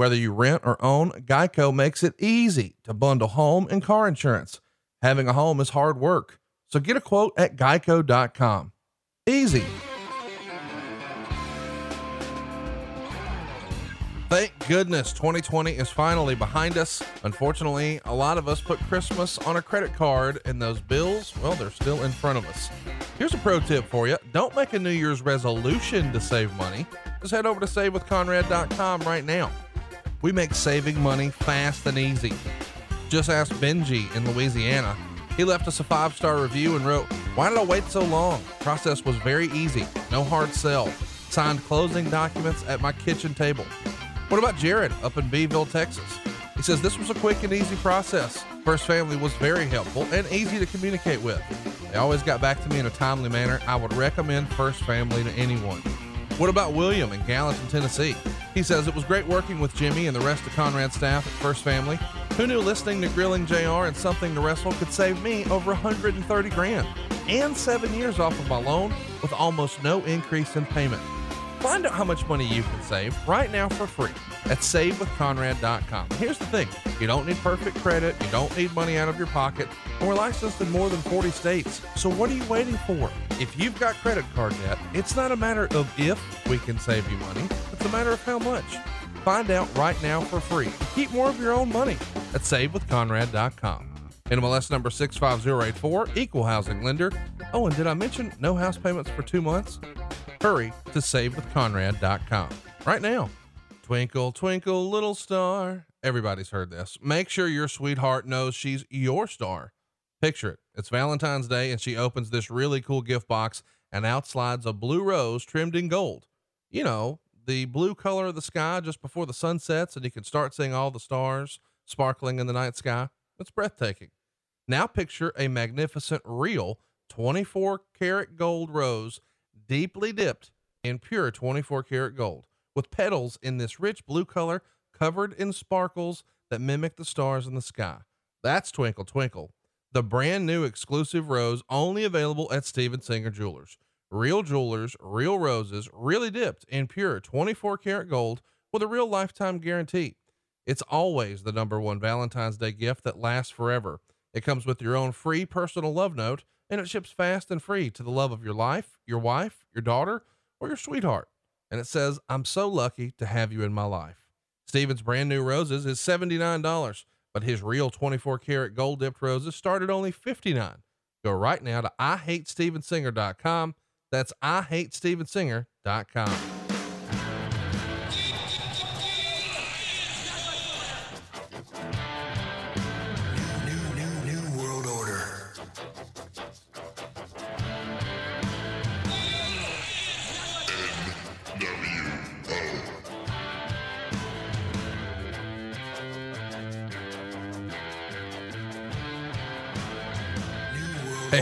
Whether you rent or own, Geico makes it easy to bundle home and car insurance. Having a home is hard work, so get a quote at geico.com. Easy. Thank goodness 2020 is finally behind us. Unfortunately, a lot of us put Christmas on a credit card, and those bills, well, they're still in front of us. Here's a pro tip for you don't make a New Year's resolution to save money. Just head over to savewithconrad.com right now. We make saving money fast and easy. Just ask Benji in Louisiana. He left us a five star review and wrote, Why did I wait so long? Process was very easy, no hard sell. Signed closing documents at my kitchen table. What about Jared up in Beeville, Texas? He says this was a quick and easy process. First Family was very helpful and easy to communicate with. They always got back to me in a timely manner. I would recommend First Family to anyone. What about William in Gallatin, Tennessee? He says it was great working with Jimmy and the rest of Conrad's staff at First Family. Who knew listening to Grilling JR and Something to Wrestle could save me over 130 grand and seven years off of my loan with almost no increase in payment? Find out how much money you can save right now for free at savewithconrad.com. Here's the thing you don't need perfect credit, you don't need money out of your pocket, and we're licensed in more than 40 states. So what are you waiting for? If you've got credit card debt, it's not a matter of if we can save you money, it's a matter of how much. Find out right now for free. Keep more of your own money at savewithconrad.com. NMLS number 65084, equal housing lender. Oh, and did I mention no house payments for two months? Hurry to savewithconrad.com right now. Twinkle, twinkle, little star. Everybody's heard this. Make sure your sweetheart knows she's your star. Picture it. It's Valentine's Day, and she opens this really cool gift box, and out slides a blue rose trimmed in gold. You know, the blue color of the sky just before the sun sets, and you can start seeing all the stars sparkling in the night sky. It's breathtaking. Now picture a magnificent, real 24 karat gold rose deeply dipped in pure 24 karat gold, with petals in this rich blue color covered in sparkles that mimic the stars in the sky. That's Twinkle Twinkle, the brand new exclusive rose only available at Steven Singer Jewelers. Real jewelers, real roses, really dipped in pure 24 karat gold with a real lifetime guarantee. It's always the number one Valentine's Day gift that lasts forever. It comes with your own free personal love note and it ships fast and free to the love of your life, your wife, your daughter, or your sweetheart. And it says, I'm so lucky to have you in my life. Steven's brand new roses is $79, but his real 24 karat gold dipped roses start at only 59. Go right now to IHateStevenSinger.com. That's IHateStevenSinger.com.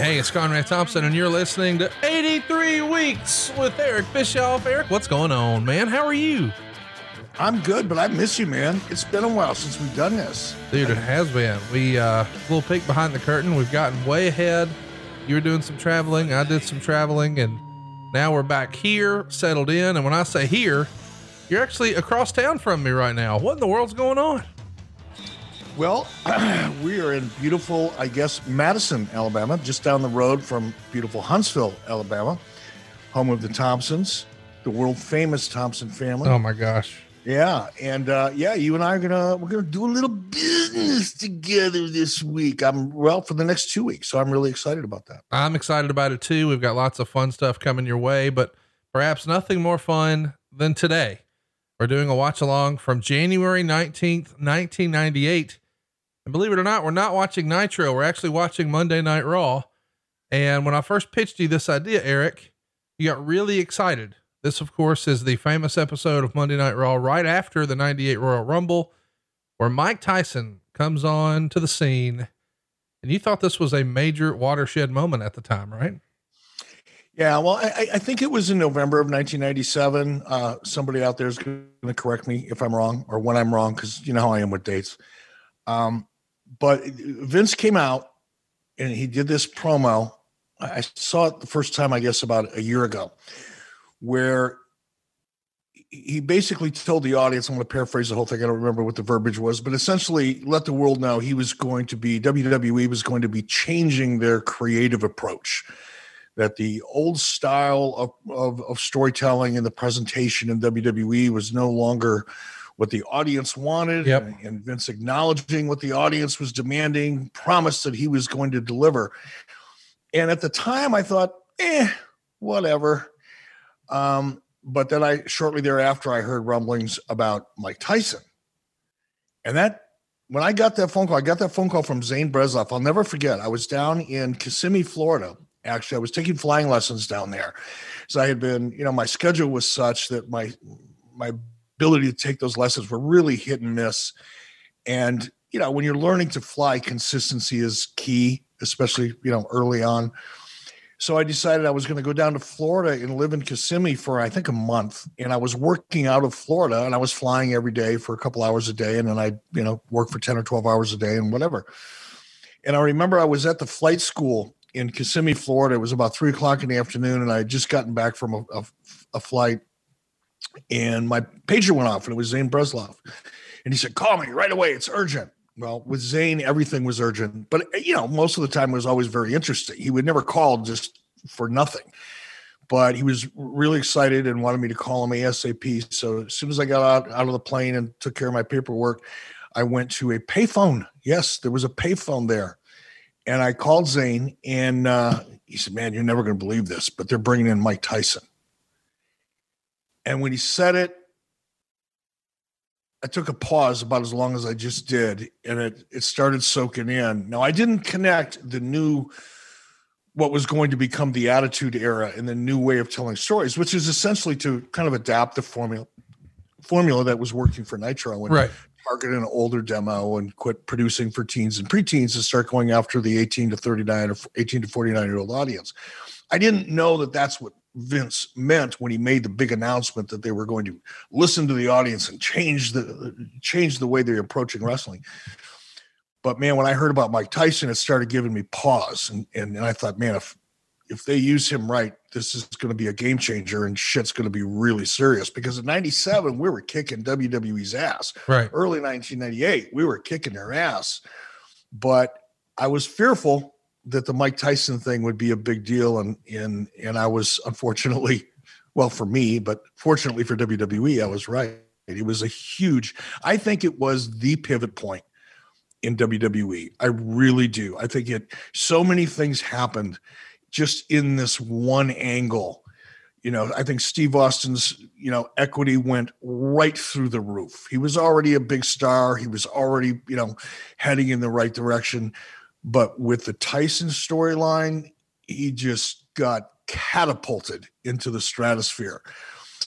Hey, it's Conrad Thompson, and you're listening to 83 Weeks with Eric Bischoff. Eric, what's going on, man? How are you? I'm good, but I miss you, man. It's been a while since we've done this. Dude, it has been. We, uh, little peek behind the curtain. We've gotten way ahead. You were doing some traveling, I did some traveling, and now we're back here, settled in. And when I say here, you're actually across town from me right now. What in the world's going on? Well, we are in beautiful, I guess, Madison, Alabama, just down the road from beautiful Huntsville, Alabama, home of the Thompsons, the world famous Thompson family. Oh my gosh. Yeah, and uh, yeah, you and I are gonna we're gonna do a little business together this week. I'm well for the next two weeks, so I'm really excited about that. I'm excited about it too. We've got lots of fun stuff coming your way, but perhaps nothing more fun than today. We're doing a watch along from January 19th, 1998 and believe it or not, we're not watching Nitro. We're actually watching Monday Night Raw. And when I first pitched you this idea, Eric, you got really excited. This, of course, is the famous episode of Monday Night Raw right after the 98 Royal Rumble, where Mike Tyson comes on to the scene. And you thought this was a major watershed moment at the time, right? Yeah, well, I, I think it was in November of 1997. Uh, somebody out there is going to correct me if I'm wrong or when I'm wrong, because you know how I am with dates. Um, but Vince came out and he did this promo. I saw it the first time, I guess, about a year ago, where he basically told the audience, I'm going to paraphrase the whole thing. I don't remember what the verbiage was, but essentially let the world know he was going to be, WWE was going to be changing their creative approach. That the old style of, of, of storytelling and the presentation in WWE was no longer what the audience wanted. Yep. And, Vince acknowledging what the audience was demanding, promised that he was going to deliver. And at the time, I thought, eh, whatever. Um, but then I shortly thereafter I heard rumblings about Mike Tyson. And that when I got that phone call, I got that phone call from Zane Bresloff. I'll never forget. I was down in Kissimmee, Florida. Actually, I was taking flying lessons down there. So I had been, you know, my schedule was such that my my ability to take those lessons were really hit and miss. And, you know, when you're learning to fly, consistency is key, especially, you know, early on. So I decided I was going to go down to Florida and live in Kissimmee for I think a month. And I was working out of Florida and I was flying every day for a couple hours a day. And then I, you know, work for 10 or 12 hours a day and whatever. And I remember I was at the flight school in Kissimmee, Florida. It was about three o'clock in the afternoon, and I had just gotten back from a, a, a flight. And my pager went off, and it was Zane Bresloff. And he said, Call me right away. It's urgent. Well, with Zane, everything was urgent, but you know, most of the time was always very interesting. He would never call just for nothing, but he was really excited and wanted me to call him ASAP. So as soon as I got out, out of the plane and took care of my paperwork, I went to a payphone. Yes, there was a payphone there. And I called Zane and uh, he said, Man, you're never going to believe this, but they're bringing in Mike Tyson. And when he said it, I took a pause about as long as I just did, and it it started soaking in. Now I didn't connect the new what was going to become the attitude era and the new way of telling stories, which is essentially to kind of adapt the formula formula that was working for Nitro and Right. target an older demo and quit producing for teens and preteens and start going after the 18 to 39 or 18 to 49 year old audience. I didn't know that that's what Vince meant when he made the big announcement that they were going to listen to the audience and change the change the way they're approaching wrestling. But man, when I heard about Mike Tyson, it started giving me pause, and and, and I thought, man, if if they use him right, this is going to be a game changer, and shit's going to be really serious. Because in '97 we were kicking WWE's ass. Right. Early 1998 we were kicking their ass, but I was fearful that the Mike Tyson thing would be a big deal, and and and I was unfortunately, well for me, but fortunately for WWE, I was right. It was a huge. I think it was the pivot point in WWE. I really do. I think it. So many things happened just in this one angle. You know, I think Steve Austin's, you know, equity went right through the roof. He was already a big star. He was already, you know, heading in the right direction. But with the Tyson storyline, he just got catapulted into the stratosphere.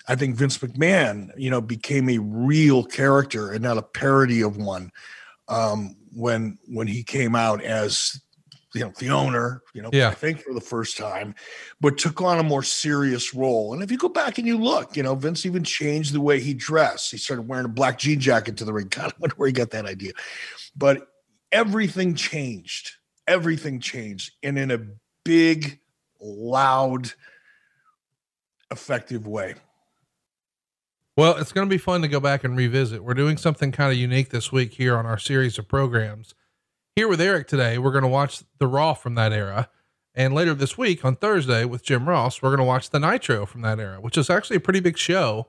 I think Vince McMahon, you know, became a real character and not a parody of one um, when when he came out as you know the owner, you know, Yeah. I think for the first time, but took on a more serious role. And if you go back and you look, you know, Vince even changed the way he dressed. He started wearing a black jean jacket to the ring. God, I wonder where he got that idea. But everything changed. Everything changed, and in a big, loud, effective way. Well, it's going to be fun to go back and revisit. We're doing something kind of unique this week here on our series of programs. Here with Eric today, we're going to watch the Raw from that era. And later this week on Thursday with Jim Ross, we're going to watch the Nitro from that era, which is actually a pretty big show.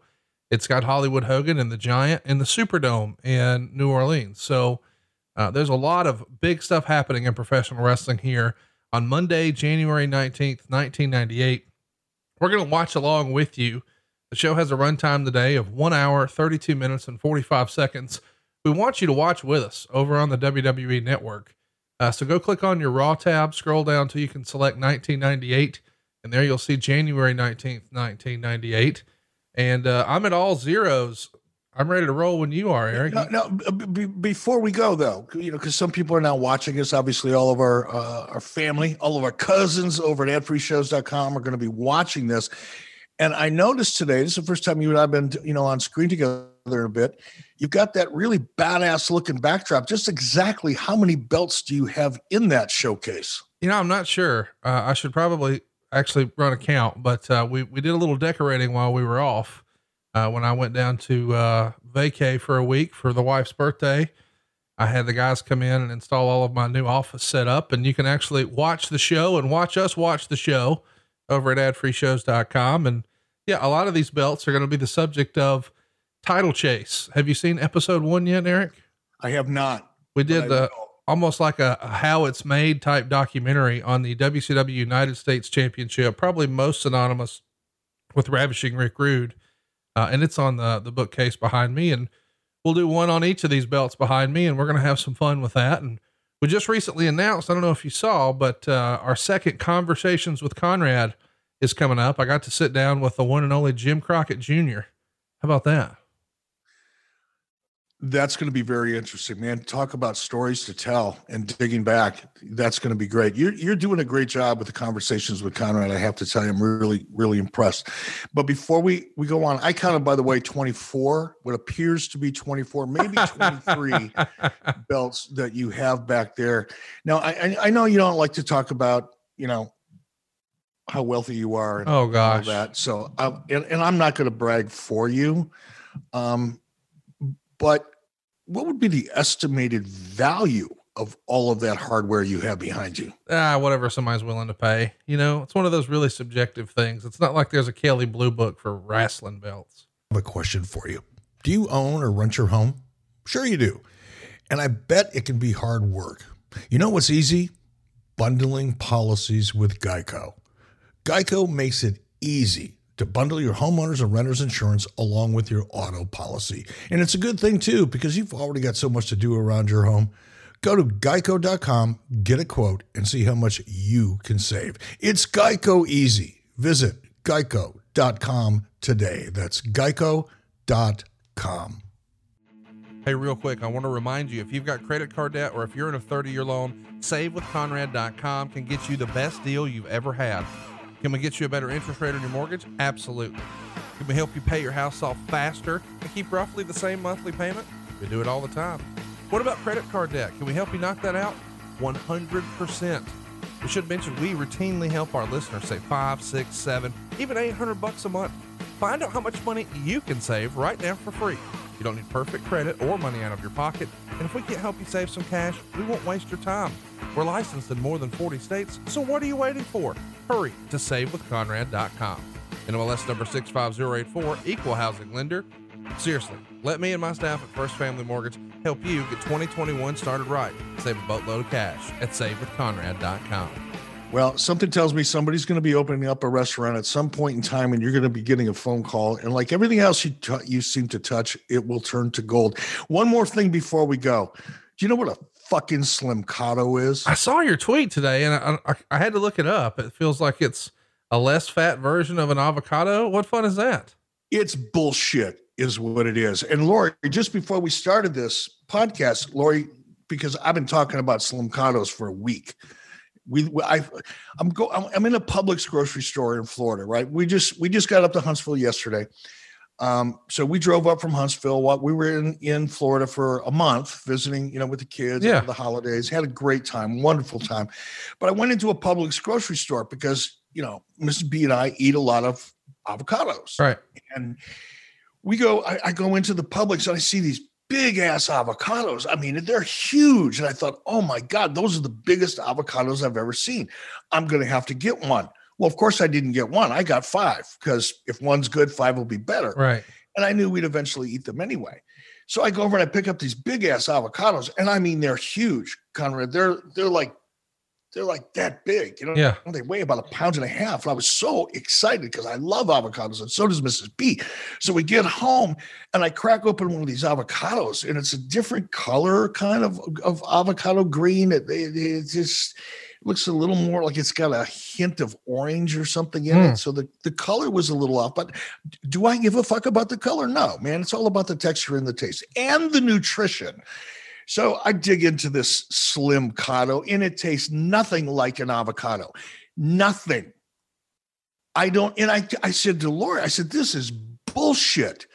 It's got Hollywood Hogan and the Giant in the Superdome in New Orleans. So uh, there's a lot of big stuff happening in professional wrestling here on Monday, January 19th, 1998. We're going to watch along with you. The show has a runtime today of one hour, 32 minutes, and 45 seconds. We want you to watch with us over on the WWE network. Uh, so go click on your Raw tab, scroll down till you can select 1998, and there you'll see January 19th, 1998. And uh, I'm at all zeros. I'm ready to roll when you are, Eric. No, no. b- before we go, though, you know, because some people are now watching us. Obviously, all of our uh, our family, all of our cousins over at adfreeshows.com are going to be watching this. And I noticed today, this is the first time you and I've been, you know, on screen together in a bit. You've got that really badass looking backdrop. Just exactly how many belts do you have in that showcase? You know, I'm not sure. Uh, I should probably actually run a count, but uh, we we did a little decorating while we were off. Uh, when I went down to uh, vacay for a week for the wife's birthday, I had the guys come in and install all of my new office setup, and you can actually watch the show and watch us watch the show over at adfreeshows.com. And yeah, a lot of these belts are going to be the subject of title chase. Have you seen episode one yet, Eric? I have not. We did the almost like a, a, how it's made type documentary on the WCW United States Championship, probably most synonymous with Ravishing Rick Rude. Uh, and it's on the, the bookcase behind me. And we'll do one on each of these belts behind me, and we're going to have some fun with that. And we just recently announced, I don't know if you saw, but uh, our second Conversations with Conrad is coming up. I got to sit down with the one and only Jim Crockett Jr. How about that? That's going to be very interesting, man. Talk about stories to tell and digging back. That's going to be great. You're you're doing a great job with the conversations with Conrad. I have to tell you, I'm really really impressed. But before we we go on, I counted by the way 24, what appears to be 24, maybe 23 belts that you have back there. Now I I know you don't like to talk about you know how wealthy you are. oh gosh, that. So I, and, and I'm not going to brag for you. Um, but what would be the estimated value of all of that hardware you have behind you? Ah, whatever somebody's willing to pay. You know, it's one of those really subjective things. It's not like there's a Kelley Blue Book for wrestling belts. I have a question for you. Do you own or rent your home? Sure, you do. And I bet it can be hard work. You know what's easy? Bundling policies with Geico. Geico makes it easy to bundle your homeowners and renters insurance along with your auto policy. And it's a good thing too, because you've already got so much to do around your home. Go to geico.com, get a quote, and see how much you can save. It's Geico easy. Visit geico.com today. That's geico.com. Hey, real quick, I want to remind you if you've got credit card debt or if you're in a 30 year loan, savewithconrad.com can get you the best deal you've ever had. Can we get you a better interest rate on your mortgage? Absolutely. Can we help you pay your house off faster and keep roughly the same monthly payment? We do it all the time. What about credit card debt? Can we help you knock that out? 100%. We should mention we routinely help our listeners save five, six, seven, even 800 bucks a month. Find out how much money you can save right now for free. You don't need perfect credit or money out of your pocket. And if we can't help you save some cash, we won't waste your time. We're licensed in more than 40 states, so what are you waiting for? Hurry to savewithconrad.com. NMLS number 65084, equal housing lender. Seriously, let me and my staff at First Family Mortgage help you get 2021 started right. Save a boatload of cash at savewithconrad.com. Well, something tells me somebody's going to be opening up a restaurant at some point in time, and you're going to be getting a phone call. And like everything else you t- you seem to touch, it will turn to gold. One more thing before we go. Do you know what a fucking Slimcado is? I saw your tweet today, and I, I, I had to look it up. It feels like it's a less fat version of an avocado. What fun is that? It's bullshit, is what it is. And Lori, just before we started this podcast, Lori, because I've been talking about Slimcados for a week we I I'm go I'm in a Publix grocery store in Florida, right? We just we just got up to Huntsville yesterday. Um, so we drove up from Huntsville. What we were in in Florida for a month, visiting, you know, with the kids yeah. the holidays. Had a great time, wonderful time. But I went into a Publix grocery store because you know Mrs. B and I eat a lot of avocados, right? And we go. I, I go into the Publix and I see these big ass avocados. I mean, they're huge. And I thought, oh my God, those are the biggest avocados I've ever seen. I'm going to have to get one. Well, of course, I didn't get one. I got five because if one's good, five will be better. Right. And I knew we'd eventually eat them anyway. So I go over and I pick up these big ass avocados, and I mean they're huge, Conrad. They're they're like they're like that big, you know. Yeah. They weigh about a pound and a half. And I was so excited because I love avocados, and so does Mrs. B. So we get home, and I crack open one of these avocados, and it's a different color, kind of of avocado green. It, it, it just looks a little more like it's got a hint of orange or something in mm. it. Hmm. So the, the color was a little off. But do I give a fuck about the color? No, man. It's all about the texture and the taste and the nutrition. So I dig into this Slimcado, and it tastes nothing like an avocado. Nothing. I don't, and I, I said to Lori, I said, this is bullshit.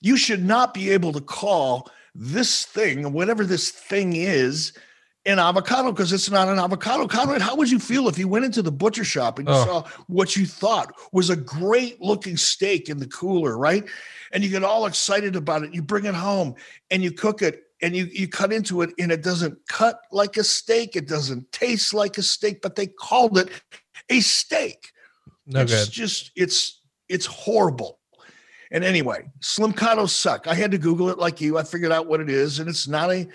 You should not be able to call this thing, whatever this thing is, an avocado because it's not an avocado. Conrad, how would you feel if you went into the butcher shop and you Oh. saw what you thought was a great looking steak in the cooler, right? And you get all excited about it. You bring it home and you cook it and you you cut into it and it doesn't cut like a steak. It doesn't taste like a steak, but they called it a steak. No it's good. just it's it's horrible. And anyway, Slimcados suck. I had to Google it like you. I figured out what it is, and it's not a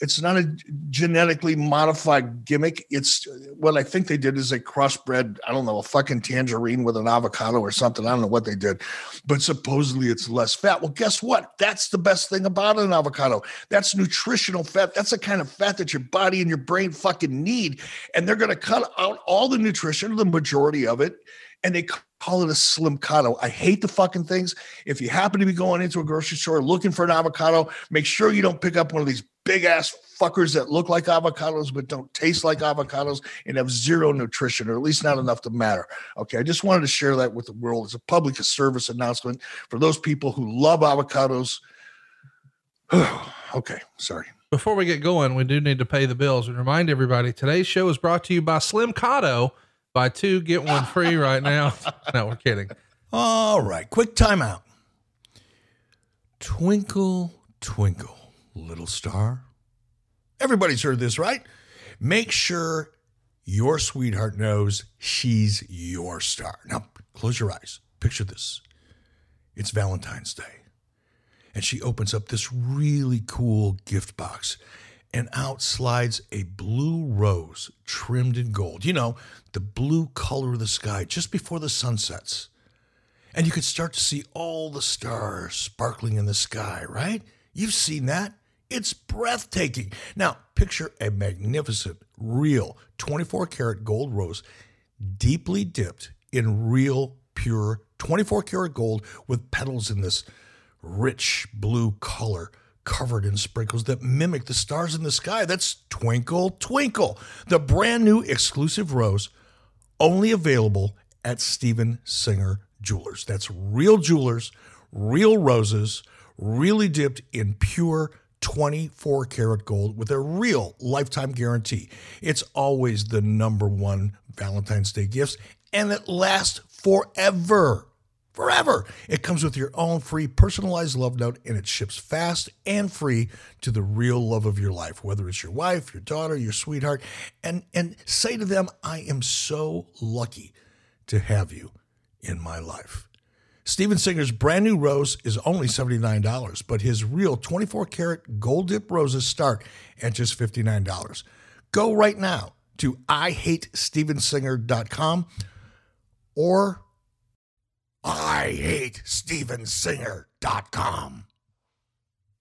it's not a genetically modified gimmick. It's what I think they did is they crossbred, I don't know, a fucking tangerine with an avocado or something. I don't know what they did, but supposedly it's less fat. Well, guess what? That's the best thing about an avocado. That's nutritional fat. That's the kind of fat that your body and your brain fucking need. And they're going to cut out all the nutrition, the majority of it, and they call it a slimcado. I hate the fucking things. If you happen to be going into a grocery store looking for an avocado, make sure you don't pick up one of these big ass fuckers that look like avocados but don't taste like avocados and have zero nutrition or at least not enough to matter. Okay, I just wanted to share that with the world as a public service announcement for those people who love avocados. okay, sorry. Before we get going, we do need to pay the bills and remind everybody today's show is brought to you by Slimcado. Buy two, get one free right now. No, we're kidding. All right, quick timeout. Twinkle, twinkle, little star. Everybody's heard this, right? Make sure your sweetheart knows she's your star. Now, close your eyes. Picture this it's Valentine's Day. And she opens up this really cool gift box, and out slides a blue rose trimmed in gold. You know, the blue color of the sky just before the sun sets and you could start to see all the stars sparkling in the sky, right? You've seen that. It's breathtaking. Now, picture a magnificent, real 24 karat gold rose, deeply dipped in real, pure 24 karat gold with petals in this rich blue color covered in sprinkles that mimic the stars in the sky. That's Twinkle Twinkle, the brand new exclusive rose only available at Steven Singer Jewelers. That's real jewelers, real roses, really dipped in pure 24 karat gold with a real lifetime guarantee. It's always the number one Valentine's Day gifts, and it lasts forever. Forever. It comes with your own free personalized love note and it ships fast and free to the real love of your life, whether it's your wife, your daughter, your sweetheart. And and say to them, I am so lucky to have you in my life. Steven Singer's brand new rose is only $79, but his real 24 karat gold dip roses start at just $59. Go right now to IHateStevenSinger.com or IHateStevenSinger.com.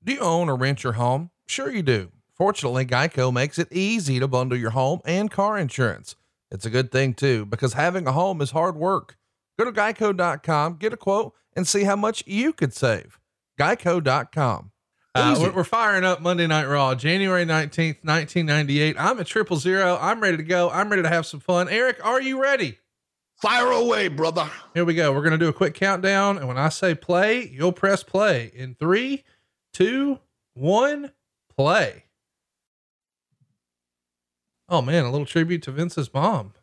Do you own or rent your home? Sure you do. Fortunately, Geico makes it easy to bundle your home and car insurance. It's a good thing too, because having a home is hard work. Go to geico.com, get a quote, and see how much you could save. Geico.com. Uh, we're, we're firing up Monday Night Raw, January 19th, 1998. I'm at triple zero. I'm ready to go. I'm ready to have some fun. Eric, are you ready? Fire away, brother. Here we go. We're going to do a quick countdown. And when I say play, you'll press play in three, two, one, play. Oh man, a little tribute to Vince's mom.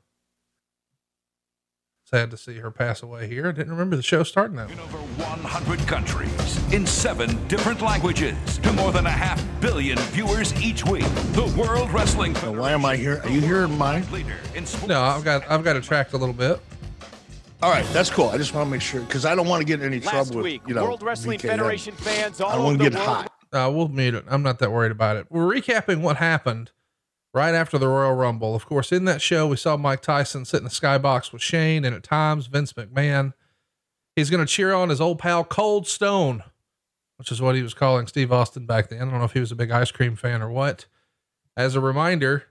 Sad to see her pass away here. I didn't remember the show starting that. In over 100 countries, in seven different languages, to more than a half billion viewers each week. The World Wrestling Now, why am I here? Are you hearing mine? Leader in sports. No, I've got I've got it tracked a little bit. All right, that's cool. I just want to make sure because I don't want to get in any Last trouble with week, you know World Wrestling VKM. Federation fans all I don't over want the to get world hot. Uh, we'll mute it. I'm not that worried about it. We're recapping what happened right after the Royal Rumble. Of course, in that show, we saw Mike Tyson sit in the skybox with Shane, and at times Vince McMahon. He's going to cheer on his old pal Cold Stone, which is what he was calling Steve Austin back then. I don't know if he was a big ice cream fan or what. As a reminder,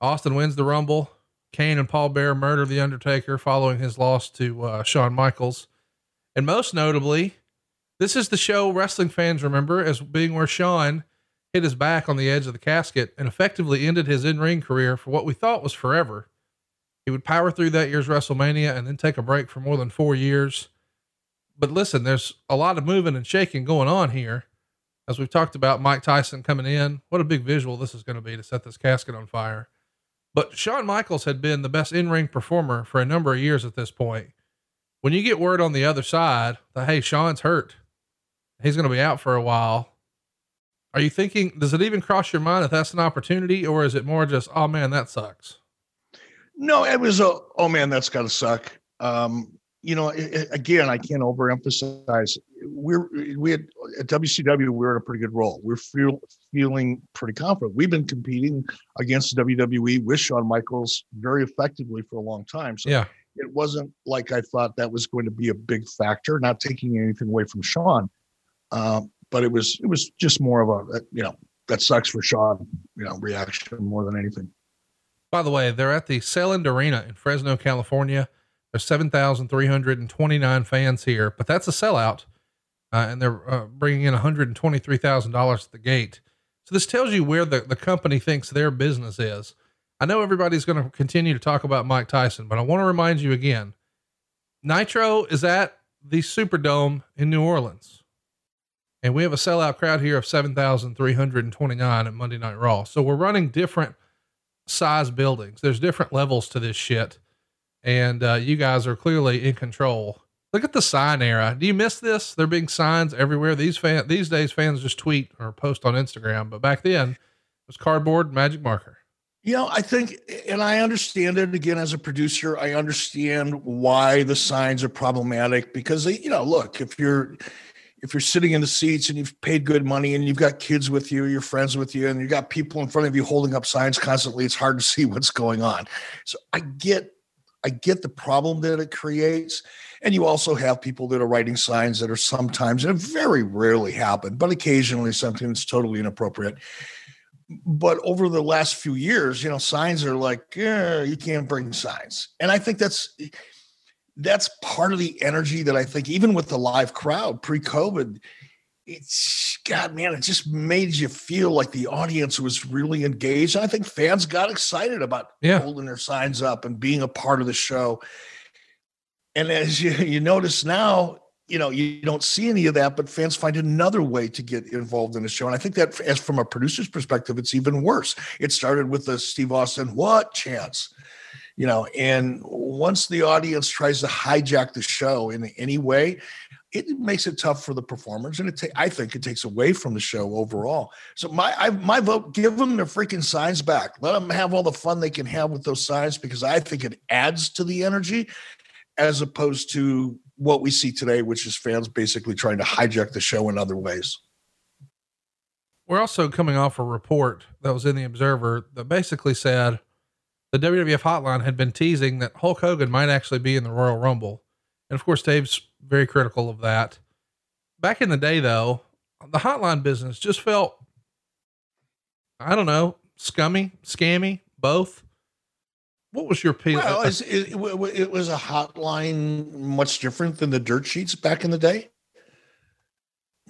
Austin wins the Rumble. Kane and Paul Bearer murder the Undertaker following his loss to uh, Shawn Michaels. And most notably, this is the show wrestling fans remember as being where Shawn hit his back on the edge of the casket and effectively ended his in ring career for what we thought was forever. He would power through that year's WrestleMania and then take a break for more than four years. But listen, there's a lot of moving and shaking going on here. As we've talked about Mike Tyson coming in, what a big visual this is going to be to set this casket on fire. But Shawn Michaels had been the best in ring performer for a number of years at this point. When you get word on the other side that, hey, Shawn's hurt, he's going to be out for a while, are you thinking, does it even cross your mind that that's an opportunity, or is it more just, oh man, that sucks? No, it was a, oh man, that's got to suck. Um, you know, it, again, I can't overemphasize. We're we had at WCW, we were in a pretty good role. We're feel, feeling pretty confident. We've been competing against WWE with Shawn Michaels very effectively for a long time. So yeah, it wasn't like I thought that was going to be a big factor. Not taking anything away from Shawn, um, but it was it was just more of a you know that sucks for Shawn, you know, reaction more than anything. By the way, they're at the Selland Arena in Fresno, California. There's 7,329 fans here, but that's a sellout. Uh, and they're uh, bringing in $123,000 at the gate. So this tells you where the, the company thinks their business is. I know everybody's going to continue to talk about Mike Tyson, but I want to remind you again Nitro is at the Superdome in New Orleans. And we have a sellout crowd here of 7,329 at Monday Night Raw. So we're running different size buildings. There's different levels to this shit and uh, you guys are clearly in control. Look at the sign era. Do you miss this? There being signs everywhere. These fan these days fans just tweet or post on Instagram, but back then it was cardboard, magic marker. You know, I think, and I understand it again as a producer. I understand why the signs are problematic because they, you know, look, if you're if you're sitting in the seats and you've paid good money and you've got kids with you, your friends with you, and you've got people in front of you holding up signs constantly, it's hard to see what's going on. So I get I get the problem that it creates. And you also have people that are writing signs that are sometimes, and very rarely happen, but occasionally something that's totally inappropriate. But over the last few years, you know, signs are like, eh, you can't bring signs. And I think that's that's part of the energy that I think, even with the live crowd pre-COVID, it's God, man, it just made you feel like the audience was really engaged. I think fans got excited about yeah. holding their signs up and being a part of the show. And as you, you notice now, you know, you don't see any of that, but fans find another way to get involved in the show. And I think that, as from a producer's perspective, it's even worse. It started with the Steve Austin, what chance? You know, and once the audience tries to hijack the show in any way, it makes it tough for the performers, and it ta- I think it takes away from the show overall. So my I, my vote: give them their freaking signs back. Let them have all the fun they can have with those signs because I think it adds to the energy, as opposed to what we see today, which is fans basically trying to hijack the show in other ways. We're also coming off a report that was in the Observer that basically said the WWF Hotline had been teasing that Hulk Hogan might actually be in the Royal Rumble, and of course Dave's very critical of that. Back in the day, though, the hotline business just felt, I don't know, scummy, scammy, both. What was your opinion? Well, uh, uh, it, it, it, was a hotline much different than the dirt sheets back in the day.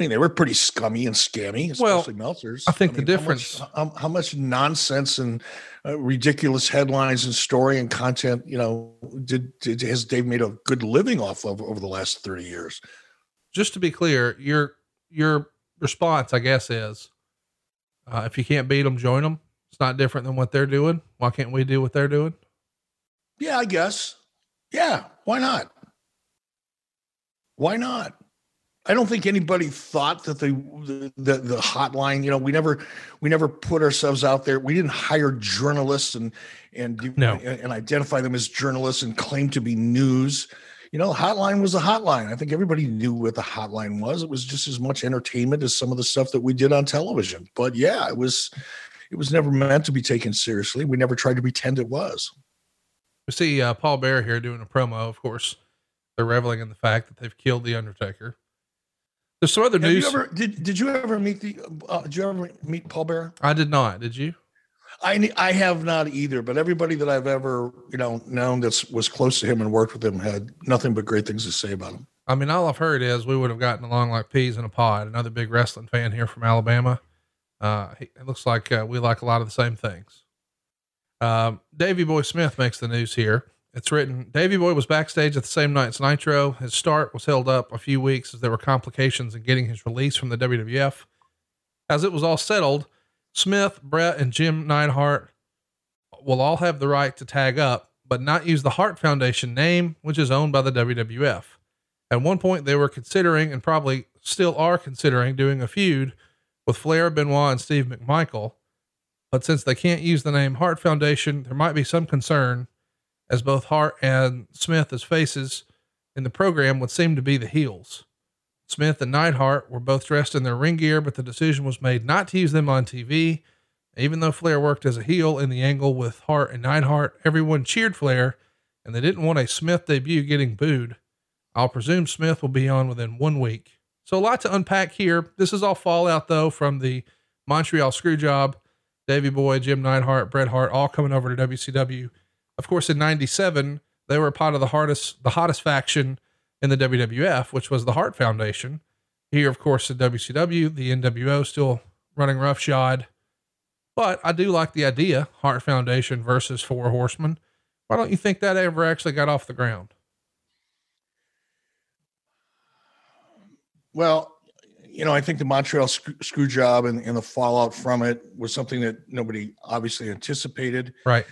I mean, they were pretty scummy and scammy, especially well, Meltzer's. I think I mean, the difference, how much, how, how much nonsense and uh, ridiculous headlines and story and content, you know, did, did has Dave made a good living off of over the last 30 years? Just to be clear, your, your response, I guess, is uh, if you can't beat them, join them. It's not different than what they're doing. Why can't we do what they're doing? Yeah, I guess. Yeah. Why not? Why not? I don't think anybody thought that the, the the hotline. You know, we never we never put ourselves out there. We didn't hire journalists and and no. and identify them as journalists and claim to be news. You know, hotline was a hotline. I think everybody knew what the hotline was. It was just as much entertainment as some of the stuff that we did on television. But yeah, it was it was never meant to be taken seriously. We never tried to pretend it was. We see uh, Paul Bearer here doing a promo. Of course, they're reveling in the fact that they've killed the Undertaker. There's some other Have news. You ever, did Did you ever meet the? Uh, did you ever meet Paul Bearer? I did not. Did you? I I have not either. But everybody that I've ever you know known that was close to him and worked with him had nothing but great things to say about him. I mean, all I've heard is we would have gotten along like peas in a pod. Another big wrestling fan here from Alabama. Uh, he, it looks like uh, we like a lot of the same things. Um, Davy Boy Smith makes the news here. It's written Davy Boy was backstage at the same night as Nitro. His start was held up a few weeks as there were complications in getting his release from the WWF. as it was all settled, Smith, Bret, and Jim Neidhart will all have the right to tag up, but not use the Hart Foundation name, which is owned by the WWF. At one point, they were considering, and probably still are considering, doing a feud with Flair, Benoit, and Steve McMichael. But since they can't use the name Hart Foundation, there might be some concern, as both Hart and Smith, as faces in the program, would seem to be the heels. Smith and Neidhart were both dressed in their ring gear, but the decision was made not to use them on TV. Even though Flair worked as a heel in the angle with Hart and Neidhart, everyone cheered Flair, and they didn't want a Smith debut getting booed. I'll presume Smith will be on within one week. So a lot to unpack here. This is all fallout though from the Montreal Screwjob, Davy Boy, Jim Neidhart, Bret Hart, all coming over to WCW. Of course, in '97 they were part of the hardest, the hottest faction in the WWF, which was the Hart Foundation. Here, of course, at WCW, the NWO still running roughshod. But I do like the idea, Hart Foundation versus Four Horsemen. Why don't you think that ever actually got off the ground? Well, you know, I think the Montreal screw, screw job and, and the fallout from it was something that nobody obviously anticipated. Right.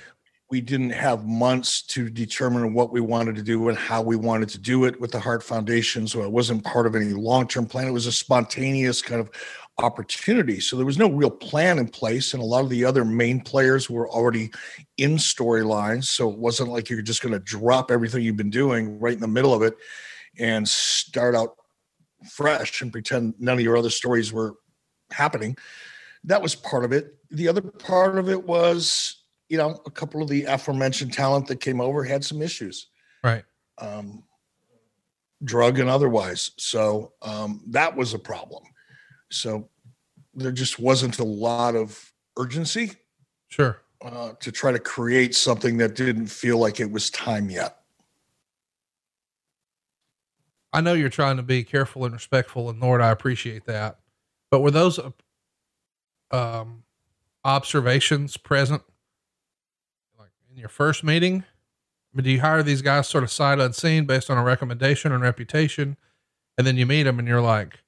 We didn't have months to determine what we wanted to do and how we wanted to do it with the Hart Foundation. So it wasn't part of any long term plan. It was a spontaneous kind of opportunity. So there was no real plan in place. And a lot of the other main players were already in storylines. So it wasn't like you're just going to drop everything you've been doing right in the middle of it and start out fresh and pretend none of your other stories were happening. That was part of it. The other part of it was, you know, a couple of the aforementioned talent that came over had some issues, Right. um, drug and otherwise. So um, that was a problem. So there just wasn't a lot of urgency Sure. uh, to try to create something that didn't feel like it was time yet. I know you're trying to be careful and respectful, and Lord, I appreciate that. But were those uh, um, observations present, your first meeting? Mean, do you hire these guys sort of sight unseen based on a recommendation and reputation, and then you meet them and you're like,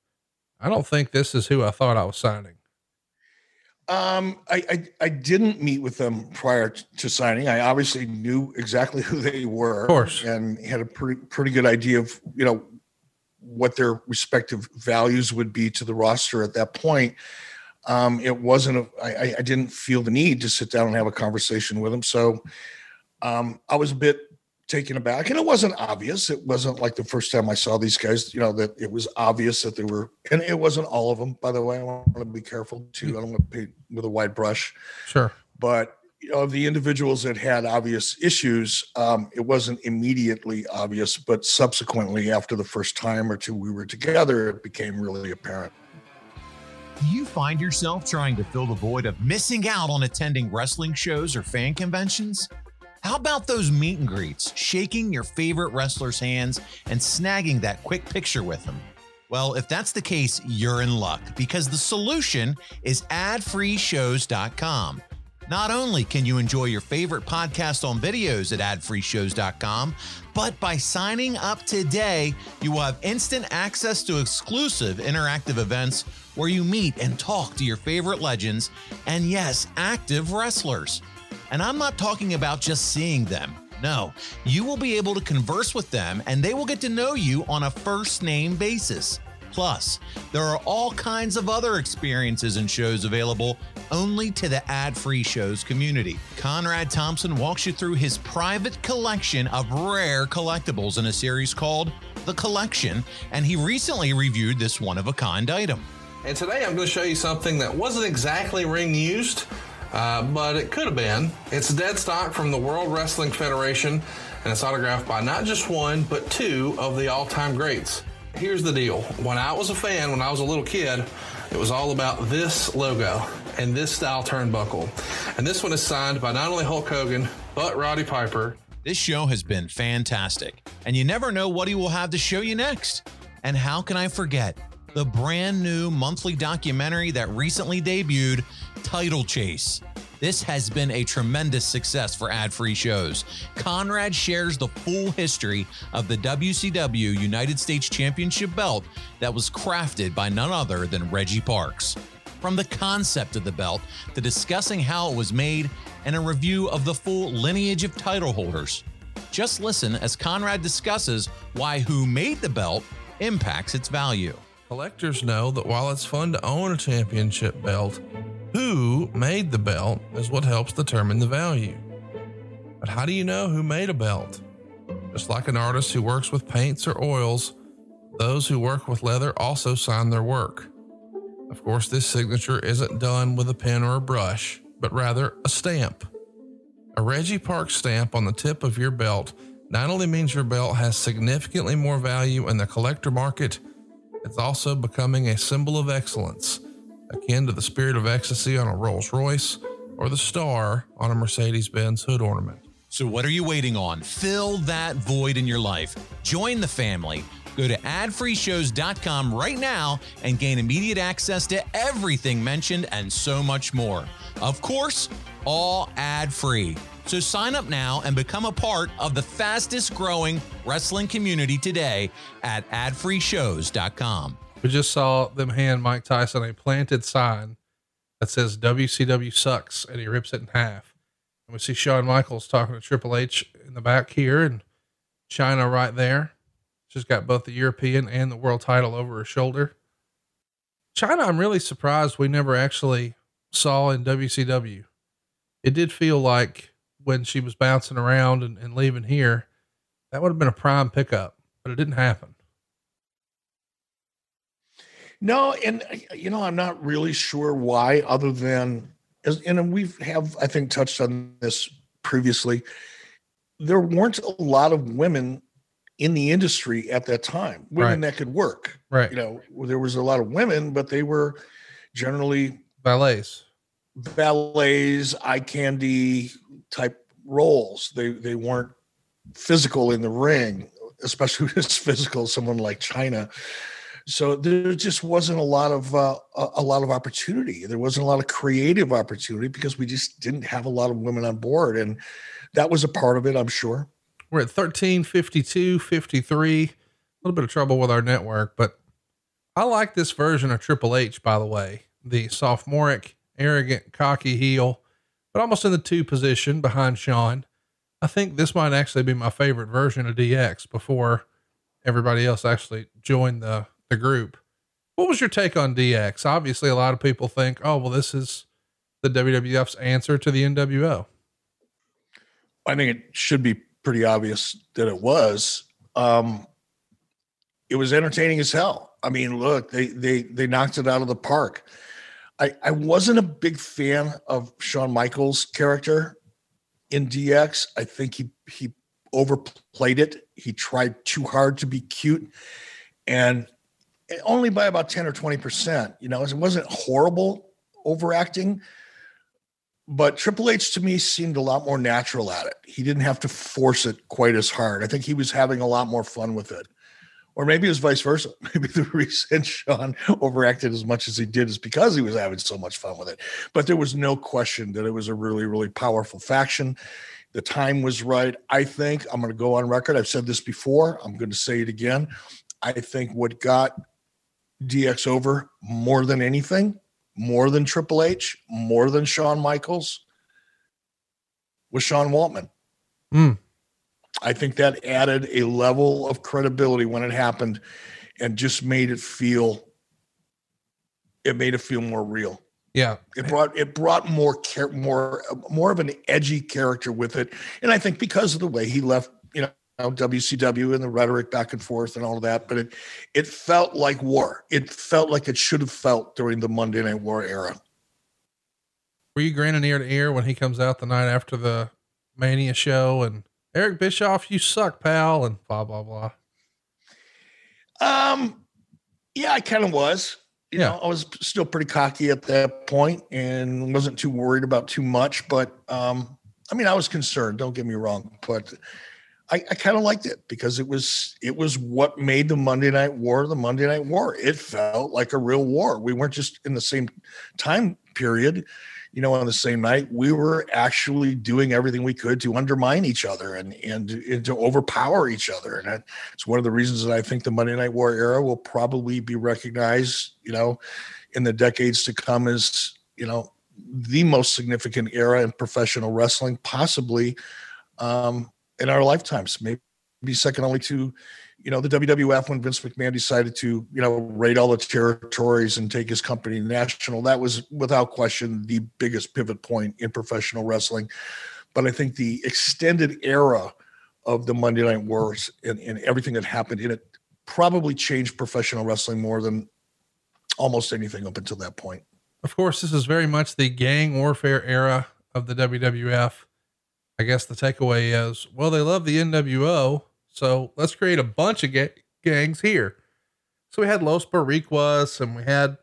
I don't think this is who I thought I was signing. Um, I, I I didn't meet with them prior t- to signing. I obviously knew exactly who they were, Of course. and had a pretty pretty good idea of you know what their respective values would be to the roster at that point. Um, it wasn't a, I, I- didn't feel the need to sit down and have a conversation with them. So um, I was a bit taken aback, and it wasn't obvious. It wasn't like the first time I saw these guys, you know, that it was obvious that they were, and it wasn't all of them, by the way. I want to be careful too. I don't want to paint with a wide brush Sure. but you know, of the individuals that had obvious issues, um, it wasn't immediately obvious, but subsequently, after the first time or two we were together, it became really apparent. Do you find yourself trying to fill the void of missing out on attending wrestling shows or fan conventions? How about those meet and greets, shaking your favorite wrestlers' hands and snagging that quick picture with them? Well, if that's the case, you're in luck because the solution is adfreeshows.com. Not only can you enjoy your favorite podcast on videos at adfreeshows.com, but by signing up today, you will have instant access to exclusive interactive events where you meet and talk to your favorite legends and, yes, active wrestlers. And I'm not talking about just seeing them. No, you will be able to converse with them and they will get to know you on a first name basis. Plus, there are all kinds of other experiences and shows available only to the ad free shows community. Conrad Thompson walks you through his private collection of rare collectibles in a series called The Collection, and he recently reviewed this one of a kind item. And today I'm going to show you something that wasn't exactly ring used, uh, but it could have been. It's dead stock from the World Wrestling Federation, and it's autographed by not just one, but two of the all time greats. Here's the deal when I was a fan, when I was a little kid, it was all about this logo and this style turnbuckle. And this one is signed by not only Hulk Hogan, but Roddy Piper. This show has been fantastic, and you never know what he will have to show you next. And how can I forget the brand new monthly documentary that recently debuted, Title Chase? This has been a tremendous success for ad free shows. Conrad shares the full history of the WCW United States Championship belt that was crafted by none other than Reggie Parks. from the concept of the belt to discussing how it was made and a review of the full lineage of title holders. Just listen as Conrad discusses why who made the belt impacts its value. Collectors know that while it's fun to own a championship belt, who made the belt is what helps determine the value. But how do you know who made a belt? Just like an artist who works with paints or oils, those who work with leather also sign their work. Of course, this signature isn't done with a pen or a brush, but rather a stamp. A Reggie Park stamp on the tip of your belt not only means your belt has significantly more value in the collector market, it's also becoming a symbol of excellence, akin to the spirit of ecstasy on a Rolls Royce or the star on a Mercedes Benz hood ornament. So, what are you waiting on? Fill that void in your life. Join the family. Go to adfreeshows.com right now and gain immediate access to everything mentioned and so much more. Of course, all ad free. So sign up now and become a part of the fastest growing wrestling community today at adfreeshows.com. We just saw them hand Mike Tyson a planted sign that says WCW sucks and he rips it in half. And we see Shawn Michaels talking to Triple H in the back here and Chyna right there. She's got both the European and the world title over her shoulder. Chyna, I'm really surprised we never actually saw in WCW. It did feel like when she was bouncing around and, and leaving here, that would have been a prime pickup, but it didn't happen. No, and uh, you know, I'm not really sure why, other than as and we have, I think, touched on this previously. There weren't a lot of women in the industry at that time, women Right. that could work. Right. You know, there was a lot of women, but they were generally Valets. Ballets, eye candy type roles. They they weren't physical in the ring, especially as physical someone like Chyna. So there just wasn't a lot of uh, a lot of opportunity. There wasn't a lot of creative opportunity because we just didn't have a lot of women on board, and that was a part of it, I'm sure. We're at 13, 52, 53. A little bit of trouble with our network, but I like this version of Triple H, by the way. The sophomoric, arrogant, cocky heel, but almost in the two position behind Shawn. I think this might actually be my favorite version of DX before everybody else actually joined the, the group. What was your take on DX? Obviously, a lot of people think, oh, well, this is the WWF's answer to the NWO. I think it should be pretty obvious that it was. Um, it was entertaining as hell. I mean, look, they they they knocked it out of the park. I I wasn't a big fan of Shawn Michaels' character in DX. I think he he overplayed it. He tried too hard to be cute, and only by about ten or twenty percent. You know, it wasn't horrible overacting but Triple H to me seemed a lot more natural at it. He didn't have to force it quite as hard. I think he was having a lot more fun with it. Or maybe it was vice versa. Maybe the reason Shawn overacted as much as he did is because he was having so much fun with it. But there was no question that it was a really, really powerful faction. The time was right. I think I'm going to go on record. I've said this before. I'm going to say it again. I think what got DX over more than anything more than Triple H, more than Shawn Michaels, was Sean Waltman. Hmm. I think that added a level of credibility when it happened and just made it feel it made it feel more real. Yeah. It brought it brought more care, more more of an edgy character with it. And I think because of the way he left, you know, WCW and the rhetoric back and forth and all of that, but it it felt like war. It felt like it should have felt during the Monday Night War era. Were you grinning ear to ear when he comes out the night after the Mania show and Eric Bischoff, you suck, pal, and blah blah blah. Um, yeah, I kind of was. You Yeah. know, I was still pretty cocky at that point and wasn't too worried about too much. But um, I mean, I was concerned. Don't get me wrong, but I, I kind of liked it because it was it was what made the Monday Night War the Monday Night War. It felt like a real war. We weren't just in the same time period. You know, on the same night, we were actually doing everything we could to undermine each other and and, and to overpower each other. And it's one of the reasons that I think the Monday Night War era will probably be recognized, you know, in the decades to come as you know the most significant era in professional wrestling, possibly um, in our lifetimes. Maybe second only to you know the WWF when Vince McMahon decided to you know raid all the territories and take his company national. That was without question the biggest pivot point in professional wrestling. But I think the extended era of the Monday Night Wars and, and everything that happened in it probably changed professional wrestling more than almost anything up until that point. Of course, this is very much the gang warfare era of the WWF. I guess the takeaway is, well, they love the NWO, so let's create a bunch of ga- gangs here. So we had Los Boricuas and we had,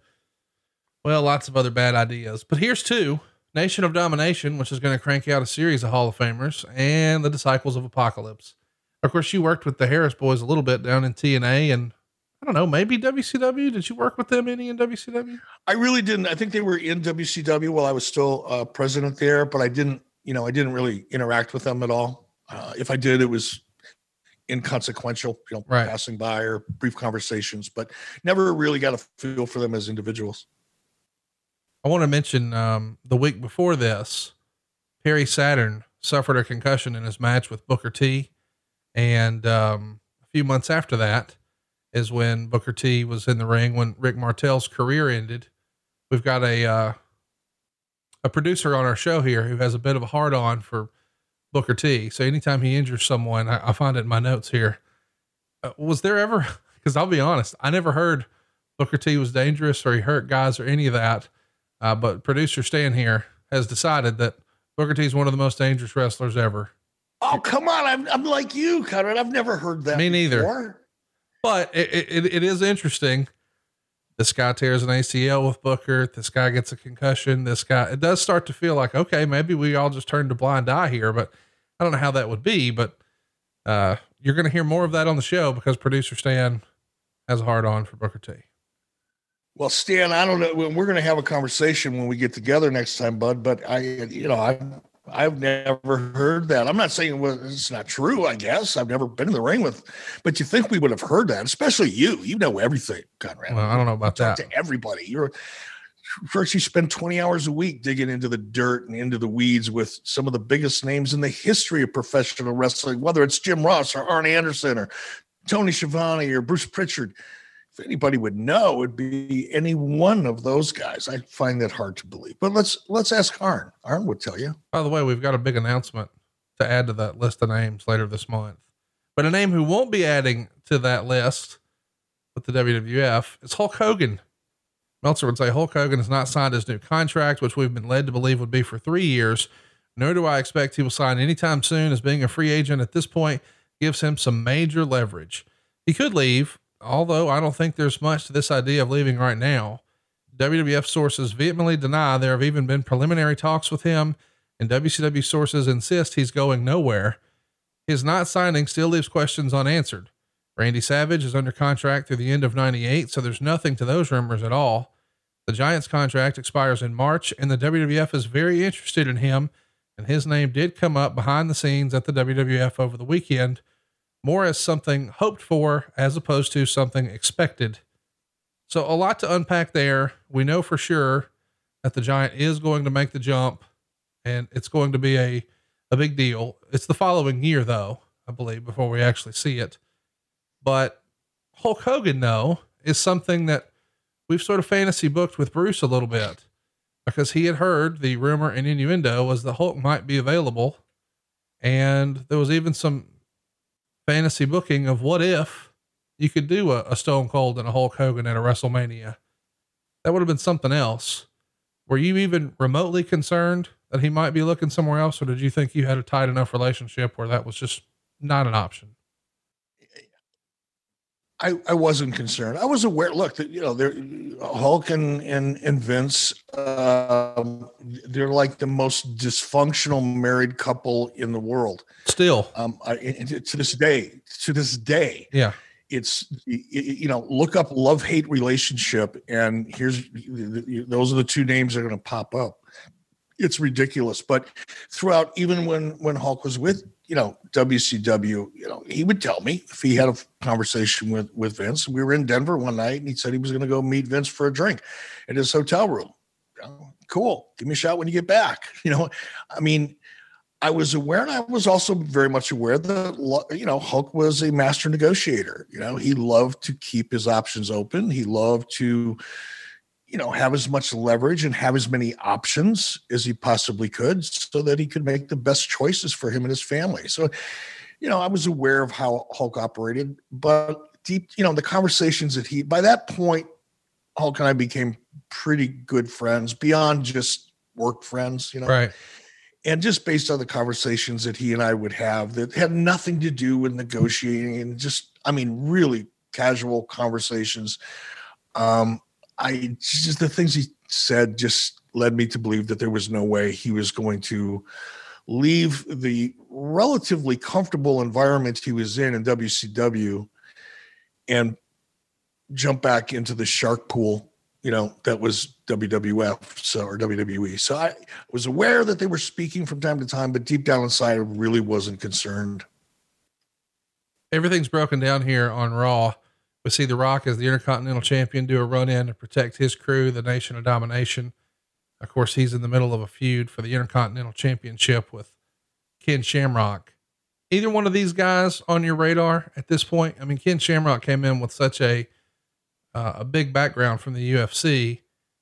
well, lots of other bad ideas. But here's two Nation of Domination, which is going to crank out a series of Hall of Famers, and the Disciples of Apocalypse. Of course, you worked with the Harris boys a little bit down in TNA and I don't know, maybe WCW. Did you work with them any in WCW? I really didn't. I think they were in WCW while I was still uh, president there, but I didn't, you know, I didn't really interact with them at all. Uh, if I did, it was inconsequential, you know, right. passing by or brief conversations, but never really got a feel for them as individuals. I want to mention um, the week before this, Perry Saturn suffered a concussion in his match with Booker T. And um, a few months after that is when Booker T was in the ring when Rick Martel's career ended. We've got a uh, a producer on our show here who has a bit of a hard on for Booker T. So anytime he injures someone, I, I find it in my notes here. Uh, was there ever? Because I'll be honest, I never heard Booker T was dangerous or he hurt guys or any of that. Uh, but producer Stan here has decided that Booker T is one of the most dangerous wrestlers ever. Oh, come on. I'm, I'm like you, Conrad. I've never heard that. Me neither. Before. But it, it, it is interesting. This guy tears an ACL with Booker. This guy gets a concussion. This guy, it does start to feel like, okay, maybe we all just turned a blind eye here, but I don't know how that would be. But uh, you're going to hear more of that on the show because producer Stan has a hard on for Booker T. Well, Stan, I don't know. We're going to have a conversation when we get together next time, bud. But I, you know, I I've never heard that. I'm not saying well, it's not true. I guess I've never been in the ring with, but you think we would have heard that, especially you. You know everything, Conrad. Well, I don't know about Talk that. To everybody, you're first. You spend 20 hours a week digging into the dirt and into the weeds with some of the biggest names in the history of professional wrestling, whether it's Jim Ross or Arn Anderson or Tony Schiavone or Bruce Pritchard anybody would know, would be any one of those guys. I find that hard to believe. But let's let's ask Arn. Arn would tell you. By the way, we've got a big announcement to add to that list of names later this month. But a name who won't be adding to that list with the WWF is Hulk Hogan. Meltzer would say Hulk Hogan has not signed his new contract, which we've been led to believe would be for three years. Nor do I expect he will sign anytime soon, as being a free agent at this point gives him some major leverage. He could leave, although I don't think there's much to this idea of leaving right now. WWF sources vehemently deny there have even been preliminary talks with him, and WCW sources insist he's going nowhere. His not signing still leaves questions unanswered. Randy Savage is under contract through the end of 98, so there's nothing to those rumors at all. The Giants contract expires in March, and the WWF is very interested in him, and his name did come up behind the scenes at the WWF over the weekend more as something hoped for as opposed to something expected. So, a lot to unpack there. We know for sure that the Giant is going to make the jump and it's going to be a, a big deal. It's the following year, though, I believe, before we actually see it. But Hulk Hogan, though, is something that we've sort of fantasy booked with Bruce a little bit because he had heard the rumor and innuendo was that Hulk might be available. And there was even some fantasy booking of what if you could do a, a Stone Cold and a Hulk Hogan at a WrestleMania. That would have been something else. Were you even remotely concerned that he might be looking somewhere else, or did you think you had a tight enough relationship where that was just not an option? I, I wasn't concerned. I was aware. Look, that you know, they're Hulk and and, and Vince. Um, they're like the most dysfunctional married couple in the world. Still, um, I, to this day, to this day, yeah, it's you know, look up love hate relationship, and here's those are the two names that are going to pop up. it's ridiculous. But throughout, even when when Hulk was with you know WCW, you know he would tell me if he had a conversation with with Vince. We were in Denver one night, and he said he was going to go meet Vince for a drink at his hotel room. Cool, give me a shot when you get back. You know, I mean. I was aware, and I was also very much aware that you know Hulk was a master negotiator. You know, he loved to keep his options open. He loved to, you know, have as much leverage and have as many options as he possibly could so that he could make the best choices for him and his family. So, you know, I was aware of how Hulk operated, but deep, you know, the conversations that he, by that point, Hulk and I became pretty good friends beyond just work friends, you know. Right. And just based on the conversations that he and I would have that had nothing to do with negotiating and just, I mean, really casual conversations. Um, I just the things he said just led me to believe that there was no way he was going to leave the relatively comfortable environment he was in in WCW and jump back into the shark pool, you know, that was WWF so or WWE. So I was aware that they were speaking from time to time, but deep down inside, I really wasn't concerned. Everything's broken down here on Raw we see The Rock as the Intercontinental Champion do a run in to protect his crew, the Nation of Domination. Of course, he's in the middle of a feud for the Intercontinental Championship with Ken Shamrock. Either one of these guys on your radar at this point? I mean, Ken Shamrock came in with such a uh, a big background from the UFC.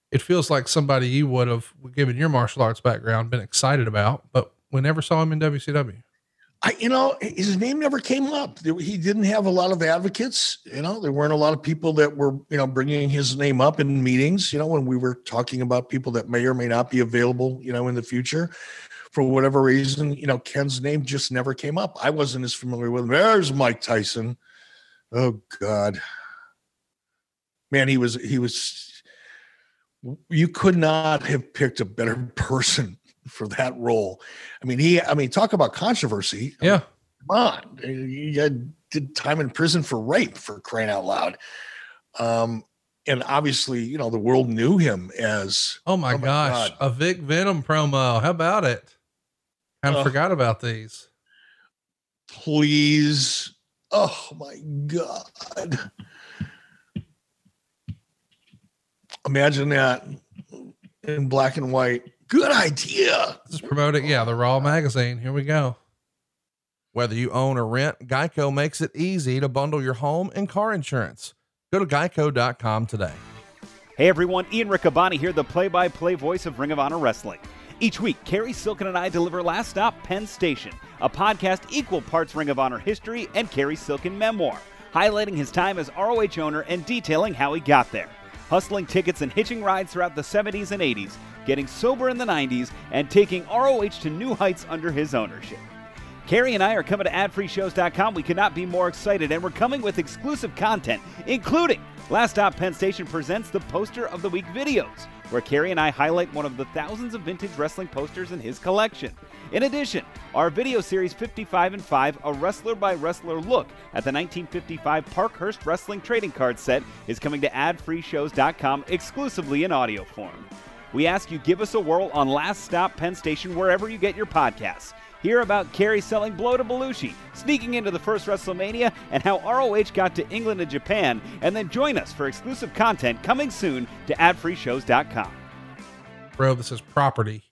It feels like somebody you would have, given your martial arts background, been excited about, but we never saw him in WCW. I, you know, his name never came up. He didn't have a lot of advocates. You know, there weren't a lot of people that were, you know, bringing his name up in meetings. You know, when we were talking about people that may or may not be available, you know, in the future, for whatever reason, you know, Ken's name just never came up. I wasn't as familiar with him. There's Mike Tyson. Oh God, man, he was he was. You could not have picked a better person for that role. I mean, he, I mean, talk about controversy. Yeah. Come on. He had, did time in prison for rape for crying out loud. Um, and obviously, you know, the world knew him as oh my, oh my gosh, God. a Vic Venom promo. How about it? Kind of uh, forgot about these. Please. Oh my God. Imagine that in black and white. Good idea. Just promote it. Yeah, the Raw magazine. Here we go. Whether you own or rent, Geico makes it easy to bundle your home and car insurance. Go to geico.com today. Hey everyone, Ian Riccaboni here, the play by play voice of Ring of Honor Wrestling. Each week, Cary Silkin and I deliver Last Stop Penn Station, a podcast equal parts Ring of Honor history and Cary Silkin memoir, highlighting his time as ROH owner and detailing how he got there. Hustling tickets and hitching rides throughout the 70s and 80s, getting sober in the 90s, and taking ROH to new heights under his ownership. Cary and I are coming to adfreeshows.com. We cannot be more excited, and we're coming with exclusive content, including Last Stop Penn Station presents the Poster of the Week videos, where Cary and I highlight one of the thousands of vintage wrestling posters in his collection. In addition, our video series 55 and 5, a wrestler by wrestler look at the 1955 Parkhurst Wrestling Trading Card set, is coming to adfreeshows.com exclusively in audio form. We ask you give us a whirl on Last Stop Penn Station wherever you get your podcasts. Hear about Cary selling blow to Belushi, sneaking into the first WrestleMania, and how ROH got to England and Japan, and then join us for exclusive content coming soon to adfreeshows.com. Bro, this is property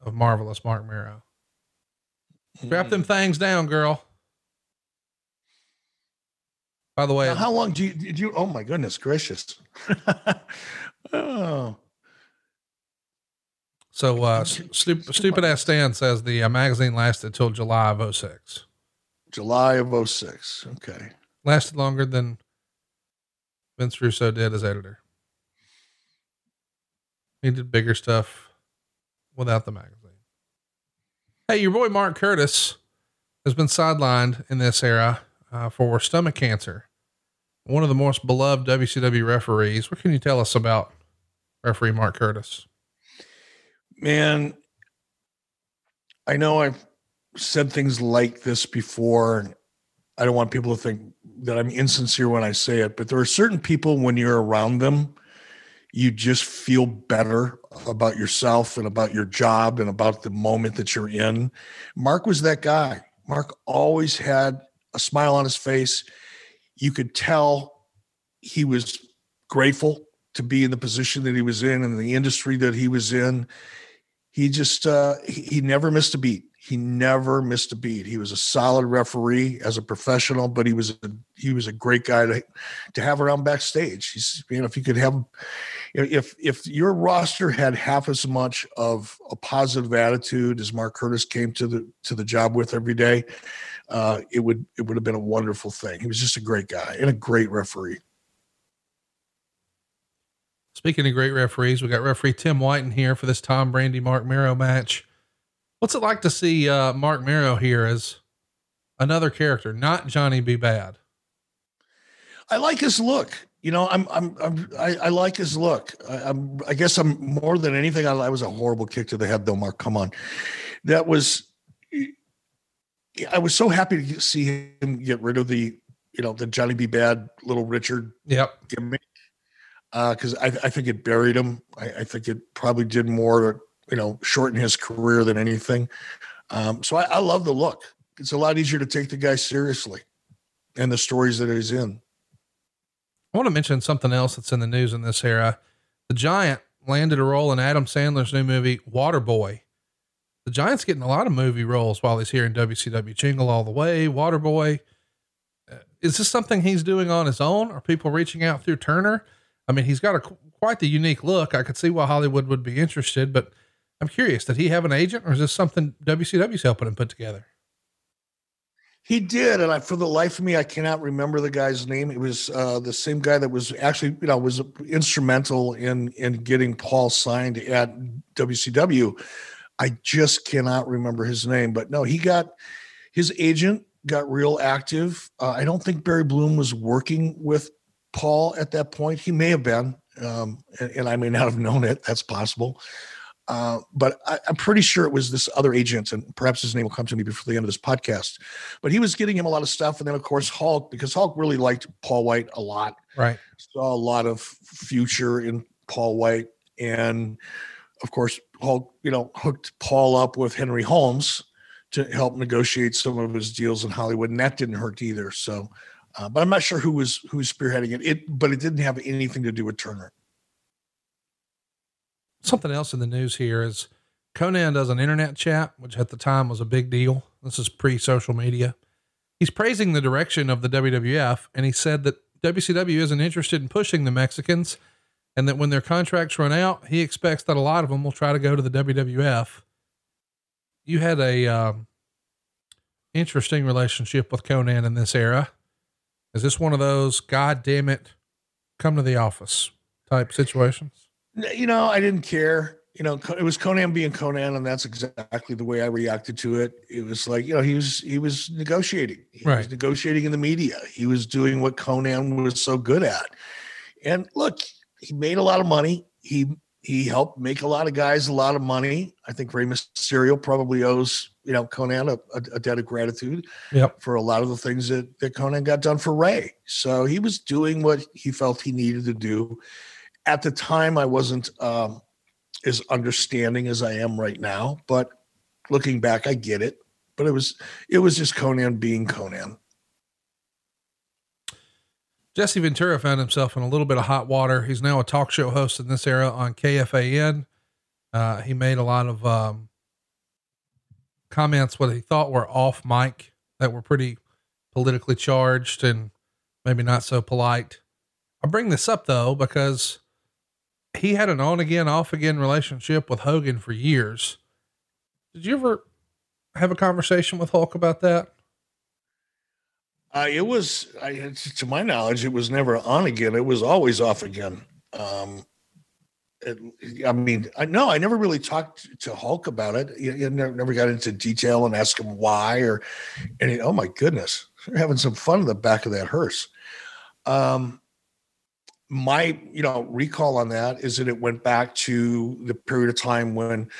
of Marvelous Marc Mero. Strap them things down, girl. By the way, now how long do you, did you? Oh my goodness gracious! oh, so, uh, stupid, stupid ass Stan says the uh, magazine lasted till July of 06. July of 06. Okay. Lasted longer than Vince Russo did as editor. He did bigger stuff without the magazine. Hey, your boy Mark Curtis has been sidelined in this era uh, for stomach cancer. One of the most beloved WCW referees. What can you tell us about referee Mark Curtis? Man, I know I've said things like this before. I don't want people to think that I'm insincere when I say it, but there are certain people when you're around them, you just feel better about yourself and about your job and about the moment that you're in. Mark was that guy. Mark always had a smile on his face. You could tell he was grateful to be in the position that he was in and the industry that he was in. He just uh, he, never missed a beat. He never missed a beat. He was a solid referee as a professional, but he was a, he was a great guy to to have around backstage. He's you know if you could have if if your roster had half as much of a positive attitude as Mark Curtis came to the to the job with every day, uh, it would it would have been a wonderful thing. He was just a great guy and a great referee. Speaking of great referees, we got referee Tim White in here for this Tom Brandi Marc Mero match. What's it like to see uh, Marc Mero here as another character, not Johnny B. Bad? I like his look. You know, I'm, I'm, I'm I, I like his look. I, am I guess I'm more than anything. I, I was a horrible kick to the head, though. Mark, come on, that was. I was so happy to see him get rid of the, you know, the Johnny B. Bad little Richard. Yep. Gimmick because uh, I, I, think it buried him. I, I, think it probably did more to you know shorten his career than anything. Um, so I, I, love the look. It's a lot easier to take the guy seriously, and the stories that he's in. I want to mention something else that's in the news in this era. The Giant landed a role in Adam Sandler's new movie Waterboy. The Giant's getting a lot of movie roles while he's here in WCW. Jingle All the Way, Waterboy. Uh, is this something he's doing on his own? Are people reaching out through Turner? I mean, he's got a quite the unique look. I could see why Hollywood would be interested, but I'm curious, did he have an agent or is this something WCW's helping him put together? He did, and I, for the life of me, I cannot remember the guy's name. It was uh, the same guy that was actually, you know, was instrumental in in getting Paul signed at WCW. I just cannot remember his name, but no, he got his agent got real active. Uh, I don't think Barry Bloom was working with Paul at that point. He may have been, um, and, and, I may not have known it. That's possible. Uh, but I, am pretty sure it was this other agent, and perhaps his name will come to me before the end of this podcast. But he was getting him a lot of stuff, and then of course Hulk, because Hulk really liked Paul White a lot. Right. Saw a lot of future in Paul White, and of course Hulk, you know, hooked Paul up with Henry Holmes to help negotiate some of his deals in Hollywood, and that didn't hurt either. So uh, but I'm not sure who was who was spearheading it. It, but it didn't have anything to do with Turner. Something else in the news here is Konnan does an internet chat, which at the time was a big deal. This is pre-social media. He's praising the direction of the WWF, and he said that WCW isn't interested in pushing the Mexicans, and that when their contracts run out, he expects that a lot of them will try to go to the WWF. You had a um, interesting relationship with Konnan in this era. Is this one of those, God damn it, come to the office type situations? You know, I didn't care. You know, it was Konnan being Konnan, and that's exactly the way I reacted to it. It was like, you know, he was he was negotiating. He right. was negotiating in the media. He was doing what Konnan was so good at. And look, he made a lot of money. He he helped make a lot of guys a lot of money. I think Rey Mysterio probably owes you know Konnan a, a, debt of gratitude yep. for a lot of the things that that Konnan got done for Rey. So he was doing what he felt he needed to do. At the time, I wasn't um, as understanding as I am right now, but looking back, I get it. But it was it was just Konnan being Konnan. Jesse Ventura found himself in a little bit of hot water. He's now a talk show host in this era on KFAN. Uh, he made a lot of um, comments what he thought were off mic that were pretty politically charged and maybe not so polite. I bring this up though because he had an on again, off again relationship with Hogan for years. Did you ever have a conversation with Hulk about that? Uh, it was, I, to my knowledge, it was never on again. It was always off again. Um, I mean, I know I never really talked to Hulk about it. You, you never, never, got into detail and asked him why or any. Oh my goodness, they're having some fun in the back of that hearse. Um, my, you know, recall on that is that it went back to the period of time when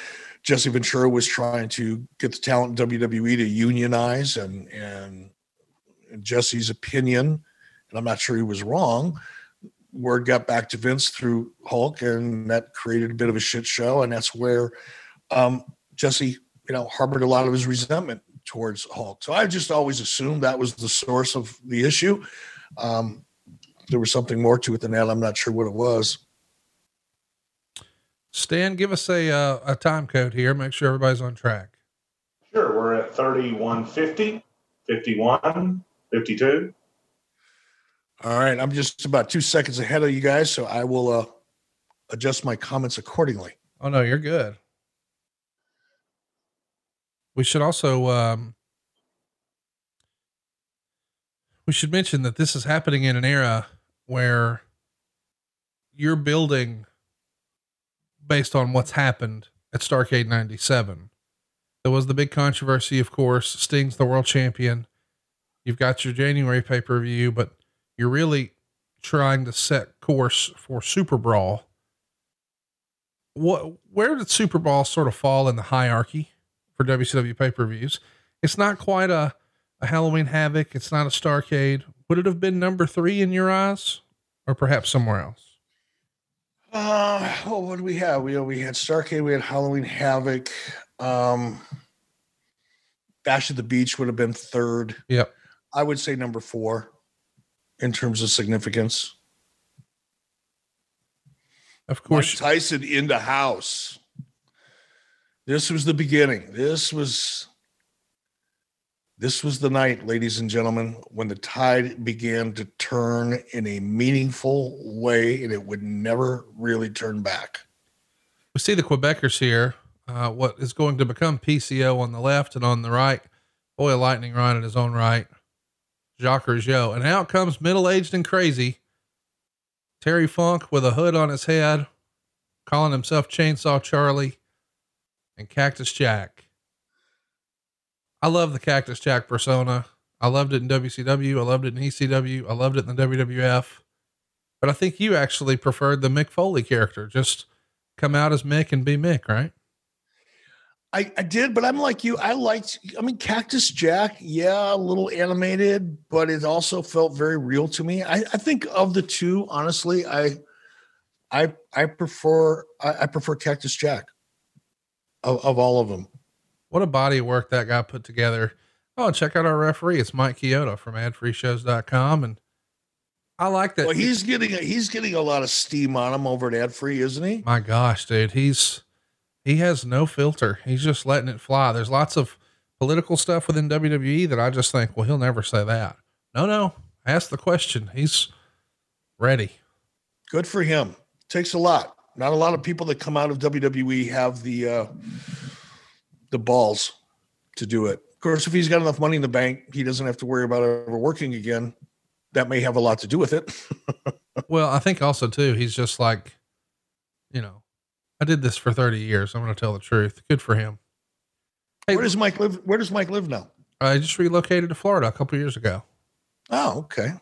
Jesse Ventura was trying to get the talent WWE to unionize and and Jesse's opinion, and I'm not sure he was wrong, word got back to Vince through Hulk, and that created a bit of a shit show. And that's where um, Jesse, you know, harbored a lot of his resentment towards Hulk. So I just always assumed that was the source of the issue. Um, there was something more to it than that. I'm not sure what it was. Stan, give us a uh, a time code here. Make sure everybody's on track. Sure, we're at 3150, 51, 52. All right, I'm just about two seconds ahead of you guys, so I will uh, adjust my comments accordingly. Oh no, you're good. We should also um, we should mention that this is happening in an era where you're building based on what's happened at Starcade 97. There was the big controversy, of course. Sting's the world champion. You've got your January pay per view, but you're really trying to set course for Super Brawl. What, where did Super Brawl sort of fall in the hierarchy for WCW pay per views? It's not quite a, a Halloween Havoc. It's not a Starcade. Would it have been number three in your eyes, or perhaps somewhere else? Uh, oh, what do we have? We we had Starcade, we had Halloween Havoc. Um, Bash at the Beach would have been third. Yep. I would say number four in terms of significance. Of course, Mike Tyson in the house. This was the beginning. This was this was the night, ladies and gentlemen, when the tide began to turn in a meaningful way, and it would never really turn back. we see the Quebecers here. Uh, what is going to become PCO on the left and on the right. Boy, Lightning Rod in his own right. Jacques Rougeau. And out comes middle aged and crazy Terry Funk with a hood on his head, calling himself Chainsaw Charlie and Cactus Jack. I love the Cactus Jack persona. I loved it in WCW. I loved it in ECW. I loved it in the WWF. But I think you actually preferred the Mick Foley character. Just come out as Mick and be Mick, right? I, I did, but I'm like you. I liked, I mean, Cactus Jack, yeah, a little animated, but it also felt very real to me. I, I think of the two, honestly, I I I prefer I, I prefer Cactus Jack of, of all of them. What a body of work that guy put together. Oh, and check out our referee. It's Mike Chioda from adfreeshows.com. And I like that. Well, he's getting a, he's getting a lot of steam on him over at Ad Free, isn't he? My gosh, dude, he's he has no filter. He's just letting it fly. There's lots of political stuff within WWE that I just think, well, he'll never say that. No, no. Ask the question. He's ready. Good for him. Takes a lot. Not a lot of people that come out of WWE have the uh, the balls to do it. Of course, if he's got enough money in the bank, he doesn't have to worry about ever working again. That may have a lot to do with it. Well, I think also too, he's just like, you know, I did this for 30 years. I'm going to tell the truth. Good for him. Hey, where does Mike live? Where does Mike live now? I just relocated to Florida a couple years ago. Oh, okay.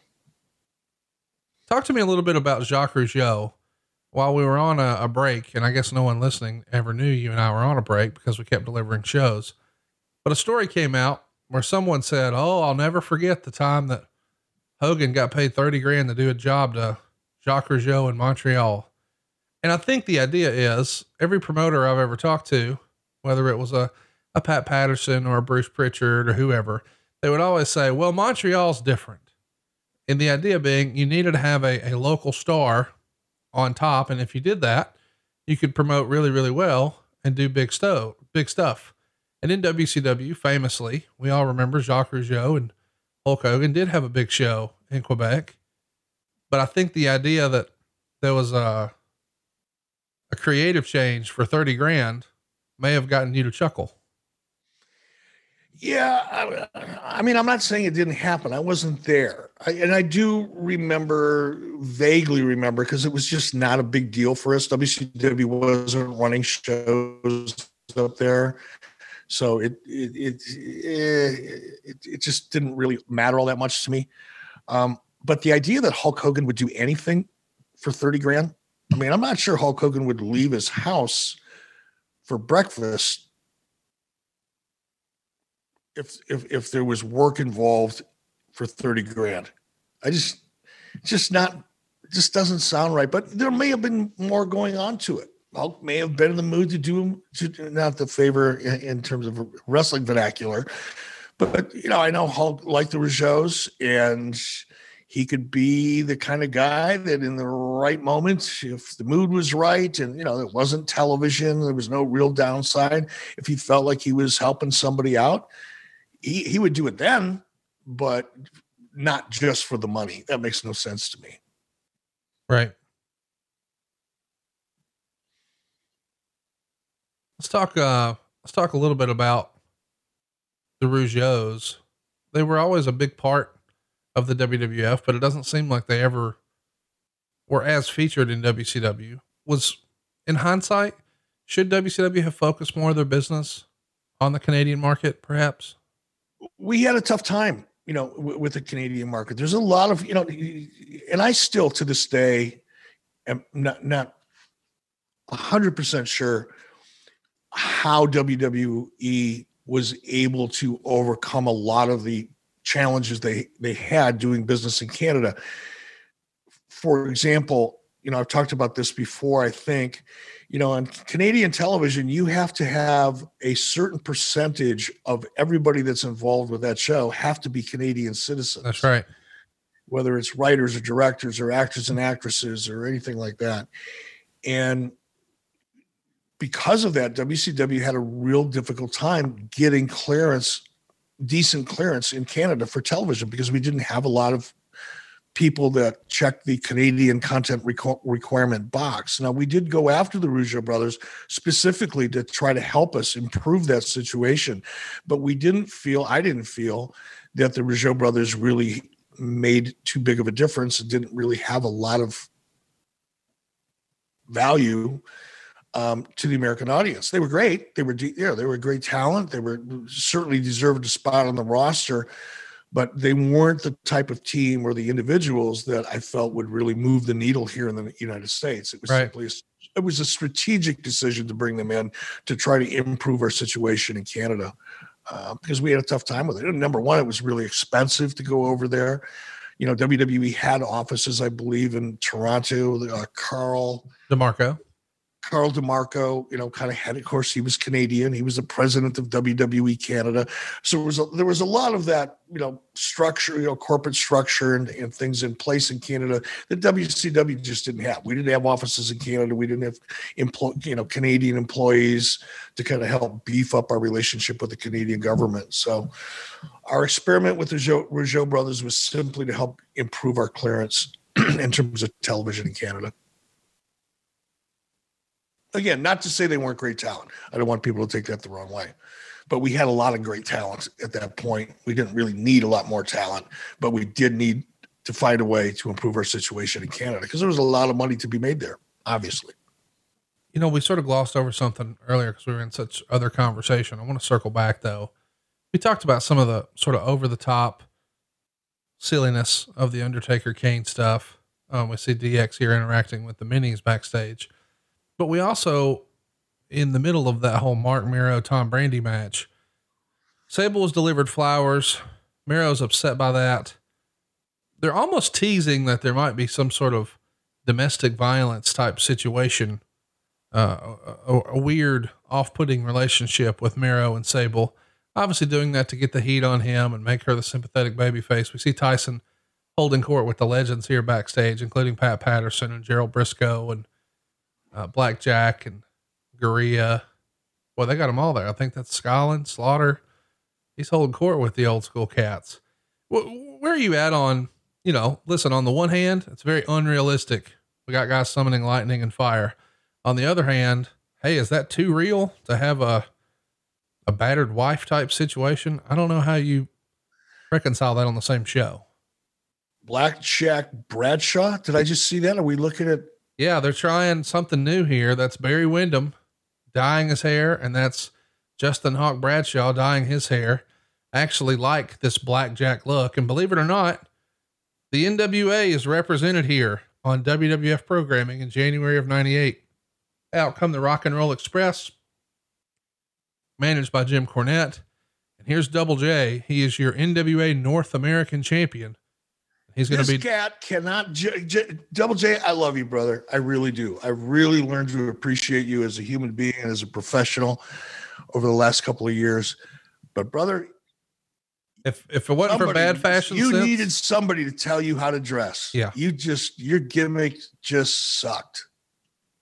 Talk to me a little bit about Jacques Rougeau while we were on a, a, break. And I guess no one listening ever knew you and I were on a break because we kept delivering shows. But a story came out where someone said, Oh, I'll never forget the time that Hogan got paid 30 grand to do a job to Jacques Rougeau in Montreal. And I think the idea is every promoter I've ever talked to, whether it was a, a Pat Patterson or a Bruce Pritchard or whoever, they would always say, well, Montreal's different. And the idea being you needed to have a, a local star on top. And if you did that, you could promote really, really well and do big stuff, big stuff. And in WCW, famously, we all remember Jacques Rougeau and Hulk Hogan did have a big show in Quebec. But I think the idea that there was a, a creative change for 30 grand may have gotten you to chuckle. Yeah, I, I, mean, I'm not saying it didn't happen. I wasn't there, I, and I do remember, vaguely remember, because it was just not a big deal for us. WCW wasn't running shows up there, so it it it it, it just didn't really matter all that much to me. Um, but the idea that Hulk Hogan would do anything for 30 grand, I mean, I'm not sure Hulk Hogan would leave his house for breakfast if if if there was work involved for 30 grand. I just just not just doesn't sound right. But there may have been more going on to it. Hulk may have been in the mood to do to do not the favor in, in terms of wrestling vernacular, but you know, I know Hulk liked the Rougeaus and he could be the kind of guy that in the right moment, if the mood was right and you know it wasn't television, there was no real downside. If he felt like he was helping somebody out, he, he would do it then, but not just for the money. That makes no sense to me. Right. Let's talk. Uh, let's talk a little bit about the Rougeaus. They were always a big part of the WWF, but it doesn't seem like they ever were as featured in WCW. Was in hindsight, should WCW have focused more of their business on the Canadian market, perhaps? We had a tough time, you know, w- with the Canadian market. There's a lot of, you know, and I still to this day am not not hundred percent sure how WWE was able to overcome a lot of the challenges they they had doing business in Canada. For example, you know, I've talked about this before, I think, you know, on Canadian television, you have to have a certain percentage of everybody that's involved with that show have to be Canadian citizens. That's right. Whether it's writers or directors or actors and actresses or anything like that. And because of that, WCW had a real difficult time getting clearance, decent clearance in Canada for television because we didn't have a lot of people that checked the Canadian content requ- requirement box. Now, we did go after the Rougeau brothers specifically to try to help us improve that situation, but we didn't feel, I didn't feel that the Rougeau brothers really made too big of a difference and didn't really have a lot of value um, to the American audience. They were great. They were, yeah, they were great talent. They were certainly deserved a spot on the roster, but they weren't the type of team or the individuals that I felt would really move the needle here in the United States. It was Right. simply, a, it was a strategic decision to bring them in to try to improve our situation in Canada. Uh, because we had a tough time with it. And number one, it was really expensive to go over there. You know, WWE had offices, I believe, in Toronto. Uh, Carl DeMarco. Carl DeMarco, you know, kind of had. Of course, he was Canadian. He was the president of WWE Canada. So there was a, there was a lot of that, you know, structure, you know, corporate structure and, and things in place in Canada that WCW just didn't have. We didn't have offices in Canada. We didn't have, employ, you know, Canadian employees to kind of help beef up our relationship with the Canadian government. So our experiment with the Rougeau brothers was simply to help improve our clearance in terms of television in Canada again, not to say they weren't great talent. I don't want people to take that the wrong way. But we had a lot of great talent at that point. We didn't really need a lot more talent, but we did need to find a way to improve our situation in Canada because there was a lot of money to be made there, obviously. You know, we sort of glossed over something earlier because we were in such other conversation. I want to circle back though. We talked about some of the sort of over the top silliness of the Undertaker Kane stuff. Um, we see DX here interacting with the minis backstage, but we also, in the middle of that whole Marc Mero Tom Brandi match, Sable was delivered flowers. Mero's upset by that. They're almost teasing that there might be some sort of domestic violence type situation uh, a, a weird, off-putting relationship with Miro and Sable. Obviously, doing that to get the heat on him and make her the sympathetic babyface. We see Tyson holding court with the legends here backstage, including Pat Patterson and Gerald Brisco and uh, Blackjack and Gurria. Well, they got them all there. I think that's Scotland, Slaughter. He's holding court with the old school cats. Wh- Where are you at on, you know, listen, on the one hand, it's very unrealistic. We got guys summoning lightning and fire. On the other hand, hey, is that too real to have a a battered wife type situation? I don't know how you reconcile that on the same show. Black Jack Bradshaw. Did I just see that? Are we looking at? Yeah, they're trying something new here. That's Barry Windham dyeing his hair, and that's Justin Hawk Bradshaw dyeing his hair. I actually like this blackjack look, and believe it or not, the NWA is represented here on WWF programming in January of '98. Out come the Rock and Roll Express, managed by Jim Cornette. And here's Double J. He is your NWA North American champion. He's going to this cat cannot. J, J, Double J, I love you, brother. I really do. I really learned to appreciate you as a human being and as a professional over the last couple of years. But brother, If if it wasn't for bad fashion, you sense, needed somebody to tell you how to dress. Yeah. you just your gimmick just sucked.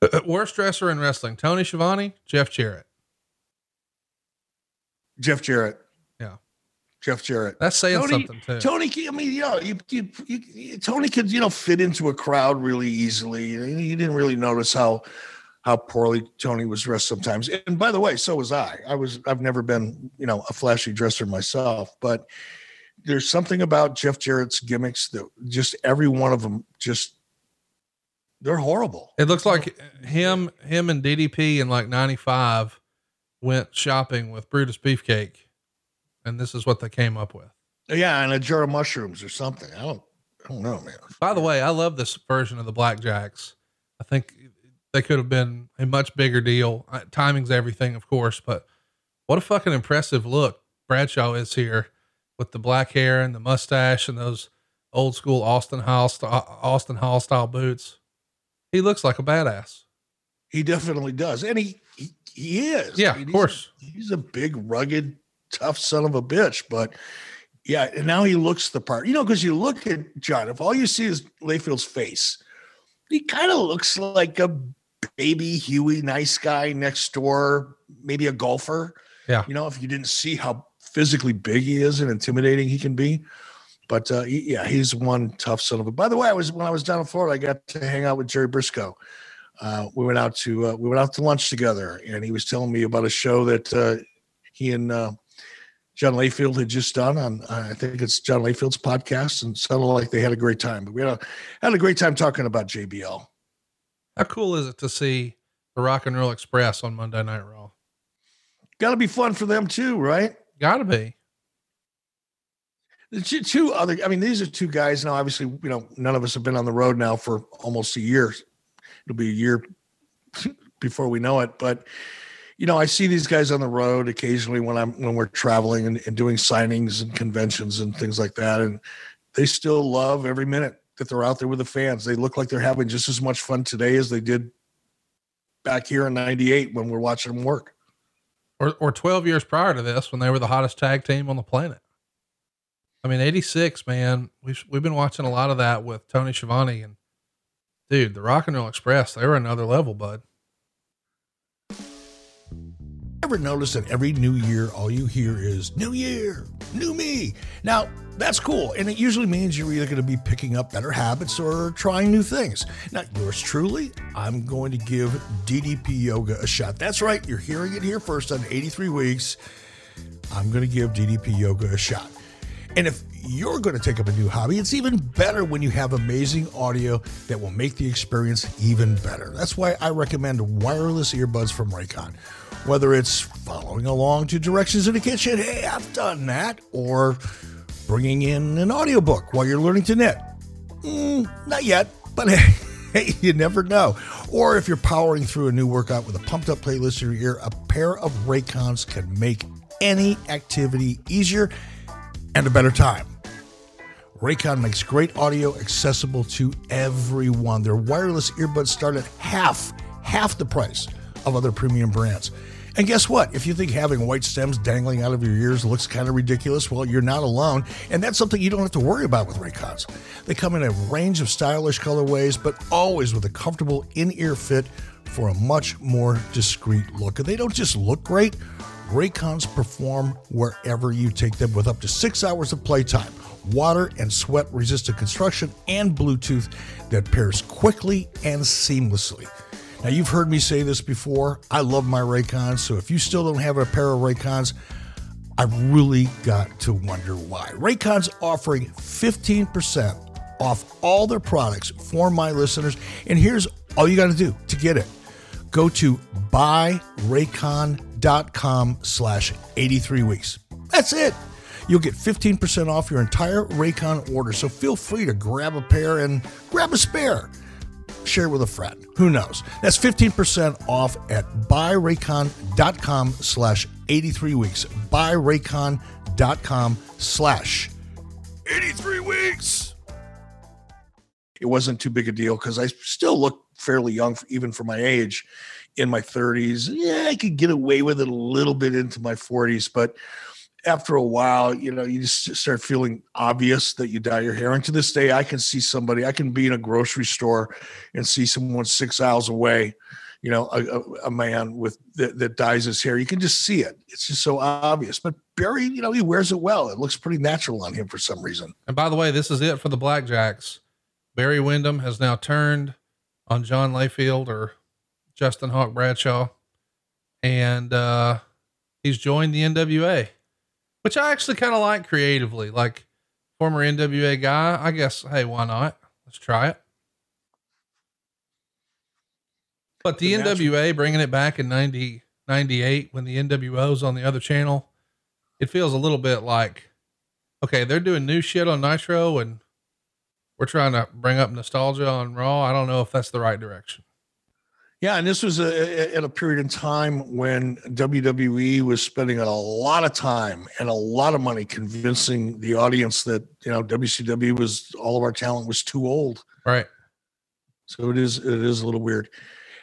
Uh, worst dresser in wrestling: Tony Schiavone, Jeff Jarrett. Jeff Jarrett. Yeah. Jeff Jarrett. That's saying Tony- something too. Tony, I mean, you know, you, you, you, Tony could, you know, fit into a crowd really easily. You didn't really notice how how poorly Tony was dressed sometimes. And by the way, so was I. I was I've never been, you know, a flashy dresser myself, but there's something about Jeff Jarrett's gimmicks that just every one of them just they're horrible. It looks like him, him and DDP in like '95 went shopping with Brutus Beefcake, and this is what they came up with. Yeah, and a jar of mushrooms or something. I don't I don't know, man. By the way, I love this version of the Blackjacks. I think they could have been a much bigger deal. Uh, timing's everything, of course, but what a fucking impressive look Bradshaw is here with the black hair and the mustache and those old school Austin Hall style, Austin Hall style boots. He looks like a badass. He definitely does. And he he, he is. Yeah, I mean, of he's course. A, he's a big, rugged, tough son of a bitch. But yeah, and now he looks the part. You know, because you look at John, if all you see is Layfield's face, he kind of looks like a baby Huey, nice guy next door, maybe a golfer. Yeah. You know, if you didn't see how physically big he is and intimidating he can be. But uh, yeah, he's one tough son of a. By the way, I was when I was down in Florida, I got to hang out with Jerry Brisco. Uh, we went out to uh, we went out to lunch together, and he was telling me about a show that uh, he and uh, John Layfield had just done on uh, I think it's John Layfield's podcast, and sounded like they had a great time. But we had a had a great time talking about JBL. How cool is it to see the Rock and Roll Express on Monday Night Raw? Got to be fun for them too, right? Gotta be. The two, two other, I mean, these are two guys now. Obviously, you know, none of us have been on the road now for almost a year. It'll be a year before we know it. But you know, I see these guys on the road occasionally when I'm when we're traveling and, and doing signings and conventions and things like that, and they still love every minute that they're out there with the fans. They look like they're having just as much fun today as they did back here in '98 when we're watching them work. Or, or 12 years prior to this when they were the hottest tag team on the planet. I mean, 86, man, we've, we've been watching a lot of that with Tony Schiavone and dude, the Rock and Roll Express, they were another level, bud. Ever notice that every new year, all you hear is new year, new me? Now, that's cool. And it usually means you're either going to be picking up better habits or trying new things. Now, yours truly, I'm going to give DDP Yoga a shot. That's right. You're hearing it here first on 83 weeks. I'm going to give DDP Yoga a shot. And if you're going to take up a new hobby, it's even better when you have amazing audio that will make the experience even better. That's why I recommend wireless earbuds from Raycon. Whether it's following along to directions in the kitchen, hey, I've done that, or bringing in an audiobook while you're learning to knit. Mm, not yet, but hey, you never know. Or if you're powering through a new workout with a pumped up playlist in your ear, a pair of Raycons can make any activity easier and a better time. Raycon makes great audio accessible to everyone. Their wireless earbuds start at half, half the price of other premium brands. And guess what? If you think having white stems dangling out of your ears looks kind of ridiculous, well, you're not alone. And that's something you don't have to worry about with Raycons. They come in a range of stylish colorways, but always with a comfortable in ear fit for a much more discreet look. And they don't just look great, Raycons perform wherever you take them with up to six hours of playtime, water and sweat resistant construction, and Bluetooth that pairs quickly and seamlessly. Now, you've heard me say this before. I love my Raycons, so if you still don't have a pair of Raycons, I've really got to wonder why. Raycon's offering 15% off all their products for my listeners, and here's all you got to do to get it. Go to buyraycon.com slash 83 weeks. That's it. You'll get 15% off your entire Raycon order, so feel free to grab a pair and grab a spare share with a friend. Who knows? That's 15% off at buyraycon.com slash 83 weeks. Buyraycon.com slash 83 weeks. it wasn't too big a deal because I still look fairly young, even for my age, in my 30s. Yeah, I could get away with it a little bit into my 40s, but after a while, you know, you just start feeling obvious that you dye your hair. And to this day, I can see somebody, I can be in a grocery store and see someone six aisles away, you know, a, a, man with that, that dyes his hair. You can just see it. It's just so obvious. But Barry, you know, he wears it well. It looks pretty natural on him for some reason. And by the way, this is it for the Blackjacks. Barry Windham has now turned on John Layfield or Justin Hawk Bradshaw, and uh, he's joined the NWA which I actually kind of like creatively. Like former NWA guy, I guess, hey, why not? Let's try it. But the, the NWA bringing it back in 90, 98 when the NWO's on the other channel, it feels a little bit like, okay, they're doing new shit on Nitro and we're trying to bring up nostalgia on Raw. I don't know if that's the right direction. Yeah, and this was a, in a period in time when WWE was spending a lot of time and a lot of money convincing the audience that you know WCW was all of our talent was too old. Right. So it is it is a little weird.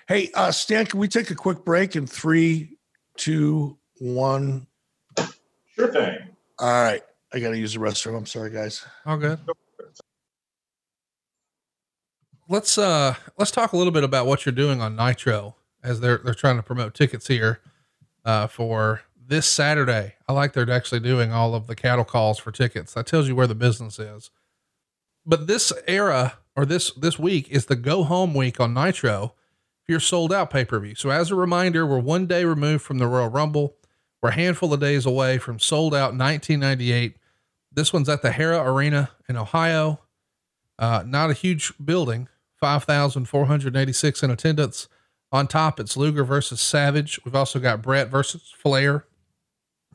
Hey, uh, Stan, can we take a quick break in three, two, one? Sure thing. All right, I got to use the restroom. I'm sorry, guys. All good let's uh let's talk a little bit about what you're doing on Nitro as they're they're trying to promote tickets here uh, for this Saturday. I like they're actually doing all of the cattle calls for tickets. That tells you where the business is. But this era or this this week is the go home week on Nitro If you're Souled Out pay per view. So as a reminder, we're one day removed from the Royal Rumble. We're a handful of days away from Souled Out 1998. This one's at the Hara Arena in Ohio. Uh, not a huge building, 5,486 in attendance. On top, it's Luger versus Savage. We've also got Bret versus Flair.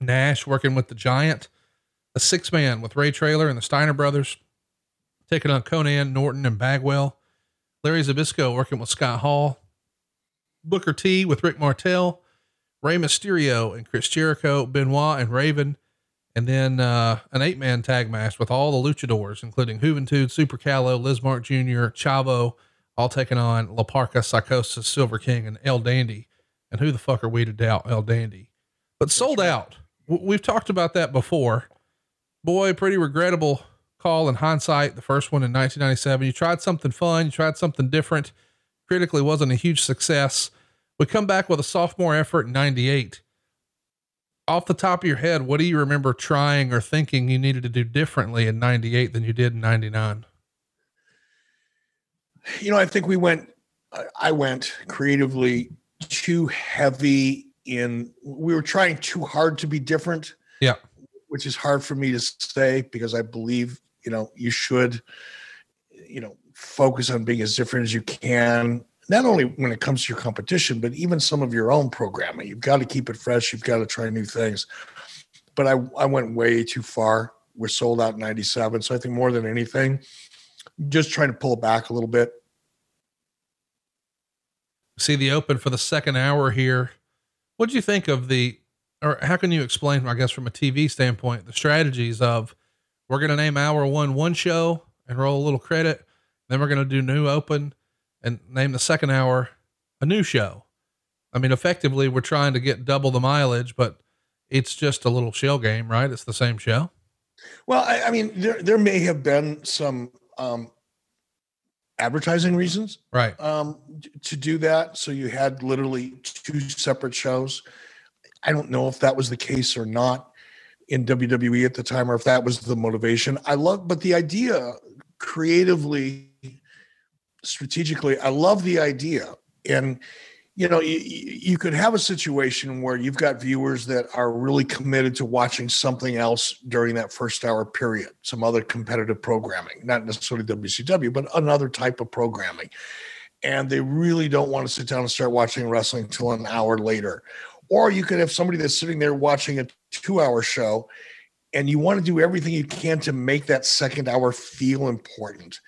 Nash working with the Giant. A six man with Ray Traylor and the Steiner brothers. Taking on Konnan, Norton, and Bagwell. Larry Zbyszko working with Scott Hall. Booker T with Rick Martel. Rey Mysterio and Chris Jericho. Benoit and Raven. And then uh, an eight man tag match with all the luchadors, including Juventud, Super Calo, Lizmark Jr., Chavo, all taking on La Parka, Psicosis, Silver King, and El Dandy. And who the fuck are we to doubt El Dandy? But Souled Out. We've talked about that before. Boy, pretty regrettable call in hindsight. The first one in 1997. You tried something fun, you tried something different. Critically, wasn't a huge success. We come back with a sophomore effort in 98 off the top of your head, what do you remember trying or thinking you needed to do differently in 98 than you did in 99? You know, I think we went, I went creatively too heavy in, we were trying too hard to be different. Yeah. Which is hard for me to say because I believe, you know, you should, you know, focus on being as different as you can not only when it comes to your competition, but even some of your own programming. You've got to keep it fresh. You've got to try new things. But I, I went way too far. We're Souled Out in 97. So I think more than anything, just trying to pull back a little bit. See the open for the second hour here. What do you think of the, or how can you explain, I guess, from a TV standpoint, the strategies of we're going to name hour one one show and roll a little credit. Then we're going to do new open and name the second hour a new show. I mean, effectively, we're trying to get double the mileage, but it's just a little shell game, right? It's the same show. Well, I, I mean, there there may have been some um, advertising reasons, right, um, to do that. So you had literally two separate shows. I don't know if that was the case or not in WWE at the time, or if that was the motivation. I love, but the idea creatively strategically, I love the idea. And, you know, you, you could have a situation where you've got viewers that are really committed to watching something else during that first hour period, some other competitive programming, not necessarily WCW, but another type of programming. And they really don't want to sit down and start watching wrestling until an hour later. Or you could have somebody that's sitting there watching a two hour show and you want to do everything you can to make that second hour feel important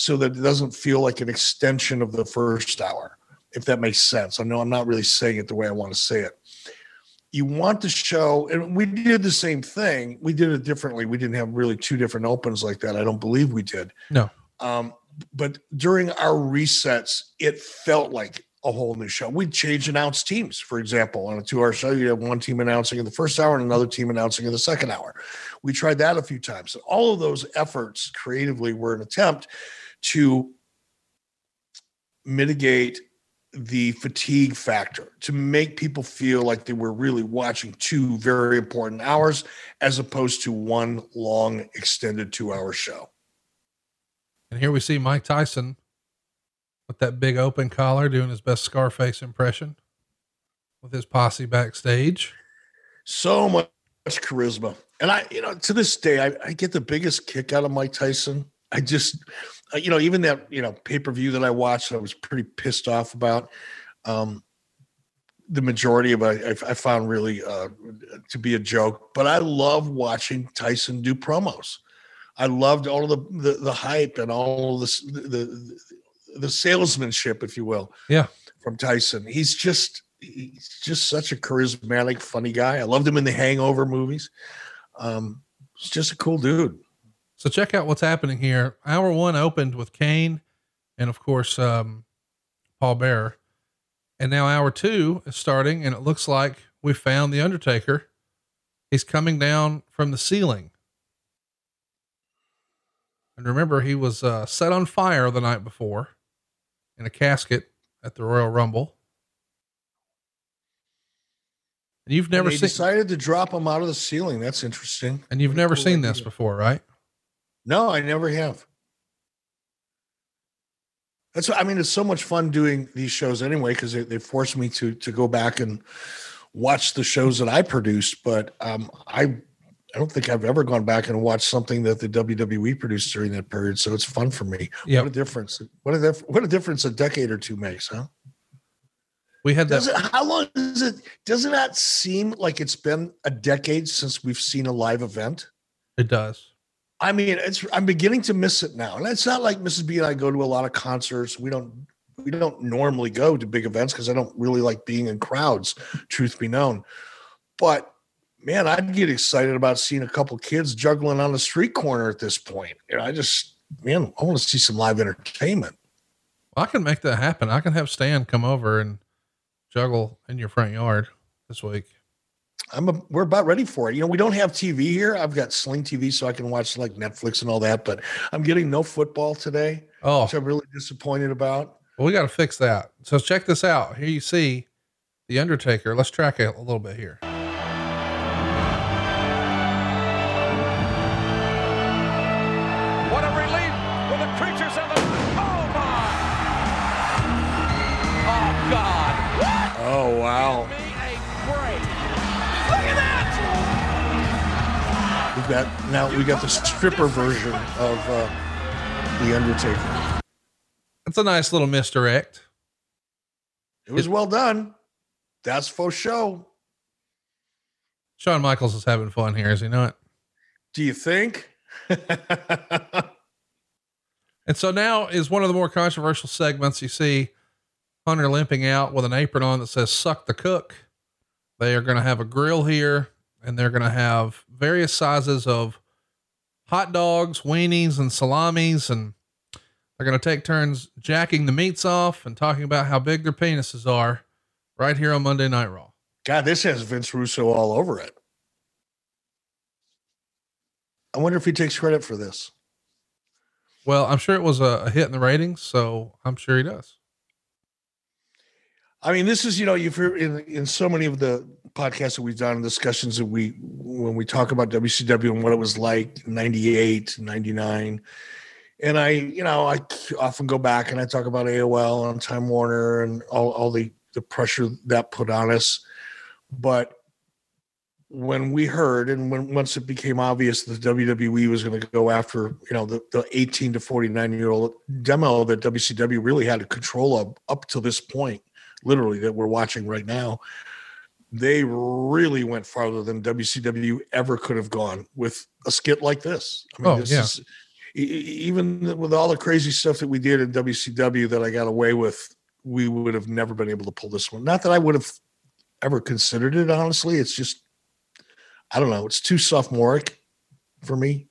so that it doesn't feel like an extension of the first hour, if that makes sense. I know I'm not really saying it the way I want to say it. You want to show, and we did the same thing. We did it differently. We didn't have really two different opens like that. I don't believe we did. No. Um, but during our resets, it felt like a whole new show. We'd change announce teams, for example, on a two hour show, you have one team announcing in the first hour and another team announcing in the second hour. We tried that a few times. And all of those efforts creatively were an attempt to mitigate the fatigue factor to make people feel like they were really watching two very important hours as opposed to one long extended two hour show. And here we see Mike Tyson with that big open collar doing his best Scarface impression with his posse backstage. So much charisma. And I, you know, to this day, I, I get the biggest kick out of Mike Tyson. I just, you know, even that, you know, pay per view that I watched, I was pretty pissed off about. Um, the majority of it I, I found really uh, to be a joke, but I love watching Tyson do promos. I loved all the, the, the hype and all this, the, the, the salesmanship, if you will. Yeah. From Tyson. He's just he's just such a charismatic, funny guy. I loved him in the Hangover movies. Um, he's just a cool dude. So check out what's happening here. Hour one opened with Kane and of course um, Paul Bearer. And now hour two is starting, and it looks like we found the Undertaker. He's coming down from the ceiling. And remember, he was uh, set on fire the night before in a casket at the Royal Rumble. And you've never and seen decided to drop him out of the ceiling. That's interesting. And you've never cool seen idea. this before, right? No, I never have. That's what, I mean, it's so much fun doing these shows anyway because they, they force me to to go back and watch the shows that I produced. But um, I I don't think I've ever gone back and watched something that the WWE produced during that period. So it's fun for me. Yeah. What a difference. What a dif- what a difference a decade or two makes, huh? We had that. It, how long does it, doesn't that seem like it's been a decade since we've seen a live event? It does. I mean, it's, I'm beginning to miss it now. And it's not like Mrs. B and I go to a lot of concerts. We don't, we don't normally go to big events because I don't really like being in crowds, truth be known. But man, I'd get excited about seeing a couple kids juggling on the street corner at this point. You know, I just, man, I want to see some live entertainment. Well, I can make that happen. I can have Stan come over and juggle in your front yard this week. I'm a, we're about ready for it. You know, we don't have TV here. I've got Sling TV, so I can watch like Netflix and all that. But I'm getting no football today, oh, which I'm really disappointed about. Well, we got to fix that. So check this out. Here you see the Undertaker. Let's track it a little bit here. Got now we got the stripper version of uh, the Undertaker. That's a nice little misdirect. It was well done. That's for show. Shawn Michaels is having fun here, is he not? Do you think? and so now is one of the more controversial segments. You see Hunter limping out with an apron on that says "Suck the Cook." They are going to have a grill here and they're going to have various sizes of hot dogs, weenies, and salamis, and they're going to take turns jacking the meats off and talking about how big their penises are right here on Monday Night Raw. God, this has Vince Russo all over it. I wonder if he takes credit for this. Well, I'm sure it was a, a hit in the ratings, so I'm sure he does. I mean, this is you know you've heard in in so many of the podcasts that we've done and discussions that we when we talk about WCW and what it was like 98, 99. And I, you know, I often go back and I talk about AOL and Time Warner and all, all the, the pressure that put on us. But when we heard and when once it became obvious that the WWE was going to go after, you know, the, the 18 to 49 year old demo that WCW really had control of up to this point, literally that we're watching right now, they really went farther than WCW ever could have gone with a skit like this. I mean, oh, this yeah. is even with all the crazy stuff that we did in WCW that I got away with, we would have never been able to pull this one. Not that I would have ever considered it, honestly. It's just, I don't know. It's too sophomoric for me.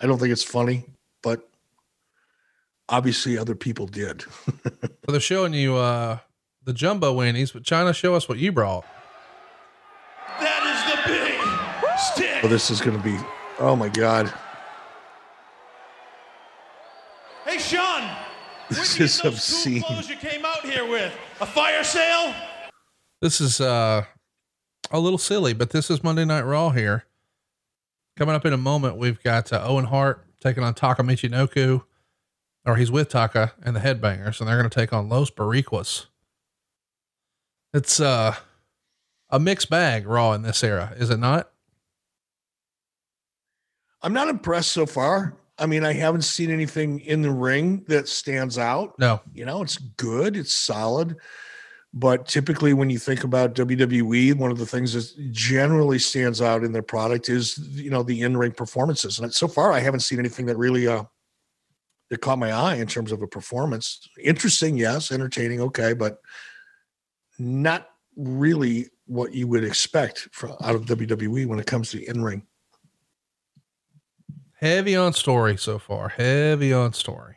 I don't think it's funny, but obviously other people did. so they're showing you uh, the jumbo weenies, but Chyna, show us what you brought. Oh, this is going to be. Oh my God. Hey, Shawn. This is those obscene. Cool clothes you came out here with a fire sale. This is uh, a little silly, but this is Monday Night Raw here. Coming up in a moment, we've got uh, Owen Hart taking on Taka Michinoku, or he's with Taka and the Headbangers, and they're going to take on Los Boricuas. It's uh, a mixed bag, Raw in this era, is it not? I'm not impressed so far. I mean, I haven't seen anything in the ring that stands out. No. You know, it's good, it's solid. But typically, when you think about WWE, one of the things that generally stands out in their product is, you know, the in ring performances. And so far, I haven't seen anything that really uh, that caught my eye in terms of a performance. Interesting, yes. Entertaining, okay, but not really what you would expect from out of WWE when it comes to in ring. Heavy on story so far. Heavy on story.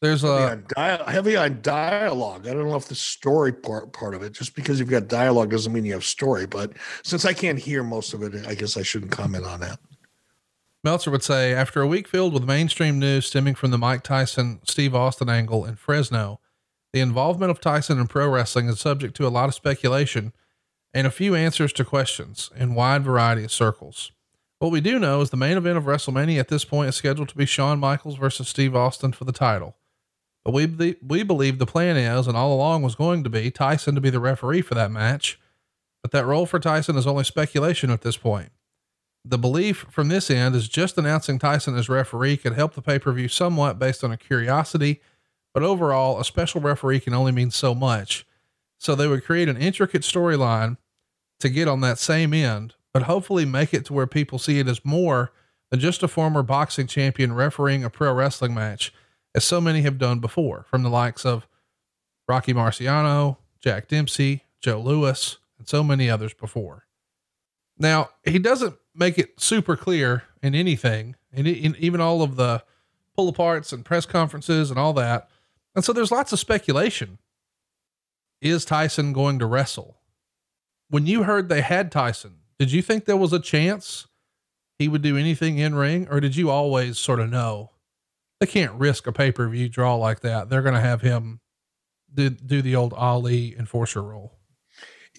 There's heavy a on, dia- heavy on dialogue. I don't know if the story part part of it. Just because you've got dialogue doesn't mean you have story. But since I can't hear most of it, I guess I shouldn't comment on that. Meltzer would say after a week filled with mainstream news stemming from the Mike Tyson Steve Austin angle in Fresno, the involvement of Tyson in pro wrestling is subject to a lot of speculation and a few answers to questions in wide variety of circles. What we do know is the main event of WrestleMania at this point is scheduled to be Shawn Michaels versus Steve Austin for the title. But we be- we believe the plan is, and all along was going to be, Tyson to be the referee for that match. But that role for Tyson is only speculation at this point. The belief from this end is just announcing Tyson as referee could help the pay per view somewhat based on a curiosity, but overall, a special referee can only mean so much. So they would create an intricate storyline to get on that same end, but hopefully make it to where people see it as more than just a former boxing champion refereeing a pro wrestling match, as so many have done before, from the likes of Rocky Marciano, Jack Dempsey, Joe Louis, and so many others before. Now, he doesn't make it super clear in anything, and even all of the pull aparts and press conferences and all that. And so there's lots of speculation. Is Tyson going to wrestle? When you heard they had Tyson, did you think there was a chance he would do anything in ring, or did you always sort of know they can't risk a pay per view draw like that? They're going to have him do, do the old Ali enforcer role.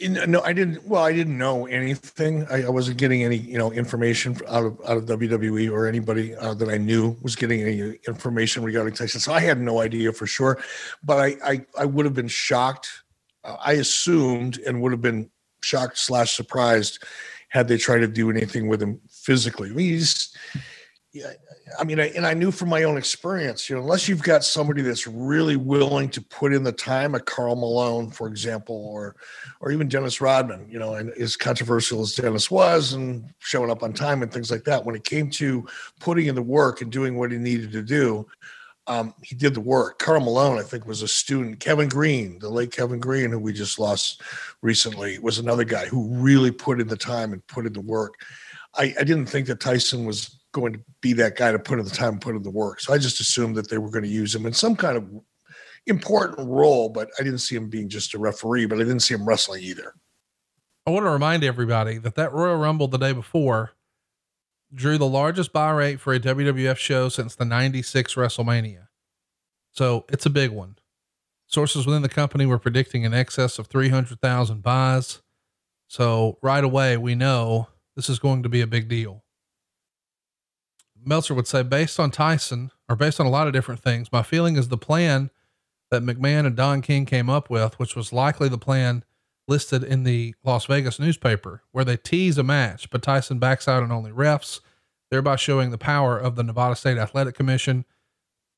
No, I didn't. Well, I didn't know anything. I, I wasn't getting any, you know, information out of out of WWE or anybody uh, that I knew was getting any information regarding Tyson. So I had no idea for sure. But I, I, I would have been shocked. Uh, I assumed and would have been shocked slash surprised had they tried to do anything with him physically. I mean, he's, I mean, I, and I knew from my own experience, you know, unless you've got somebody that's really willing to put in the time, a Karl Malone, for example, or or even Dennis Rodman, you know, and as controversial as Dennis was and showing up on time and things like that, when it came to putting in the work and doing what he needed to do, um, he did the work. Karl Malone, I think, was a student. Kevin Greene, the late Kevin Greene, who we just lost recently, was another guy who really put in the time and put in the work. I, I didn't think that Tyson was going to be that guy to put in the time and put in the work. So I just assumed that they were going to use him in some kind of important role, but I didn't see him being just a referee, but I didn't see him wrestling either. I want to remind everybody that that Royal Rumble the day before drew the largest buy rate for a WWF show since the 96 WrestleMania. So it's a big one. Sources within the company were predicting in excess of 300,000 buys. So right away, we know this is going to be a big deal. Meltzer would say, based on Tyson, or based on a lot of different things, my feeling is the plan that McMahon and Don King came up with, which was likely the plan listed in the Las Vegas newspaper, where they tease a match, but Tyson backs out and only refs, thereby showing the power of the Nevada State Athletic Commission.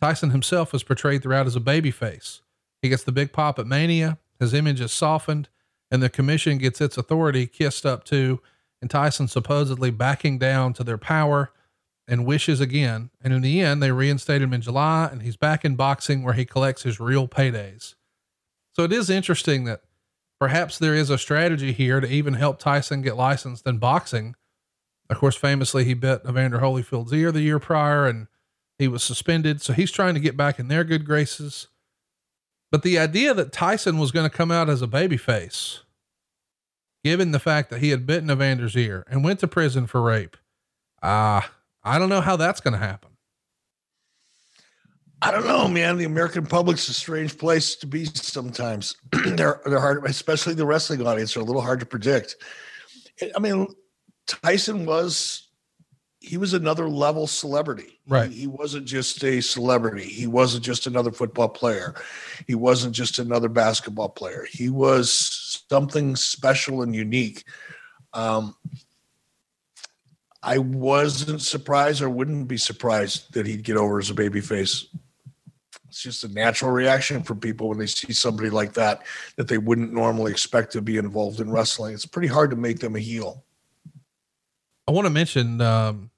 Tyson himself is portrayed throughout as a babyface. He gets the big pop at Mania, his image is softened, and the commission gets its authority kissed up too, and Tyson supposedly backing down to their power and wishes again. And in the end, they reinstate him in July, and he's back in boxing where he collects his real paydays. So it is interesting that perhaps there is a strategy here to even help Tyson get licensed in boxing. Of course, famously, he bit Evander Holyfield's ear the year prior, and He was suspended, so he's trying to get back in their good graces. But the idea that Tyson was going to come out as a babyface, given the fact that he had bitten Evander's ear and went to prison for rape, ah, uh, I don't know how that's going to happen. I don't know, man. The American public's a strange place to be sometimes. they're they're hard, especially the wrestling audience, are a little hard to predict. I mean, Tyson was he was another level celebrity. Right. He, he, wasn't just a celebrity. He wasn't just another football player. He wasn't just another basketball player. He was something special and unique. Um, I wasn't surprised or wouldn't be surprised that he'd get over as a babyface. It's just a natural reaction for people when they see somebody like that that they wouldn't normally expect to be involved in wrestling. It's pretty hard to make them a heel. I want to mention um,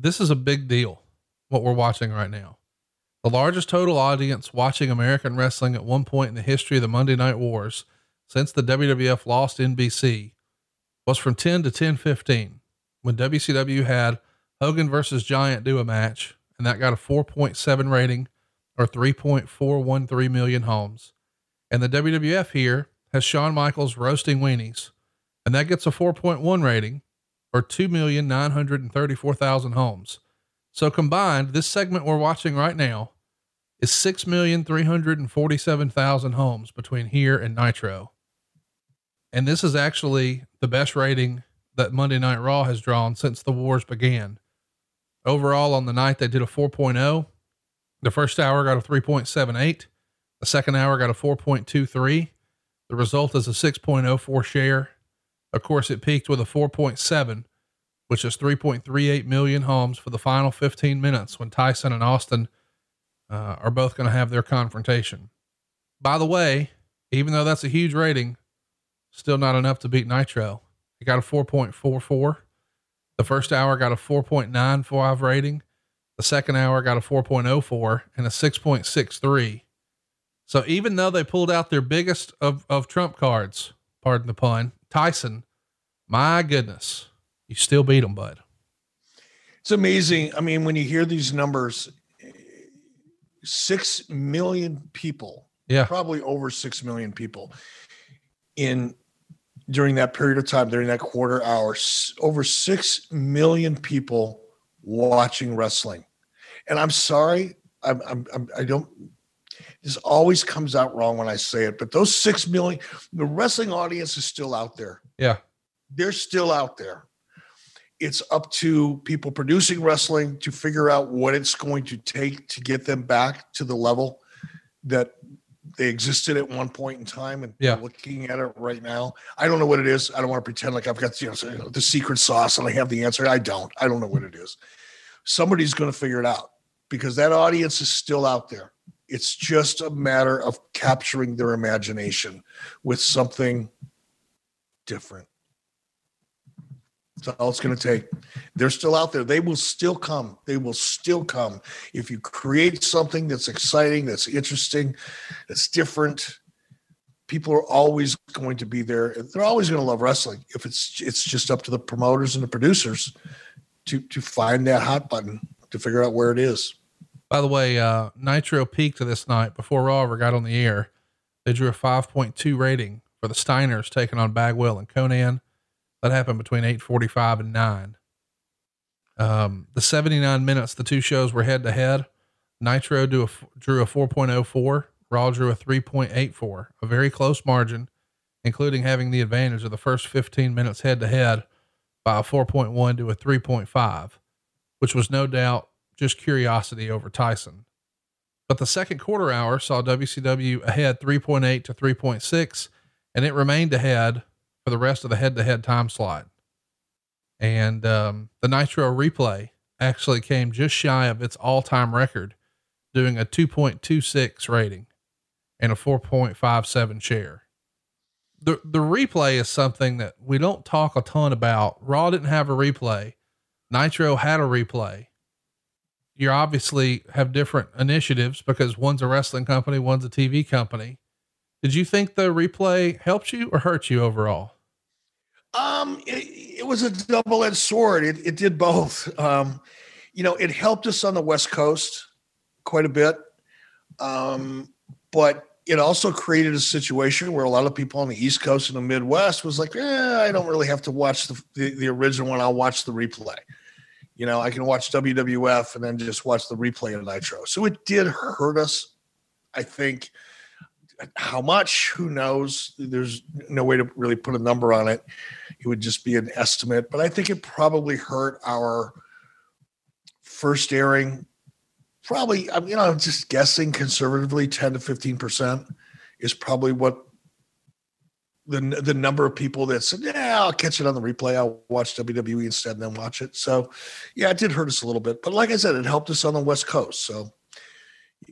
this is a big deal, what we're watching right now. The largest total audience watching American wrestling at one point in the history of the Monday Night Wars since the WWF lost NBC was from 10 to 1015 when WCW had Hogan versus Giant do a match, and that got a 4.7 rating or 3.413 million homes. And the WWF here has Shawn Michaels roasting weenies, and that gets a 4.1 rating or 2,934,000 homes. So combined, this segment we're watching right now is 6,347,000 homes between here and Nitro. And this is actually the best rating that Monday Night Raw has drawn since the wars began. Overall, on the night, they did a 4.0. The first hour got a 3.78. The second hour got a 4.23. The result is a 6.04 share. Of course, it peaked with a 4.7, which is 3.38 million homes for the final 15 minutes when Tyson and Austin uh, are both going to have their confrontation. By the way, even though that's a huge rating, still not enough to beat Nitro. It got a 4.44. The first hour got a 4.95 rating. The second hour got a 4.04 and a 6.63. So even though they pulled out their biggest of, of trump cards, pardon the pun, Tyson, my goodness, you still beat them, bud. It's amazing. I mean, when you hear these numbers, six million people, yeah, probably over six million people in during that period of time, during that quarter hour, over six million people watching wrestling. And I'm sorry, I'm, I'm, I'm I don't this always comes out wrong when I say it, but those six million, the wrestling audience is still out there. Yeah. They're still out there. It's up to people producing wrestling to figure out what it's going to take to get them back to the level that they existed at one point in time and yeah. looking at it right now. I don't know what it is. I don't want to pretend like I've got you know the secret sauce and I have the answer. I don't. I don't know what it is. Somebody's going to figure it out because that audience is still out there. It's just a matter of capturing their imagination with something different. That's all it's going to take. They're still out there. They will still come. They will still come. If you create something that's exciting, that's interesting, that's different, people are always going to be there. They're always going to love wrestling. If it's it's just up to the promoters and the producers to to find that hot button to figure out where it is. By the way, uh, Nitro peaked this night before Raw ever got on the air. They drew a 5.2 rating for the Steiners taking on Bagwell and Konnan. That happened between 8:45 and 9. Um, the 79 minutes the two shows were head to head. Nitro drew a, drew a 4.04. Raw drew a 3.84, a very close margin, including having the advantage of the first 15 minutes head to head by a 4.1 to a 3.5, which was no doubt just curiosity over Tyson. But the second quarter hour saw WCW ahead 3.8 to 3.6, and it remained ahead for the rest of the head to head time slot. And um, the Nitro replay actually came just shy of its all time record, doing a 2.26 rating and a 4.57 share. The, the replay is something that we don't talk a ton about. Raw didn't have a replay. Nitro had a replay you obviously have different initiatives because one's a wrestling company, one's a TV company. Did you think the replay helped you or hurt you overall? Um, it, it was a double edged sword. It, it did both. Um, you know, it helped us on the West Coast quite a bit. Um, but it also created a situation where a lot of people on the East Coast and the Midwest was like, eh, I don't really have to watch the, the, the original one. I'll watch the replay. You know, I can watch WWF and then just watch the replay of Nitro. So it did hurt us, I think. How much? Who knows? There's no way to really put a number on it. It would just be an estimate, but I think it probably hurt our first airing probably I'm you know I'm just guessing conservatively 10 to 15 percent is probably what the the number of people that said yeah I'll catch it on the replay. I'll watch WWE instead and then watch it. So yeah it did hurt us a little bit but like I said it helped us on the West Coast. So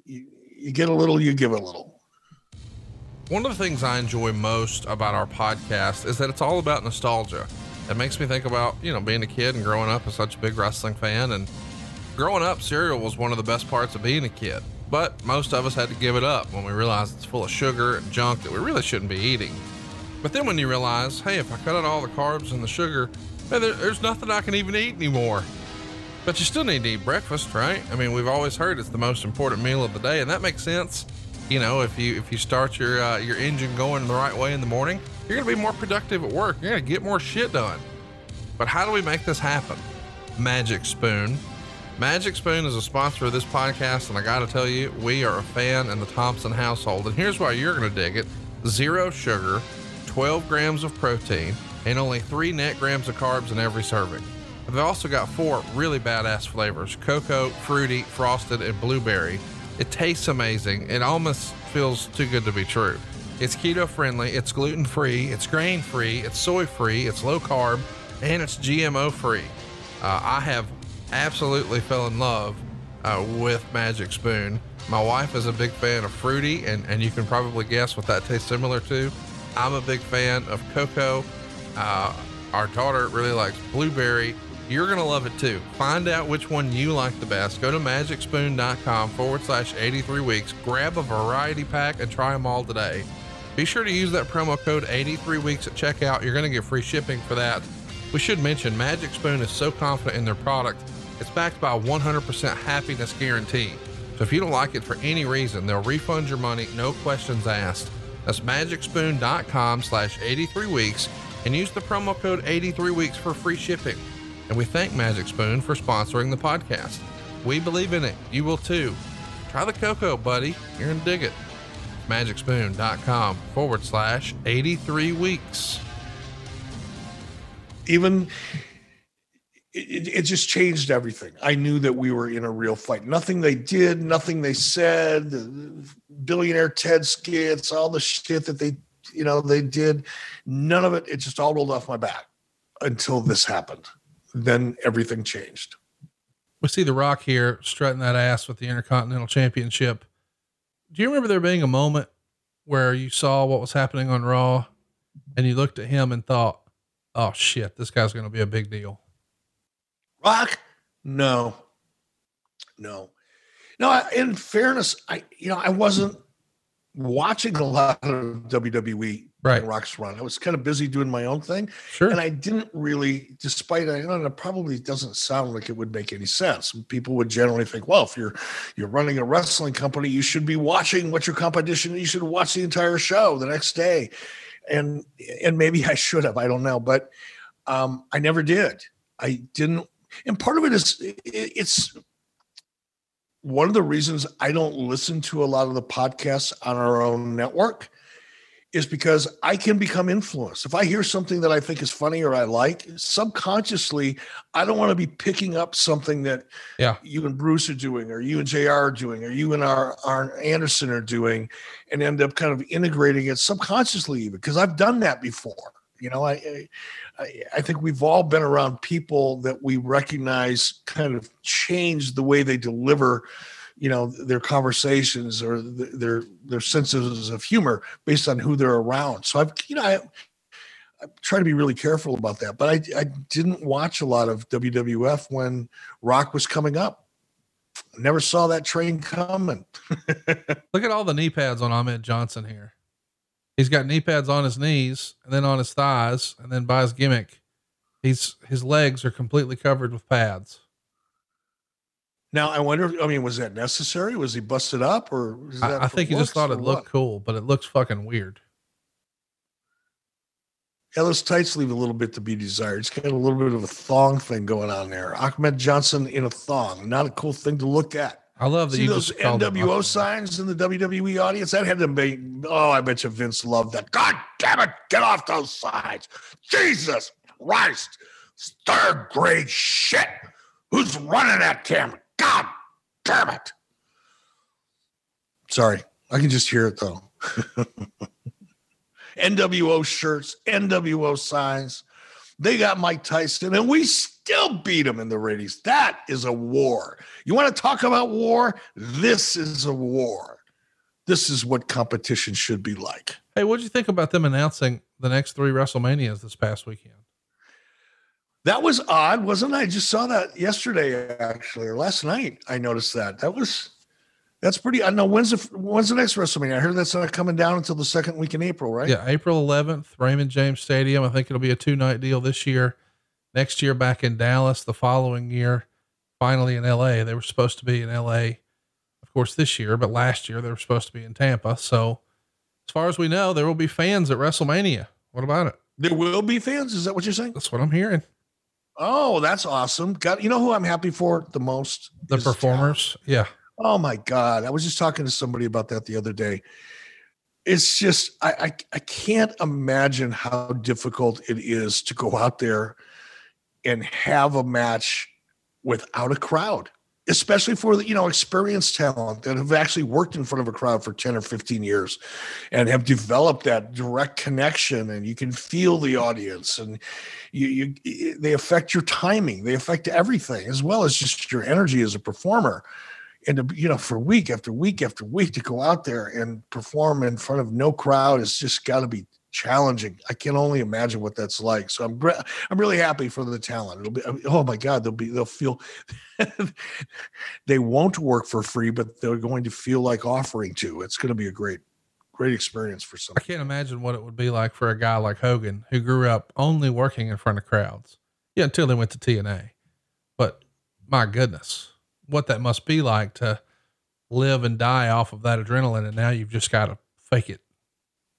you, you get a little you give a little. One of the things I enjoy most about our podcast is that it's all about nostalgia. It makes me think about you know being a kid and growing up as such a big wrestling fan and Growing up, cereal was one of the best parts of being a kid, but most of us had to give it up when we realized it's full of sugar and junk that we really shouldn't be eating. But then when you realize, hey, if I cut out all the carbs and the sugar, man, there, there's nothing I can even eat anymore. But you still need to eat breakfast, right? I mean, we've always heard it's the most important meal of the day, and that makes sense. You know, if you if you start your uh, your engine going the right way in the morning, you're gonna be more productive at work. You're gonna get more shit done. But how do we make this happen? Magic Spoon Magic Spoon is a sponsor of this podcast, and I got to tell you, we are a fan in the Thompson household. And here's why you're going to dig it zero sugar, 12 grams of protein, and only three net grams of carbs in every serving. They've also got four really badass flavors cocoa, fruity, frosted, and blueberry. It tastes amazing. It almost feels too good to be true. It's keto friendly, it's gluten free, it's grain free, it's soy free, it's low carb, and it's GMO free. Uh, I have absolutely fell in love uh, with Magic Spoon. My wife is a big fan of fruity, and, and you can probably guess what that tastes similar to. I'm a big fan of cocoa. Uh, our daughter really likes blueberry. You're going to love it too. Find out which one you like the best. Go to magicspoon.com forward slash 83 weeks. Grab a variety pack and try them all today. Be sure to use that promo code 83 weeks at checkout. You're going to get free shipping for that. We should mention Magic Spoon is so confident in their product it's backed by a 100% happiness guarantee. So if you don't like it for any reason, they'll refund your money, no questions asked. That's magicspoon.com slash 83 weeks and use the promo code 83 weeks for free shipping. And we thank Magic Spoon for sponsoring the podcast. We believe in it. You will too. Try the cocoa, buddy. You're going to dig it. Magicspoon.com forward slash 83 weeks. Even it, it, just changed everything. I knew that we were in a real fight. Nothing they did, nothing they said, billionaire Ted skits, all the shit that they, you know, they did, none of it, it just all rolled off my back until this happened. Then everything changed. We see The Rock here strutting that ass with the Intercontinental Championship. Do you remember there being a moment where you saw what was happening on Raw and you looked at him and thought, oh shit, this guy's going to be a big deal? Rock? No, no, no. In fairness, I you know I wasn't watching a lot of WWE right. Rock's run. I was kind of busy doing my own thing, sure, and I didn't really, despite I know it probably doesn't sound like it would make any sense. People would generally think, well, if you're you're running a wrestling company, you should be watching what's your competition. You should watch the entire show the next day, and and maybe I should have. I don't know, but um, I never did. I didn't and part of it is it's one of the reasons I don't listen to a lot of the podcasts on our own network is because I can become influenced. If I hear something that I think is funny or I like, subconsciously, I don't want to be picking up something that yeah. you and Bruce are doing, or you and JR are doing, or you and our, Arn Anderson are doing, and end up kind of integrating it subconsciously, even because I've done that before. You know, I, I, I think we've all been around people that we recognize kind of change the way they deliver you know their conversations or their their senses of humor based on who they're around so i've you know i I try to be really careful about that, but I, I didn't watch a lot of WWF when Rock was coming up. Never saw that train coming. Look at all the knee pads on Ahmed Johnson here. He's got knee pads on his knees and then on his thighs, and then by his gimmick, he's his legs are completely covered with pads. Now I wonder. I mean, was that necessary? Was he busted up, or I, I think he just thought it looked what? cool, but it looks fucking weird. Yeah, those tights leave a little bit to be desired. It's got a little bit of a thong thing going on there. Ahmed Johnson in a thong, not a cool thing to look at. I love that See you those just called him NWO signs in the WWE audience? That had to be. Oh, I bet you Vince loved that. God damn it! Get off those signs! Jesus Christ! Third grade shit. Who's running that camera? God damn it! Sorry, I can just hear it though. NWO shirts, NWO signs. They got Mike Tyson, and we still beat him in the ratings. That is a war. You want to talk about war? This is a war. This is what competition should be like. Hey, what'd you think about them announcing the next three WrestleManias this past weekend? That was odd, wasn't it? I just saw that yesterday, actually, or last night. I noticed that. That was that's pretty. I know when's the when's the next WrestleMania? I heard that's not coming down until the second week in April, right? Yeah, April 11th, Raymond James Stadium. I think it'll be a two night deal this year. Next year, back in Dallas. The following year, finally in LA. They were supposed to be in LA, of course, this year, but last year they were supposed to be in Tampa. So, as far as we know, there will be fans at WrestleMania. What about it? There will be fans. Is that what you're saying? That's what I'm hearing. Oh, that's awesome. Got you know who I'm happy for the most? The performers. Yeah. Oh my God. I was just talking to somebody about that the other day. It's just I, I I can't imagine how difficult it is to go out there and have a match without a crowd, especially for the you know experienced talent that have actually worked in front of a crowd for 10 or 15 years and have developed that direct connection and you can feel the audience and you you they affect your timing, they affect everything as well as just your energy as a performer and to, you know for week after week after week to go out there and perform in front of no crowd is just got to be challenging. I can only imagine what that's like. So I'm I'm really happy for the talent. It'll be oh my god, they'll be they'll feel they won't work for free, but they're going to feel like offering to. It's going to be a great great experience for some. I can't imagine what it would be like for a guy like Hogan who grew up only working in front of crowds. Yeah, until he went to TNA. But my goodness, what that must be like to live and die off of that adrenaline. And now you've just got to fake it.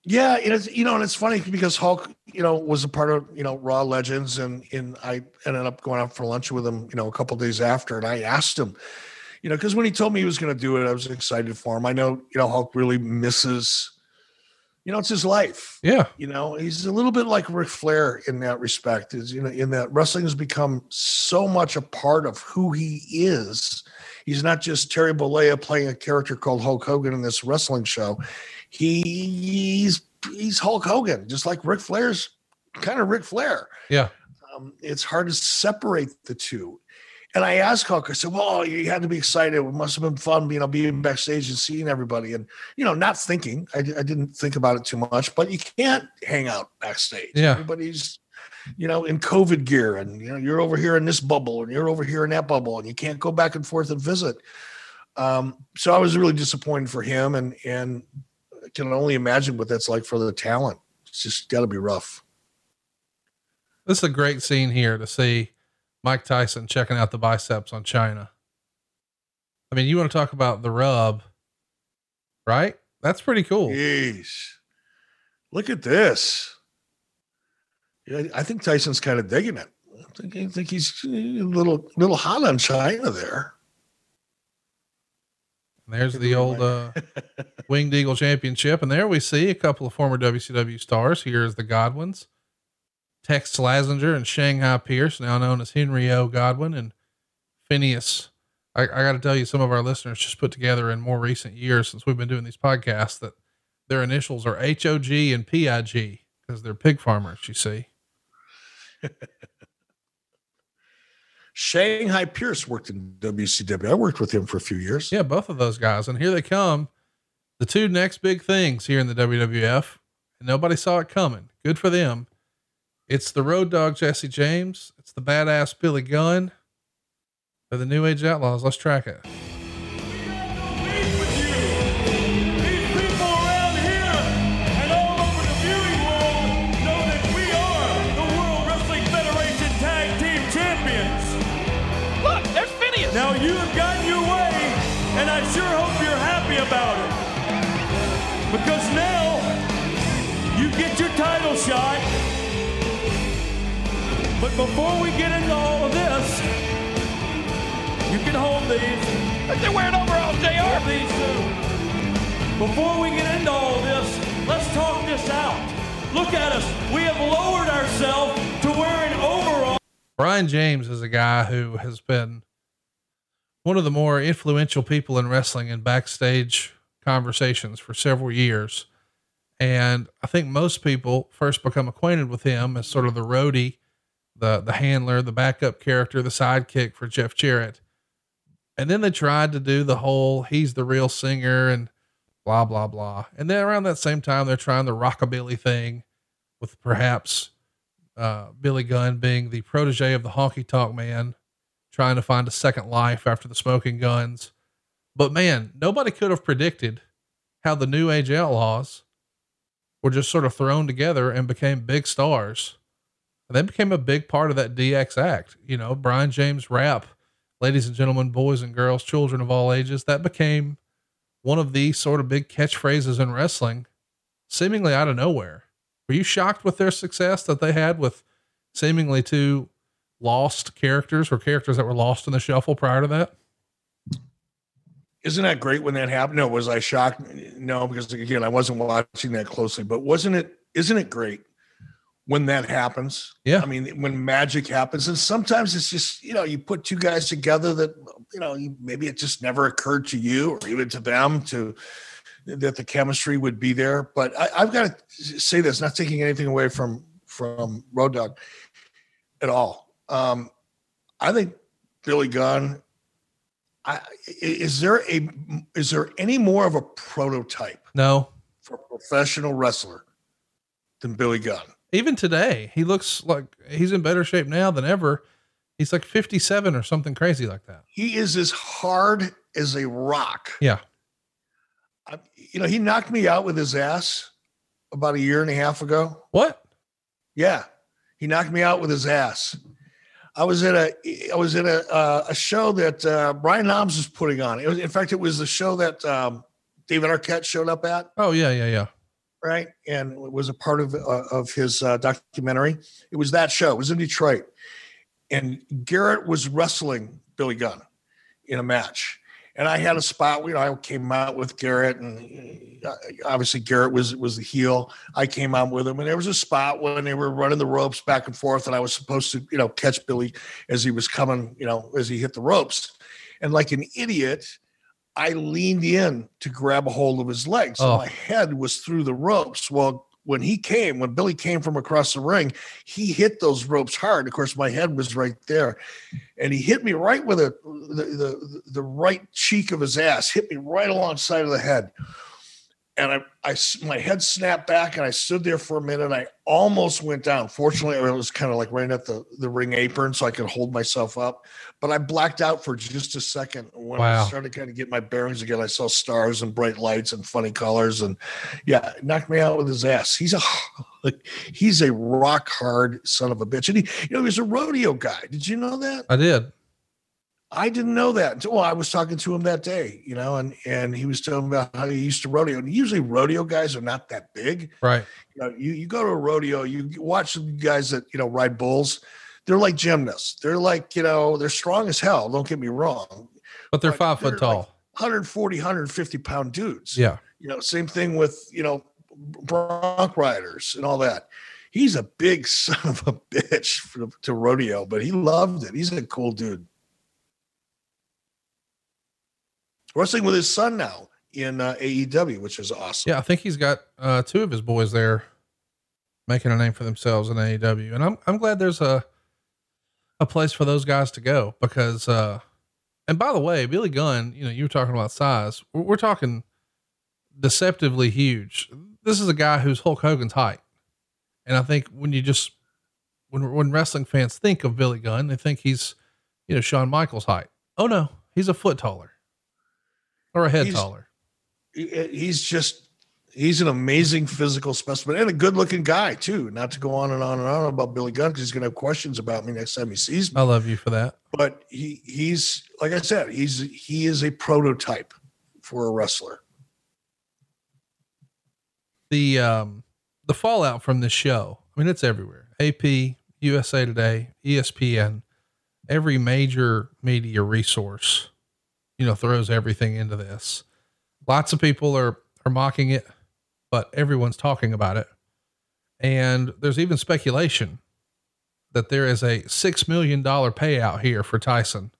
Yeah, and it's you know, and it's funny because Hulk, you know, was a part of you know Raw Legends, and and I ended up going out for lunch with him, you know, a couple days after, and I asked him, you know, because when he told me he was going to do it, I was excited for him. I know, you know, Hulk really misses, you know, it's his life. Yeah. You know, he's a little bit like Ric Flair in that respect. Is you know, in that wrestling has become so much a part of who he is. He's not just Terry Bollea playing a character called Hulk Hogan in this wrestling show. He, he's he's Hulk Hogan, just like Ric Flair's kind of Ric Flair. Yeah. Um, it's hard to separate the two. And I asked Hulk, I said, Well, you had to be excited. It must have been fun, you know, being backstage and seeing everybody. And, you know, not thinking, I, I didn't think about it too much, but you can't hang out backstage. Yeah. Everybody's, you know, in COVID gear and, you know, you're over here in this bubble and you're over here in that bubble and you can't go back and forth and visit. Um, so I was really disappointed for him and, and I can only imagine what that's like for the talent. It's just got to be rough. This is a great scene here to see Mike Tyson checking out the biceps on Chyna. I mean, you want to talk about the rub, right? That's pretty cool. Jeez. Look at this. Yeah, I think Tyson's kind of digging it. I think, I think he's a little little hot on Chyna there. There's the old uh, Winged Eagle Championship. And there we see a couple of former WCW stars. Here's the Godwins Tex Slazenger and Shanghai Pierce, now known as Henry O. Godwin and Phineas. I, I got to tell you, some of our listeners just put together in more recent years since we've been doing these podcasts that their initials are HOG and PIG because they're pig farmers, you see. Shanghai Pierce worked in WCW. I worked with him for a few years. Yeah, both of those guys. And here they come. The two next big things here in the WWF. And nobody saw it coming. Good for them. It's the road dog Jesse James. It's the badass Billy Gunn. They're the New Age Outlaws. Let's track it. Before we get into all of this, you can hold these. They're wearing overalls, JR. Hold these too. Before we get into all this, let's talk this out. Look at us. We have lowered ourselves to wearing overalls. Brian James is a guy who has been one of the more influential people in wrestling and backstage conversations for several years. And I think most people first become acquainted with him as sort of the roadie, the the handler, the backup character, the sidekick for Jeff Jarrett. And then they tried to do the whole he's the real singer and blah blah blah. And then around that same time they're trying the rockabilly thing with perhaps uh, Billy Gunn being the protege of the honky tonk man, trying to find a second life after the Smoking Gunns. But man, nobody could have predicted how the New Age Outlaws were just sort of thrown together and became big stars. They became a big part of that DX act. You know, Brian James rap, ladies and gentlemen, boys and girls, children of all ages, that became one of the sort of big catchphrases in wrestling, seemingly out of nowhere. Were you shocked with their success that they had with seemingly two lost characters or characters that were lost in the shuffle prior to that? Isn't that great when that happened? No, was I shocked? No, because again, I wasn't watching that closely. But wasn't it? Isn't it great when that happens? Yeah. I mean, when magic happens, and sometimes it's just you know you put two guys together that you know maybe it just never occurred to you or even to them to that the chemistry would be there. But I, I've got to say this, not taking anything away from from Road Dog at all. Um, I think Billy Gunn. I, is there a is there any more of a prototype No. for a professional wrestler than Billy Gunn? Even today, he looks like he's in better shape now than ever. He's like 57 or something crazy like that. He is as hard as a rock. Yeah. I, you know, he knocked me out with his ass about a year and a half ago. What? Yeah, he knocked me out with his ass. I was at a I was at a uh, a show that uh, Brian Knobbs was putting on. It was, in fact, it was the show that um, David Arquette showed up at, Oh, yeah, yeah, yeah. Right? And it was a part of uh, of his uh, documentary. It was that show. It was in Detroit, and Garrett was wrestling Billy Gunn in a match. And I had a spot. You know, I came out with Garrett, and uh, obviously Garrett was was the heel. I came out with him, and there was a spot when they were running the ropes back and forth, and I was supposed to, you know, catch Billy as he was coming, you know, as he hit the ropes. And like an idiot, I leaned in to grab a hold of his legs. So Oh. my head was through the ropes. Well, when he came, when Billy came from across the ring, he hit those ropes hard. Of course, my head was right there, and he hit me right with a, the, the the right cheek of his ass. Hit me right alongside of the head, and I, I, my head snapped back, and I stood there for a minute. I almost went down. Fortunately, I was kind of like right at the the ring apron, so I could hold myself up. But I blacked out for just a second. When Wow. I started to kind of get my bearings again, I saw stars and bright lights and funny colors, and yeah, knocked me out with his ass. He's a like he's a rock hard son of a bitch, and he you know he was a rodeo guy. Did you know that? I did. I didn't know that until well, I was talking to him that day, you know, and and he was telling about how he used to rodeo. And usually rodeo guys are not that big. Right. You know, you, you go to a rodeo, you watch the guys that, you know, ride bulls. They're like gymnasts. They're like, you know, they're strong as hell. Don't get me wrong. But they're five foot they're tall. like 140, 150 pound dudes. yeah. You know, same thing with, you know, bronc riders and all that. He's a big son of a bitch for, to rodeo, but he loved it. He's a cool dude. Wrestling with his son now in uh, AEW, which is awesome. Yeah. I think he's got uh, two of his boys there making a name for themselves in AEW. And I'm, I'm glad there's a, a place for those guys to go because, uh, and by the way, Billy Gunn, you know, you were talking about size. We're, we're talking deceptively huge. This is a guy who's Hulk Hogan's height. And I think when you just, when, when wrestling fans think of Billy Gunn, they think he's, you know, Shawn Michaels height. Oh no, he's a foot taller or a head He's- taller. He's just, he's an amazing physical specimen and a good looking guy, too. Not to go on and on and on about Billy Gunn because he's going to have questions about me next time he sees me. I love you for that. but he he's like I said, he's he is a prototype for a wrestler. the um, the fallout from this show. I mean, it's everywhere. AP, USA Today, ESPN, every major media resource, you know, throws everything into this. Lots of people are are mocking it, but everyone's talking about it. And there's even speculation that there is a $6 million payout here for Tyson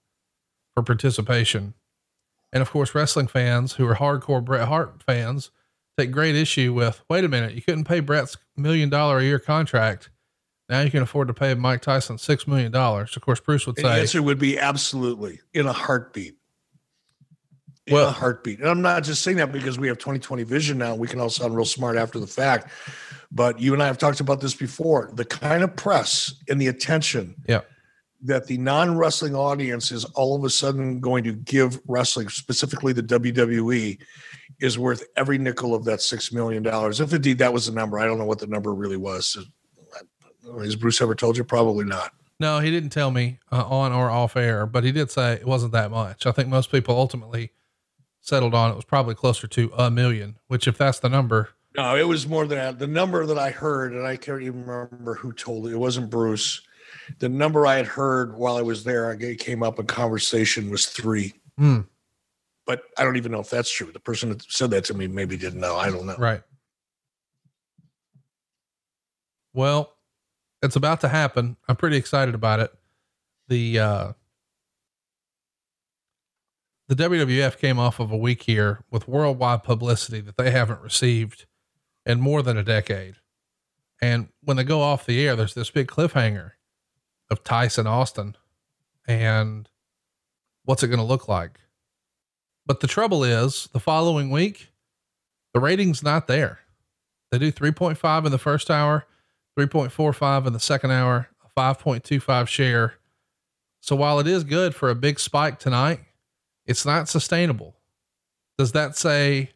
for participation. And of course, wrestling fans who are hardcore Bret Hart fans take great issue with wait a minute, you couldn't pay Bret's million dollar a year contract. Now you can afford to pay Mike Tyson $6 million. Of course, Bruce would say. The answer would be absolutely in a heartbeat. In Well- a heartbeat. And I'm not just saying that because we have 2020 vision now. We can all sound real smart after the fact. But you and I have talked about this before. The kind of press and the attention yeah, that the non-wrestling audience is all of a sudden going to give wrestling, specifically the WWE, is worth every nickel of that six million dollars. If indeed that was the number, I don't know what the number really was. Has Bruce ever told you? Probably not. No, he didn't tell me uh, on or off air, but he did say it wasn't that much. I think most people ultimately settled on it was probably closer to a million, which if that's the number, No, it was more than that. The number that I heard, and I can't even remember who told it. It wasn't Bruce. The number I had heard while I was there, it came up in conversation, was three. Hmm. But I don't even know if that's true. The person that said that to me maybe didn't know. I don't know. right. Well, it's about to happen. I'm pretty excited about it. The, uh, the WWF came off of a week here with worldwide publicity that they haven't received in more than a decade. And when they go off the air, there's this big cliffhanger of Tyson Austin and what's it going to look like? But the trouble is the following week, the rating's not there. They do 3.5 in the first hour, 3.45 in the second hour, a 5.25 share. So while it is good for a big spike tonight, it's not sustainable. Does that say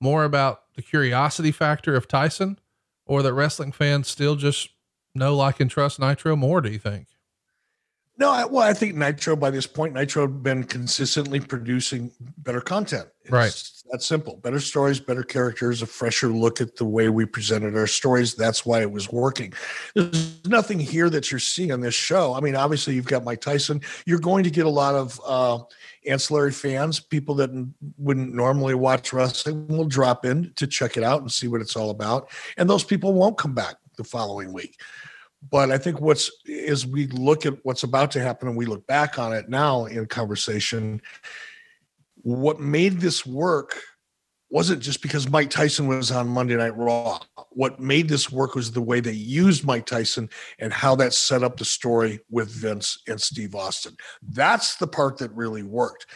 more about the curiosity factor of Tyson or that wrestling fans still just know, like, and trust Nitro more? Do you think? No, I, well, I think Nitro by this point, Nitro had been consistently producing better content. It's Right. That simple. Better stories, better characters, a fresher look at the way we presented our stories. That's why it was working. There's nothing here that you're seeing on this show. I mean, obviously, you've got Mike Tyson. You're going to get a lot of uh, ancillary fans, people that wouldn't normally watch wrestling will drop in to check it out and see what it's all about. And those people won't come back the following week. But I think what's as we look at what's about to happen and we look back on it now in conversation, what made this work wasn't just because Mike Tyson was on Monday Night Raw. What made this work was the way they used Mike Tyson and how that set up the story with Vince and Steve Austin. That's the part that really worked.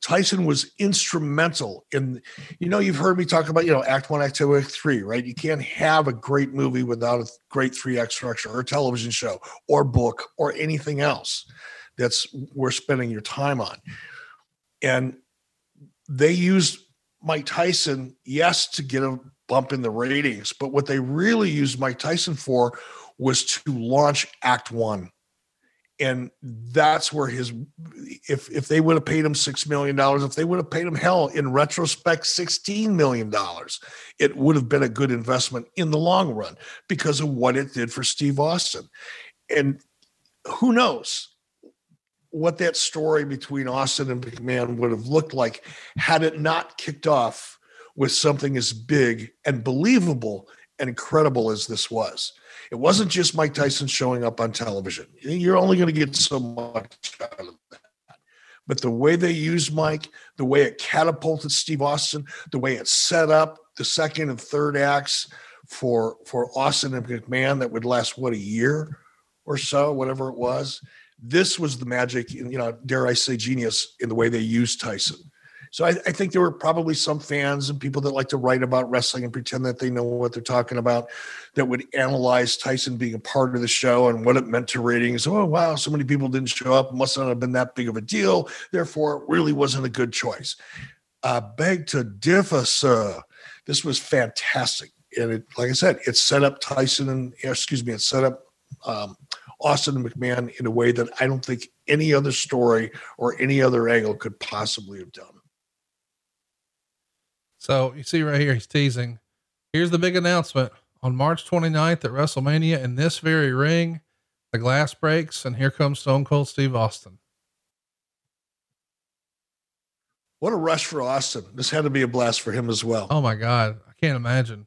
Tyson was instrumental in, you know, you've heard me talk about, you know, act one, act two, act three, right? You can't have a great movie without a great three act structure or television show or book or anything else that's worth spending your time on. And they used Mike Tyson, yes, to get a bump in the ratings, but what they really used Mike Tyson for was to launch Act One. And that's where his if if they would have paid him six million dollars, if they would have paid him hell in retrospect, sixteen million dollars, it would have been a good investment in the long run because of what it did for Steve Austin. And who knows what that story between Austin and McMahon would have looked like had it not kicked off with something as big and believable and incredible as this was. It wasn't mm. just Mike Tyson showing up on television. You're only going to get so much out of that. But the way they used Mike, the way it catapulted Steve Austin, the way it set up the second and third acts for for Austin and McMahon that would last what a year or so, whatever it was. This was the magic, you know, dare I say, genius in the way they used Tyson. So I, I, think there were probably some fans and people that like to write about wrestling and pretend that they know what they're talking about that would analyze Tyson being a part of the show and what it meant to ratings. Oh, wow, so many people didn't show up. Must not have been that big of a deal. Therefore, it really wasn't a good choice. I beg to differ, sir. This was fantastic. And it, like I said, it set up Tyson and, excuse me, it set up um, Austin and McMahon in a way that I don't think any other story or any other angle could possibly have done. So you see right here, he's teasing Here's the big announcement on March 29th at WrestleMania in this very ring, the glass breaks and here comes Stone Cold Steve Austin. What a rush for Austin. This had to be a blast for him as well. Oh my God. I can't imagine.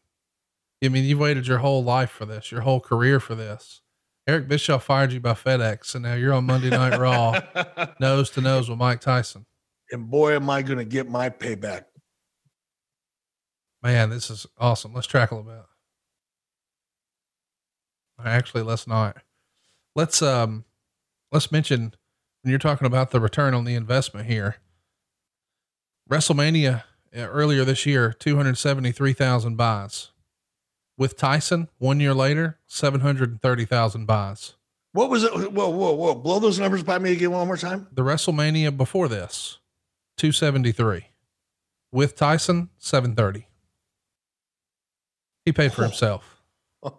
I mean, you've waited your whole life for this, your whole career for this. Eric Bischoff fired you by FedEx, and now you're on Monday Night Raw, nose to nose with Mike Tyson. And boy, am I going to get my payback. Man, this is awesome. Let's track a little bit. Actually, let's not. Let's um, let's mention when you're talking about the return on the investment here. WrestleMania uh, earlier this year, two hundred seventy-three thousand buys. With Tyson, one year later, seven hundred thirty thousand buys. What was it? Whoa, whoa, whoa! Blow those numbers by me again one more time. The WrestleMania before this, two seventy-three. With Tyson, seven thirty. He paid for himself.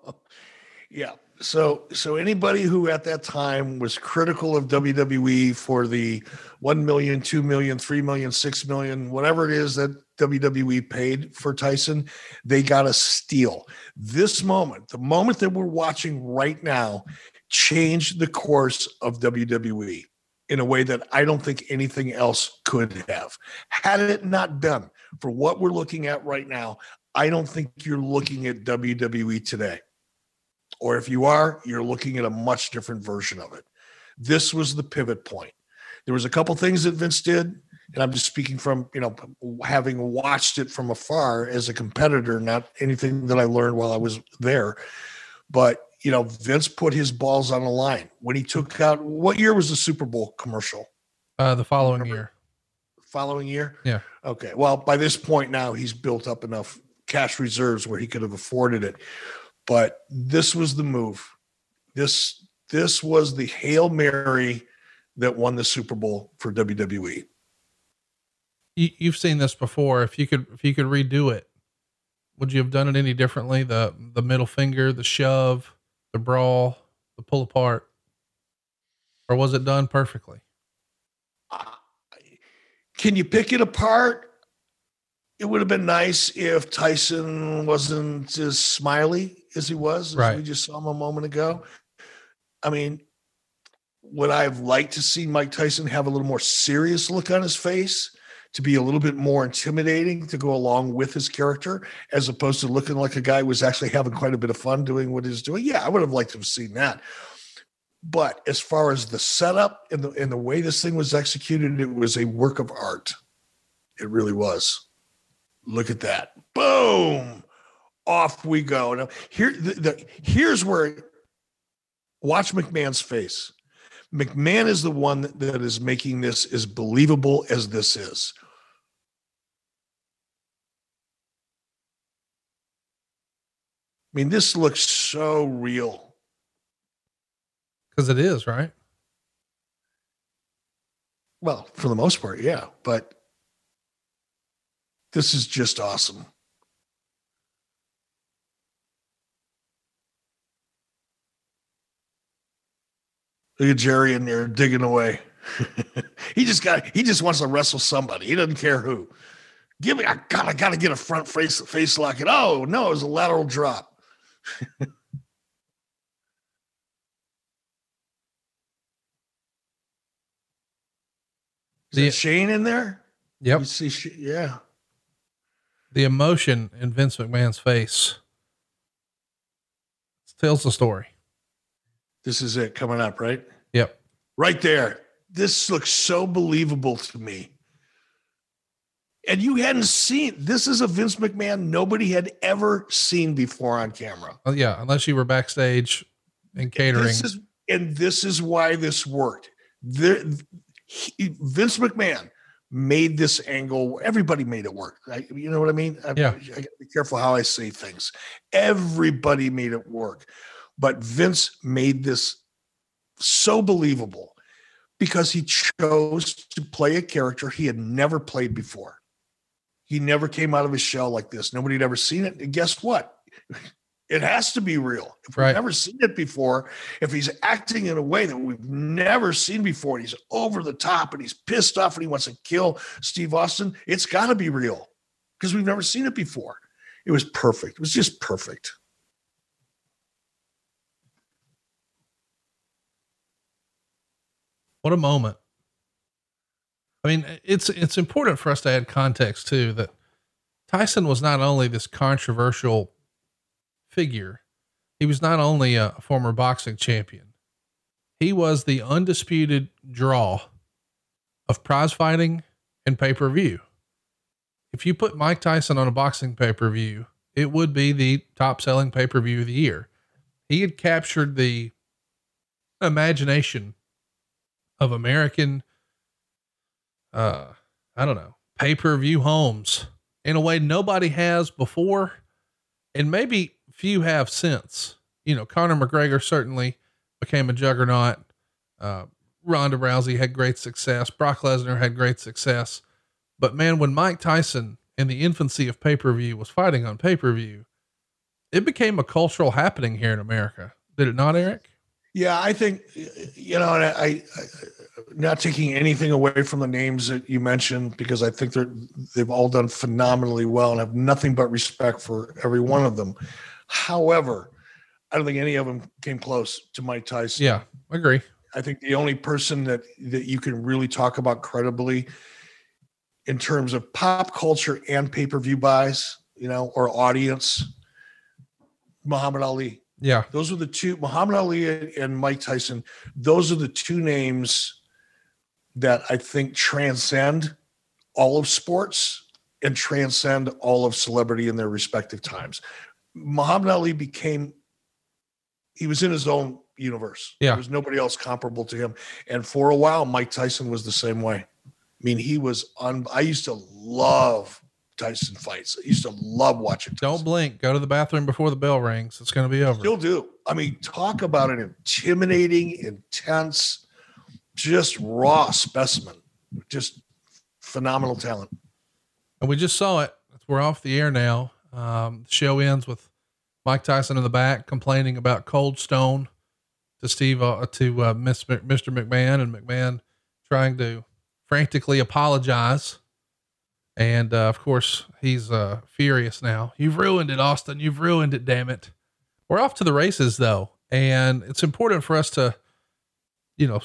yeah. So, so anybody who at that time was critical of WWE for the 1 million, 2 million, 3 million, 6 million, whatever it is that WWE paid for Tyson, they got a steal. This moment, the moment that we're watching right now, changed the course of WWE in a way that I don't think anything else could have. Had it not done for what we're looking at right now, I don't think you're looking at WWE today. Or if you are, you're looking at a much different version of it. This was the pivot point. There was a couple things that Vince did, and I'm just speaking from, you know, having watched it from afar as a competitor, not anything that I learned while I was there. But, you know, Vince put his balls on the line when he took out what year was the Super Bowl commercial? Uh, the following Remember? year. Following year? Yeah. Okay. Well, by this point now, he's built up enough cash reserves where he could have afforded it. But this was the move. This this was the Hail Mary that won the Super Bowl for WWE. You, you've seen this before. If you could if you could redo it, would you have done it any differently? The the middle finger, the shove, the brawl, the pull apart, or was it done perfectly? Uh, can you pick it apart? It would have been nice if Tyson wasn't as smiley as he was, as right. we just saw him a moment ago. I mean, would I have liked to see Mike Tyson have a little more serious look on his face to be a little bit more intimidating to go along with his character, as opposed to looking like a guy who was actually having quite a bit of fun doing what he's doing? Yeah, I would have liked to have seen that. But as far as the setup and the and the way this thing was executed, it was a work of art. It really was. Look at that. Boom. Off we go. Now, here, the, the, here's where watch McMahon's face. McMahon is the one that, that is making this as believable as this is. I mean, this looks so real. Because it is, right? Well, for the most part, yeah. But this is just awesome. Look at Jerry in there digging away. he just got he just wants to wrestle somebody. He doesn't care who. Give me I got I gotta get a front face face lock it. Oh no, it was a lateral drop. Is the, Shane in there? Yep. You see, yeah the emotion in Vince McMahon's face tells the story. This is it coming up, right? Yep. Right there. This looks so believable to me. And you hadn't seen this is a Vince McMahon nobody had ever seen before on camera. Oh, yeah, unless you were backstage and catering. This is, and this is why this worked. There, he, Vince McMahon made this angle. Everybody made it work. I, you know what I mean? I, yeah. I, I be careful how I say things. Everybody made it work, but Vince made this so believable because he chose to play a character he had never played before. He never came out of his shell like this. Nobody had ever seen it. And guess what? It has to be real. If we've never seen it before, if he's acting in a way that we've never seen before, and he's over the top and he's pissed off and he wants to kill Steve Austin, it's got to be real because we've never seen it before. It was perfect. It was just perfect. What a moment. I mean, it's it's important for us to add context too that Tyson was not only this controversial figure, he was not only a former boxing champion, he was the undisputed draw of prize fighting and pay per view. If you put Mike Tyson on a boxing pay per view, it would be the top selling pay per view of the year. He had captured the imagination of American, uh, I don't know, pay per view homes in a way nobody has before, and maybe few have since. You know, Conor McGregor certainly became a juggernaut. Uh, Ronda Rousey had great success. Brock Lesnar had great success. But man, when Mike Tyson in the infancy of pay per view was fighting on pay per view, it became a cultural happening here in America. Did it not, Eric? Yeah, I think you know, I, I, not taking anything away from the names that you mentioned because I think they're they've all done phenomenally well and have nothing but respect for every one of them. However, I don't think any of them came close to Mike Tyson. Yeah, I agree. I think the only person that that you can really talk about credibly in terms of pop culture and pay per view buys, you know, or audience, Muhammad Ali. Yeah. Those are the two, Muhammad Ali and Mike Tyson. Those are the two names that I think transcend all of sports and transcend all of celebrity in their respective times. Muhammad Ali became, he was in his own universe. Yeah. There was nobody else comparable to him. And for a while, Mike Tyson was the same way. I mean, he was on, I used to love Tyson fights. I used to love watching. Tyson. Don't blink. Go to the bathroom before the bell rings. It's going to be over. Still do. I mean, talk about an intimidating, intense, just raw specimen. Just phenomenal talent. And we just saw it. We're off the air now. Um, the show ends with Mike Tyson in the back complaining about Cold Stone to Steve, uh, to uh, Mr. McMahon, and McMahon trying to frantically apologize. And uh, of course, he's uh, furious now. You've ruined it, Austin. You've ruined it, damn it. We're off to the races, though. And it's important for us to, you know,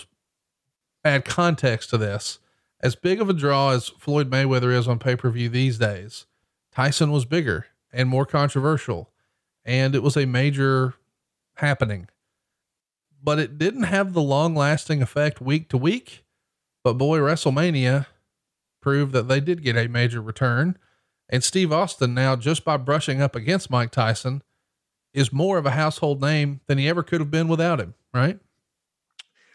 add context to this. As big of a draw as Floyd Mayweather is on pay per view these days, Tyson was bigger and more controversial. And it was a major happening. But it didn't have the long lasting effect week to week. But boy, WrestleMania proved that they did get a major return. And Steve Austin now, just by brushing up against Mike Tyson, is more of a household name than he ever could have been without him, right?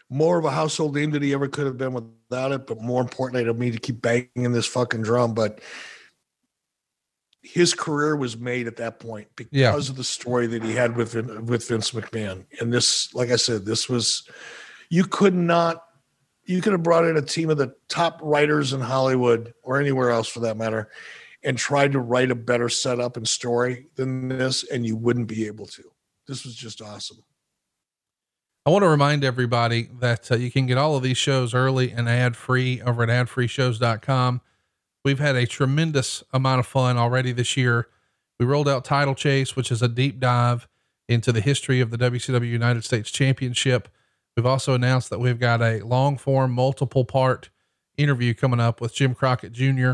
More of a household name than he ever could have been without it. But more importantly, I don't to keep banging this fucking drum, but his career was made at that point because Yeah. of the story that he had with with Vince McMahon. And this, like I said, this was you could not you could have brought in a team of the top writers in Hollywood or anywhere else for that matter and tried to write a better setup and story than this, and you wouldn't be able to. This was just awesome. I want to remind everybody that uh, you can get all of these shows early and ad free over at adfreeshows.com. We've had a tremendous amount of fun already this year. We rolled out Title Chase, which is a deep dive into the history of the WCW United States Championship. We've also announced that we've got a long form, multiple part interview coming up with Jim Crockett Jr.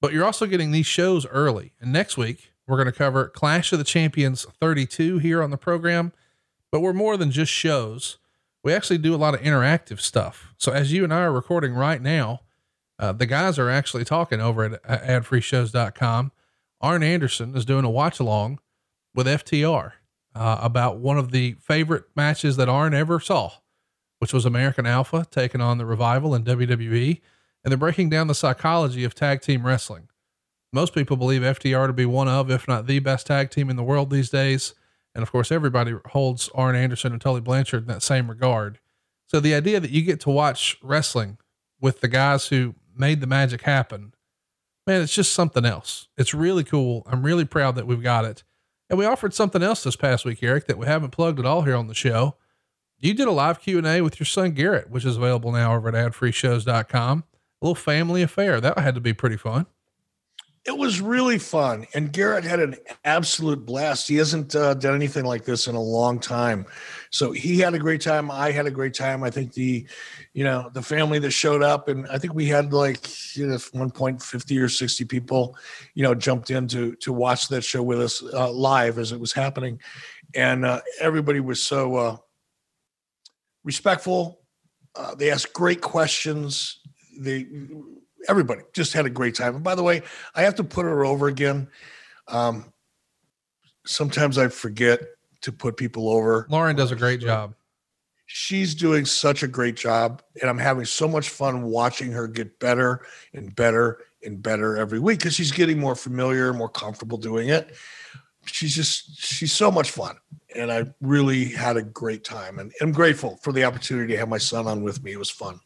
But you're also getting these shows early. And next week, we're going to cover Clash of the Champions 32 here on the program. But we're more than just shows. We actually do a lot of interactive stuff. So as you and I are recording right now, uh, the guys are actually talking over at adfreeshows.com. Arn Anderson is doing a watch along with FTR uh, about one of the favorite matches that Arn ever saw, which was American Alpha taking on the revival in WWE. And they're breaking down the psychology of tag team wrestling. Most people believe FTR to be one of, if not the best tag team in the world these days. And of course, everybody holds Arn Anderson and Tully Blanchard in that same regard. So the idea that you get to watch wrestling with the guys who made the magic happen, man, it's just something else. It's really cool. I'm really proud that we've got it. And we offered something else this past week, Eric, that we haven't plugged at all here on the show. You did a live Q and A with your son Garrett, which is available now over at adfreeshows.com. A little family affair. That had to be pretty fun. It was really fun, and Garrett had an absolute blast. He hasn't uh, done anything like this in a long time, so he had a great time. I had a great time. I think the, you know, the family that showed up, and I think we had like you know, one point fifty or sixty people, you know, jumped in to to watch that show with us uh, live as it was happening, and uh, everybody was so uh, respectful. Uh, they asked great questions. They everybody just had a great time. And by the way, I have to put her over again. Um, sometimes I forget to put people over. Lauren does a great job. She's doing such a great job, and I'm having so much fun watching her get better and better and better every week because she's getting more familiar, more comfortable doing it. She's just she's so much fun, and I really had a great time, and I'm grateful for the opportunity to have my son on with me. It was fun.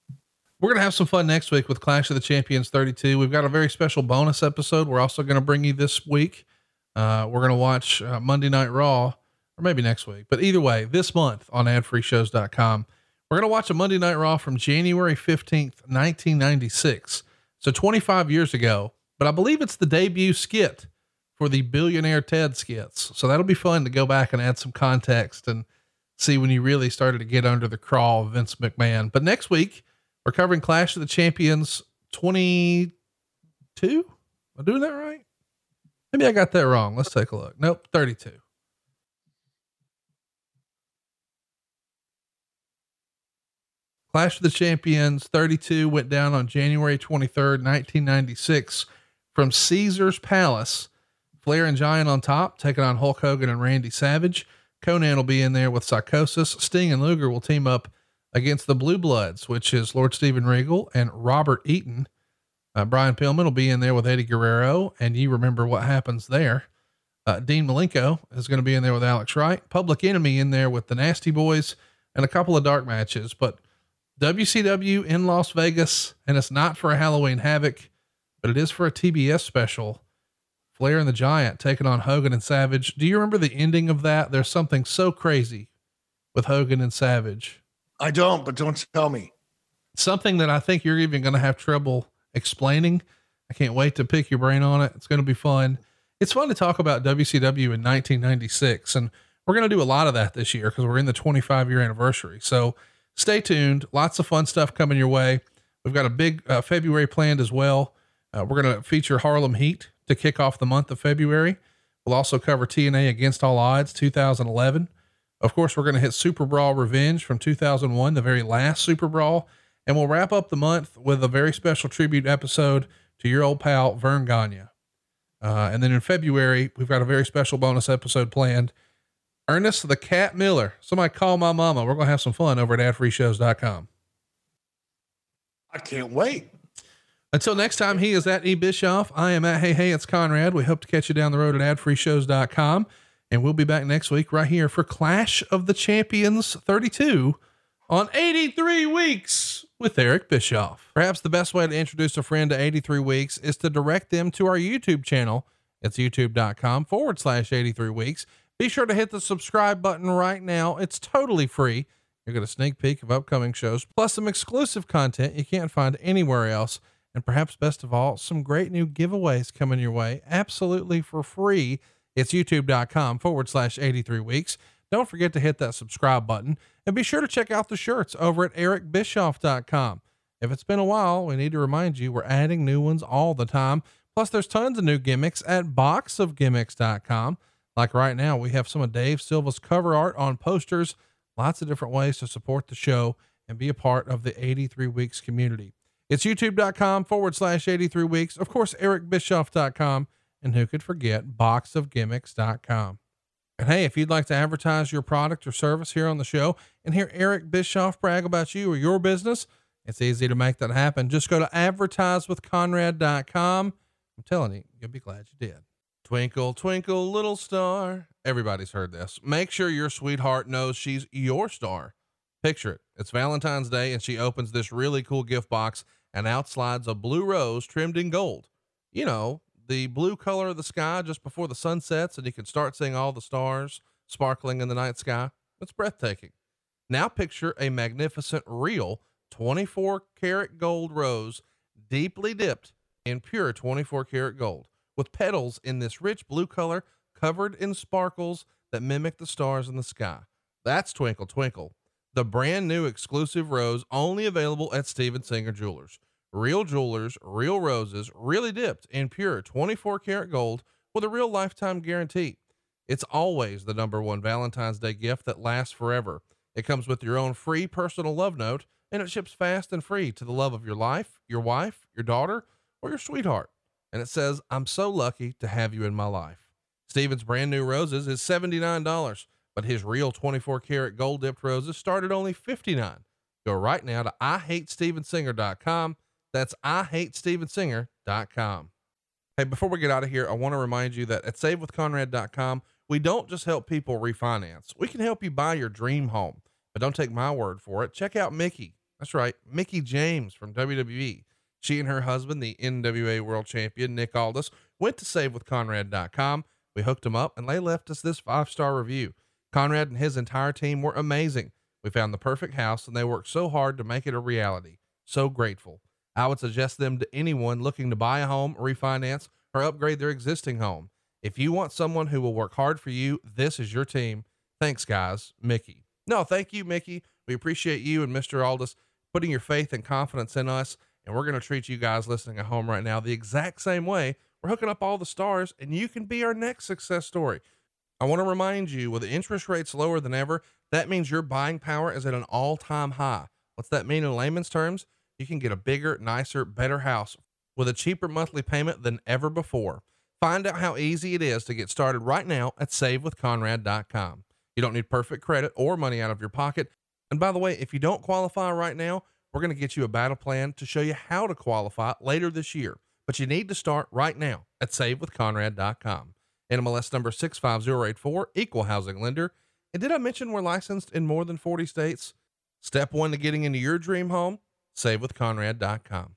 We're going to have some fun next week with Clash of the Champions 32. We've got a very special bonus episode. We're also going to bring you this week. Uh, we're going to watch uh, Monday Night Raw, or maybe next week. But either way, this month on adfreeshows.com, we're going to watch a Monday Night Raw from January 15th, 1996. So 25 years ago. But I believe it's the debut skit for the Billionaire Ted skits. So that'll be fun to go back and add some context and see when you really started to get under the crawl of Vince McMahon. But next week, we're covering Clash of the Champions 22. Am I doing that right? Maybe I got that wrong. Let's take a look. Nope, 32. Clash of the Champions 32 went down on January 23rd, 1996 from Caesar's Palace. Flair and Giant on top, taking on Hulk Hogan and Randy Savage. Konnan will be in there with Psychosis. Sting and Luger will team up against the Blue Bloods, which is Lord Steven Regal and Robert Eaton. Uh, Brian Pillman will be in there with Eddie Guerrero, and you remember what happens there. Uh, Dean Malenko is going to be in there with Alex Wright. Public Enemy in there with the Nasty Boys, and a couple of dark matches. But WCW in Las Vegas, and it's not for a Halloween Havoc, but it is for a TBS special. Flair and the Giant taking on Hogan and Savage. Do you remember the ending of that? There's something so crazy with Hogan and Savage. I don't, but don't tell me. Something that I think you're even going to have trouble explaining. I can't wait to pick your brain on it. It's going to be fun. It's fun to talk about WCW in 1996, and we're going to do a lot of that this year because we're in the 25 year anniversary. So stay tuned. Lots of fun stuff coming your way. We've got a big uh, February planned as well. Uh, we're going to feature Harlem Heat to kick off the month of February. We'll also cover TNA Against All Odds 2011. Of course, we're going to hit Super Brawl Revenge from 2001, the very last Super Brawl. And we'll wrap up the month with a very special tribute episode to your old pal, Verne Gagne. Uh, and then in February, we've got a very special bonus episode planned. Ernest the Cat Miller. Somebody call my mama. We're going to have some fun over at adfreeshows.com. I can't wait. Until next time, he is at E Bischoff. I am at Hey Hey, it's Conrad. We hope to catch you down the road at adfreeshows.com. And we'll be back next week right here for Clash of the Champions 32 on 83 Weeks with Eric Bischoff. Perhaps the best way to introduce a friend to 83 Weeks is to direct them to our YouTube channel. It's youtube.com forward slash 83 Weeks. Be sure to hit the subscribe button right now. It's totally free. You'll get a sneak peek of upcoming shows, plus some exclusive content you can't find anywhere else. And perhaps best of all, some great new giveaways coming your way absolutely for free. It's youtube.com forward slash 83 weeks. Don't forget to hit that subscribe button and be sure to check out the shirts over at ericbischoff.com. If it's been a while, we need to remind you we're adding new ones all the time. Plus, there's tons of new gimmicks at boxofgimmicks.com. Like right now, we have some of Dave Silva's cover art on posters, lots of different ways to support the show and be a part of the 83 Weeks community. It's youtube.com forward slash 83 Weeks. Of course, ericbischoff.com. And who could forget boxofgimmicks.com. And hey, if you'd like to advertise your product or service here on the show and hear Eric Bischoff brag about you or your business, it's easy to make that happen. Just go to advertisewithconrad.com. I'm telling you, you'll be glad you did. Twinkle, twinkle, little star. Everybody's heard this. Make sure your sweetheart knows she's your star. Picture it. It's Valentine's Day, and she opens this really cool gift box, and out slides a blue rose trimmed in gold. You know, the blue color of the sky just before the sun sets, and you can start seeing all the stars sparkling in the night sky. It's breathtaking. Now picture a magnificent, real 24 karat gold rose, deeply dipped in pure 24 karat gold. with petals in this rich blue color covered in sparkles that mimic the stars in the sky. That's Twinkle Twinkle, the brand new exclusive rose only available at Steven Singer Jewelers. Real jewelers, real roses, really dipped in pure 24 karat gold with a real lifetime guarantee. It's always the number one Valentine's Day gift that lasts forever. It comes with your own free personal love note and it ships fast and free to the love of your life, your wife, your daughter, or your sweetheart. And it says, I'm so lucky to have you in my life. Steven's brand new roses is $79, but his real 24 karat gold dipped roses started only 59. Go right now to IHateStevenSinger.com. That's IHateStevenSinger.com. Hey, before we get out of here, I want to remind you that at SaveWithConrad.com, we don't just help people refinance. We can help you buy your dream home, but don't take my word for it. Check out Mickie. That's right, Mickie James from WWE. She and her husband, the NWA World Champion Nick Aldis, went to SaveWithConrad.com we hooked them up and they left us this five star review. Conrad and his entire team were amazing. We found the perfect house and they worked so hard to make it a reality. So grateful. I would suggest them to anyone looking to buy a home, refinance, or upgrade their existing home. If you want someone who will work hard for you, this is your team. Thanks, guys. Mickie. No, thank you, Mickie. We appreciate you and Mr. Aldis putting your faith and confidence in us. And we're going to treat you guys listening at home right now the exact same way we're hooking up all the stars, and you can be our next success story. I want to remind you with interest rates lower than ever, that means your buying power is at an all time high. What's that mean in layman's terms? You can get a bigger, nicer, better house with a cheaper monthly payment than ever before. Find out how easy it is to get started right now at savewithconrad.com. You don't need perfect credit or money out of your pocket. And by the way, if you don't qualify right now, we're going to get you a battle plan to show you how to qualify later this year but you need to start right now at savewithconrad.com. NMLS number 65084, equal housing lender. And did I mention we're licensed in more than 40 states? Step one to getting into your dream home, savewithconrad.com.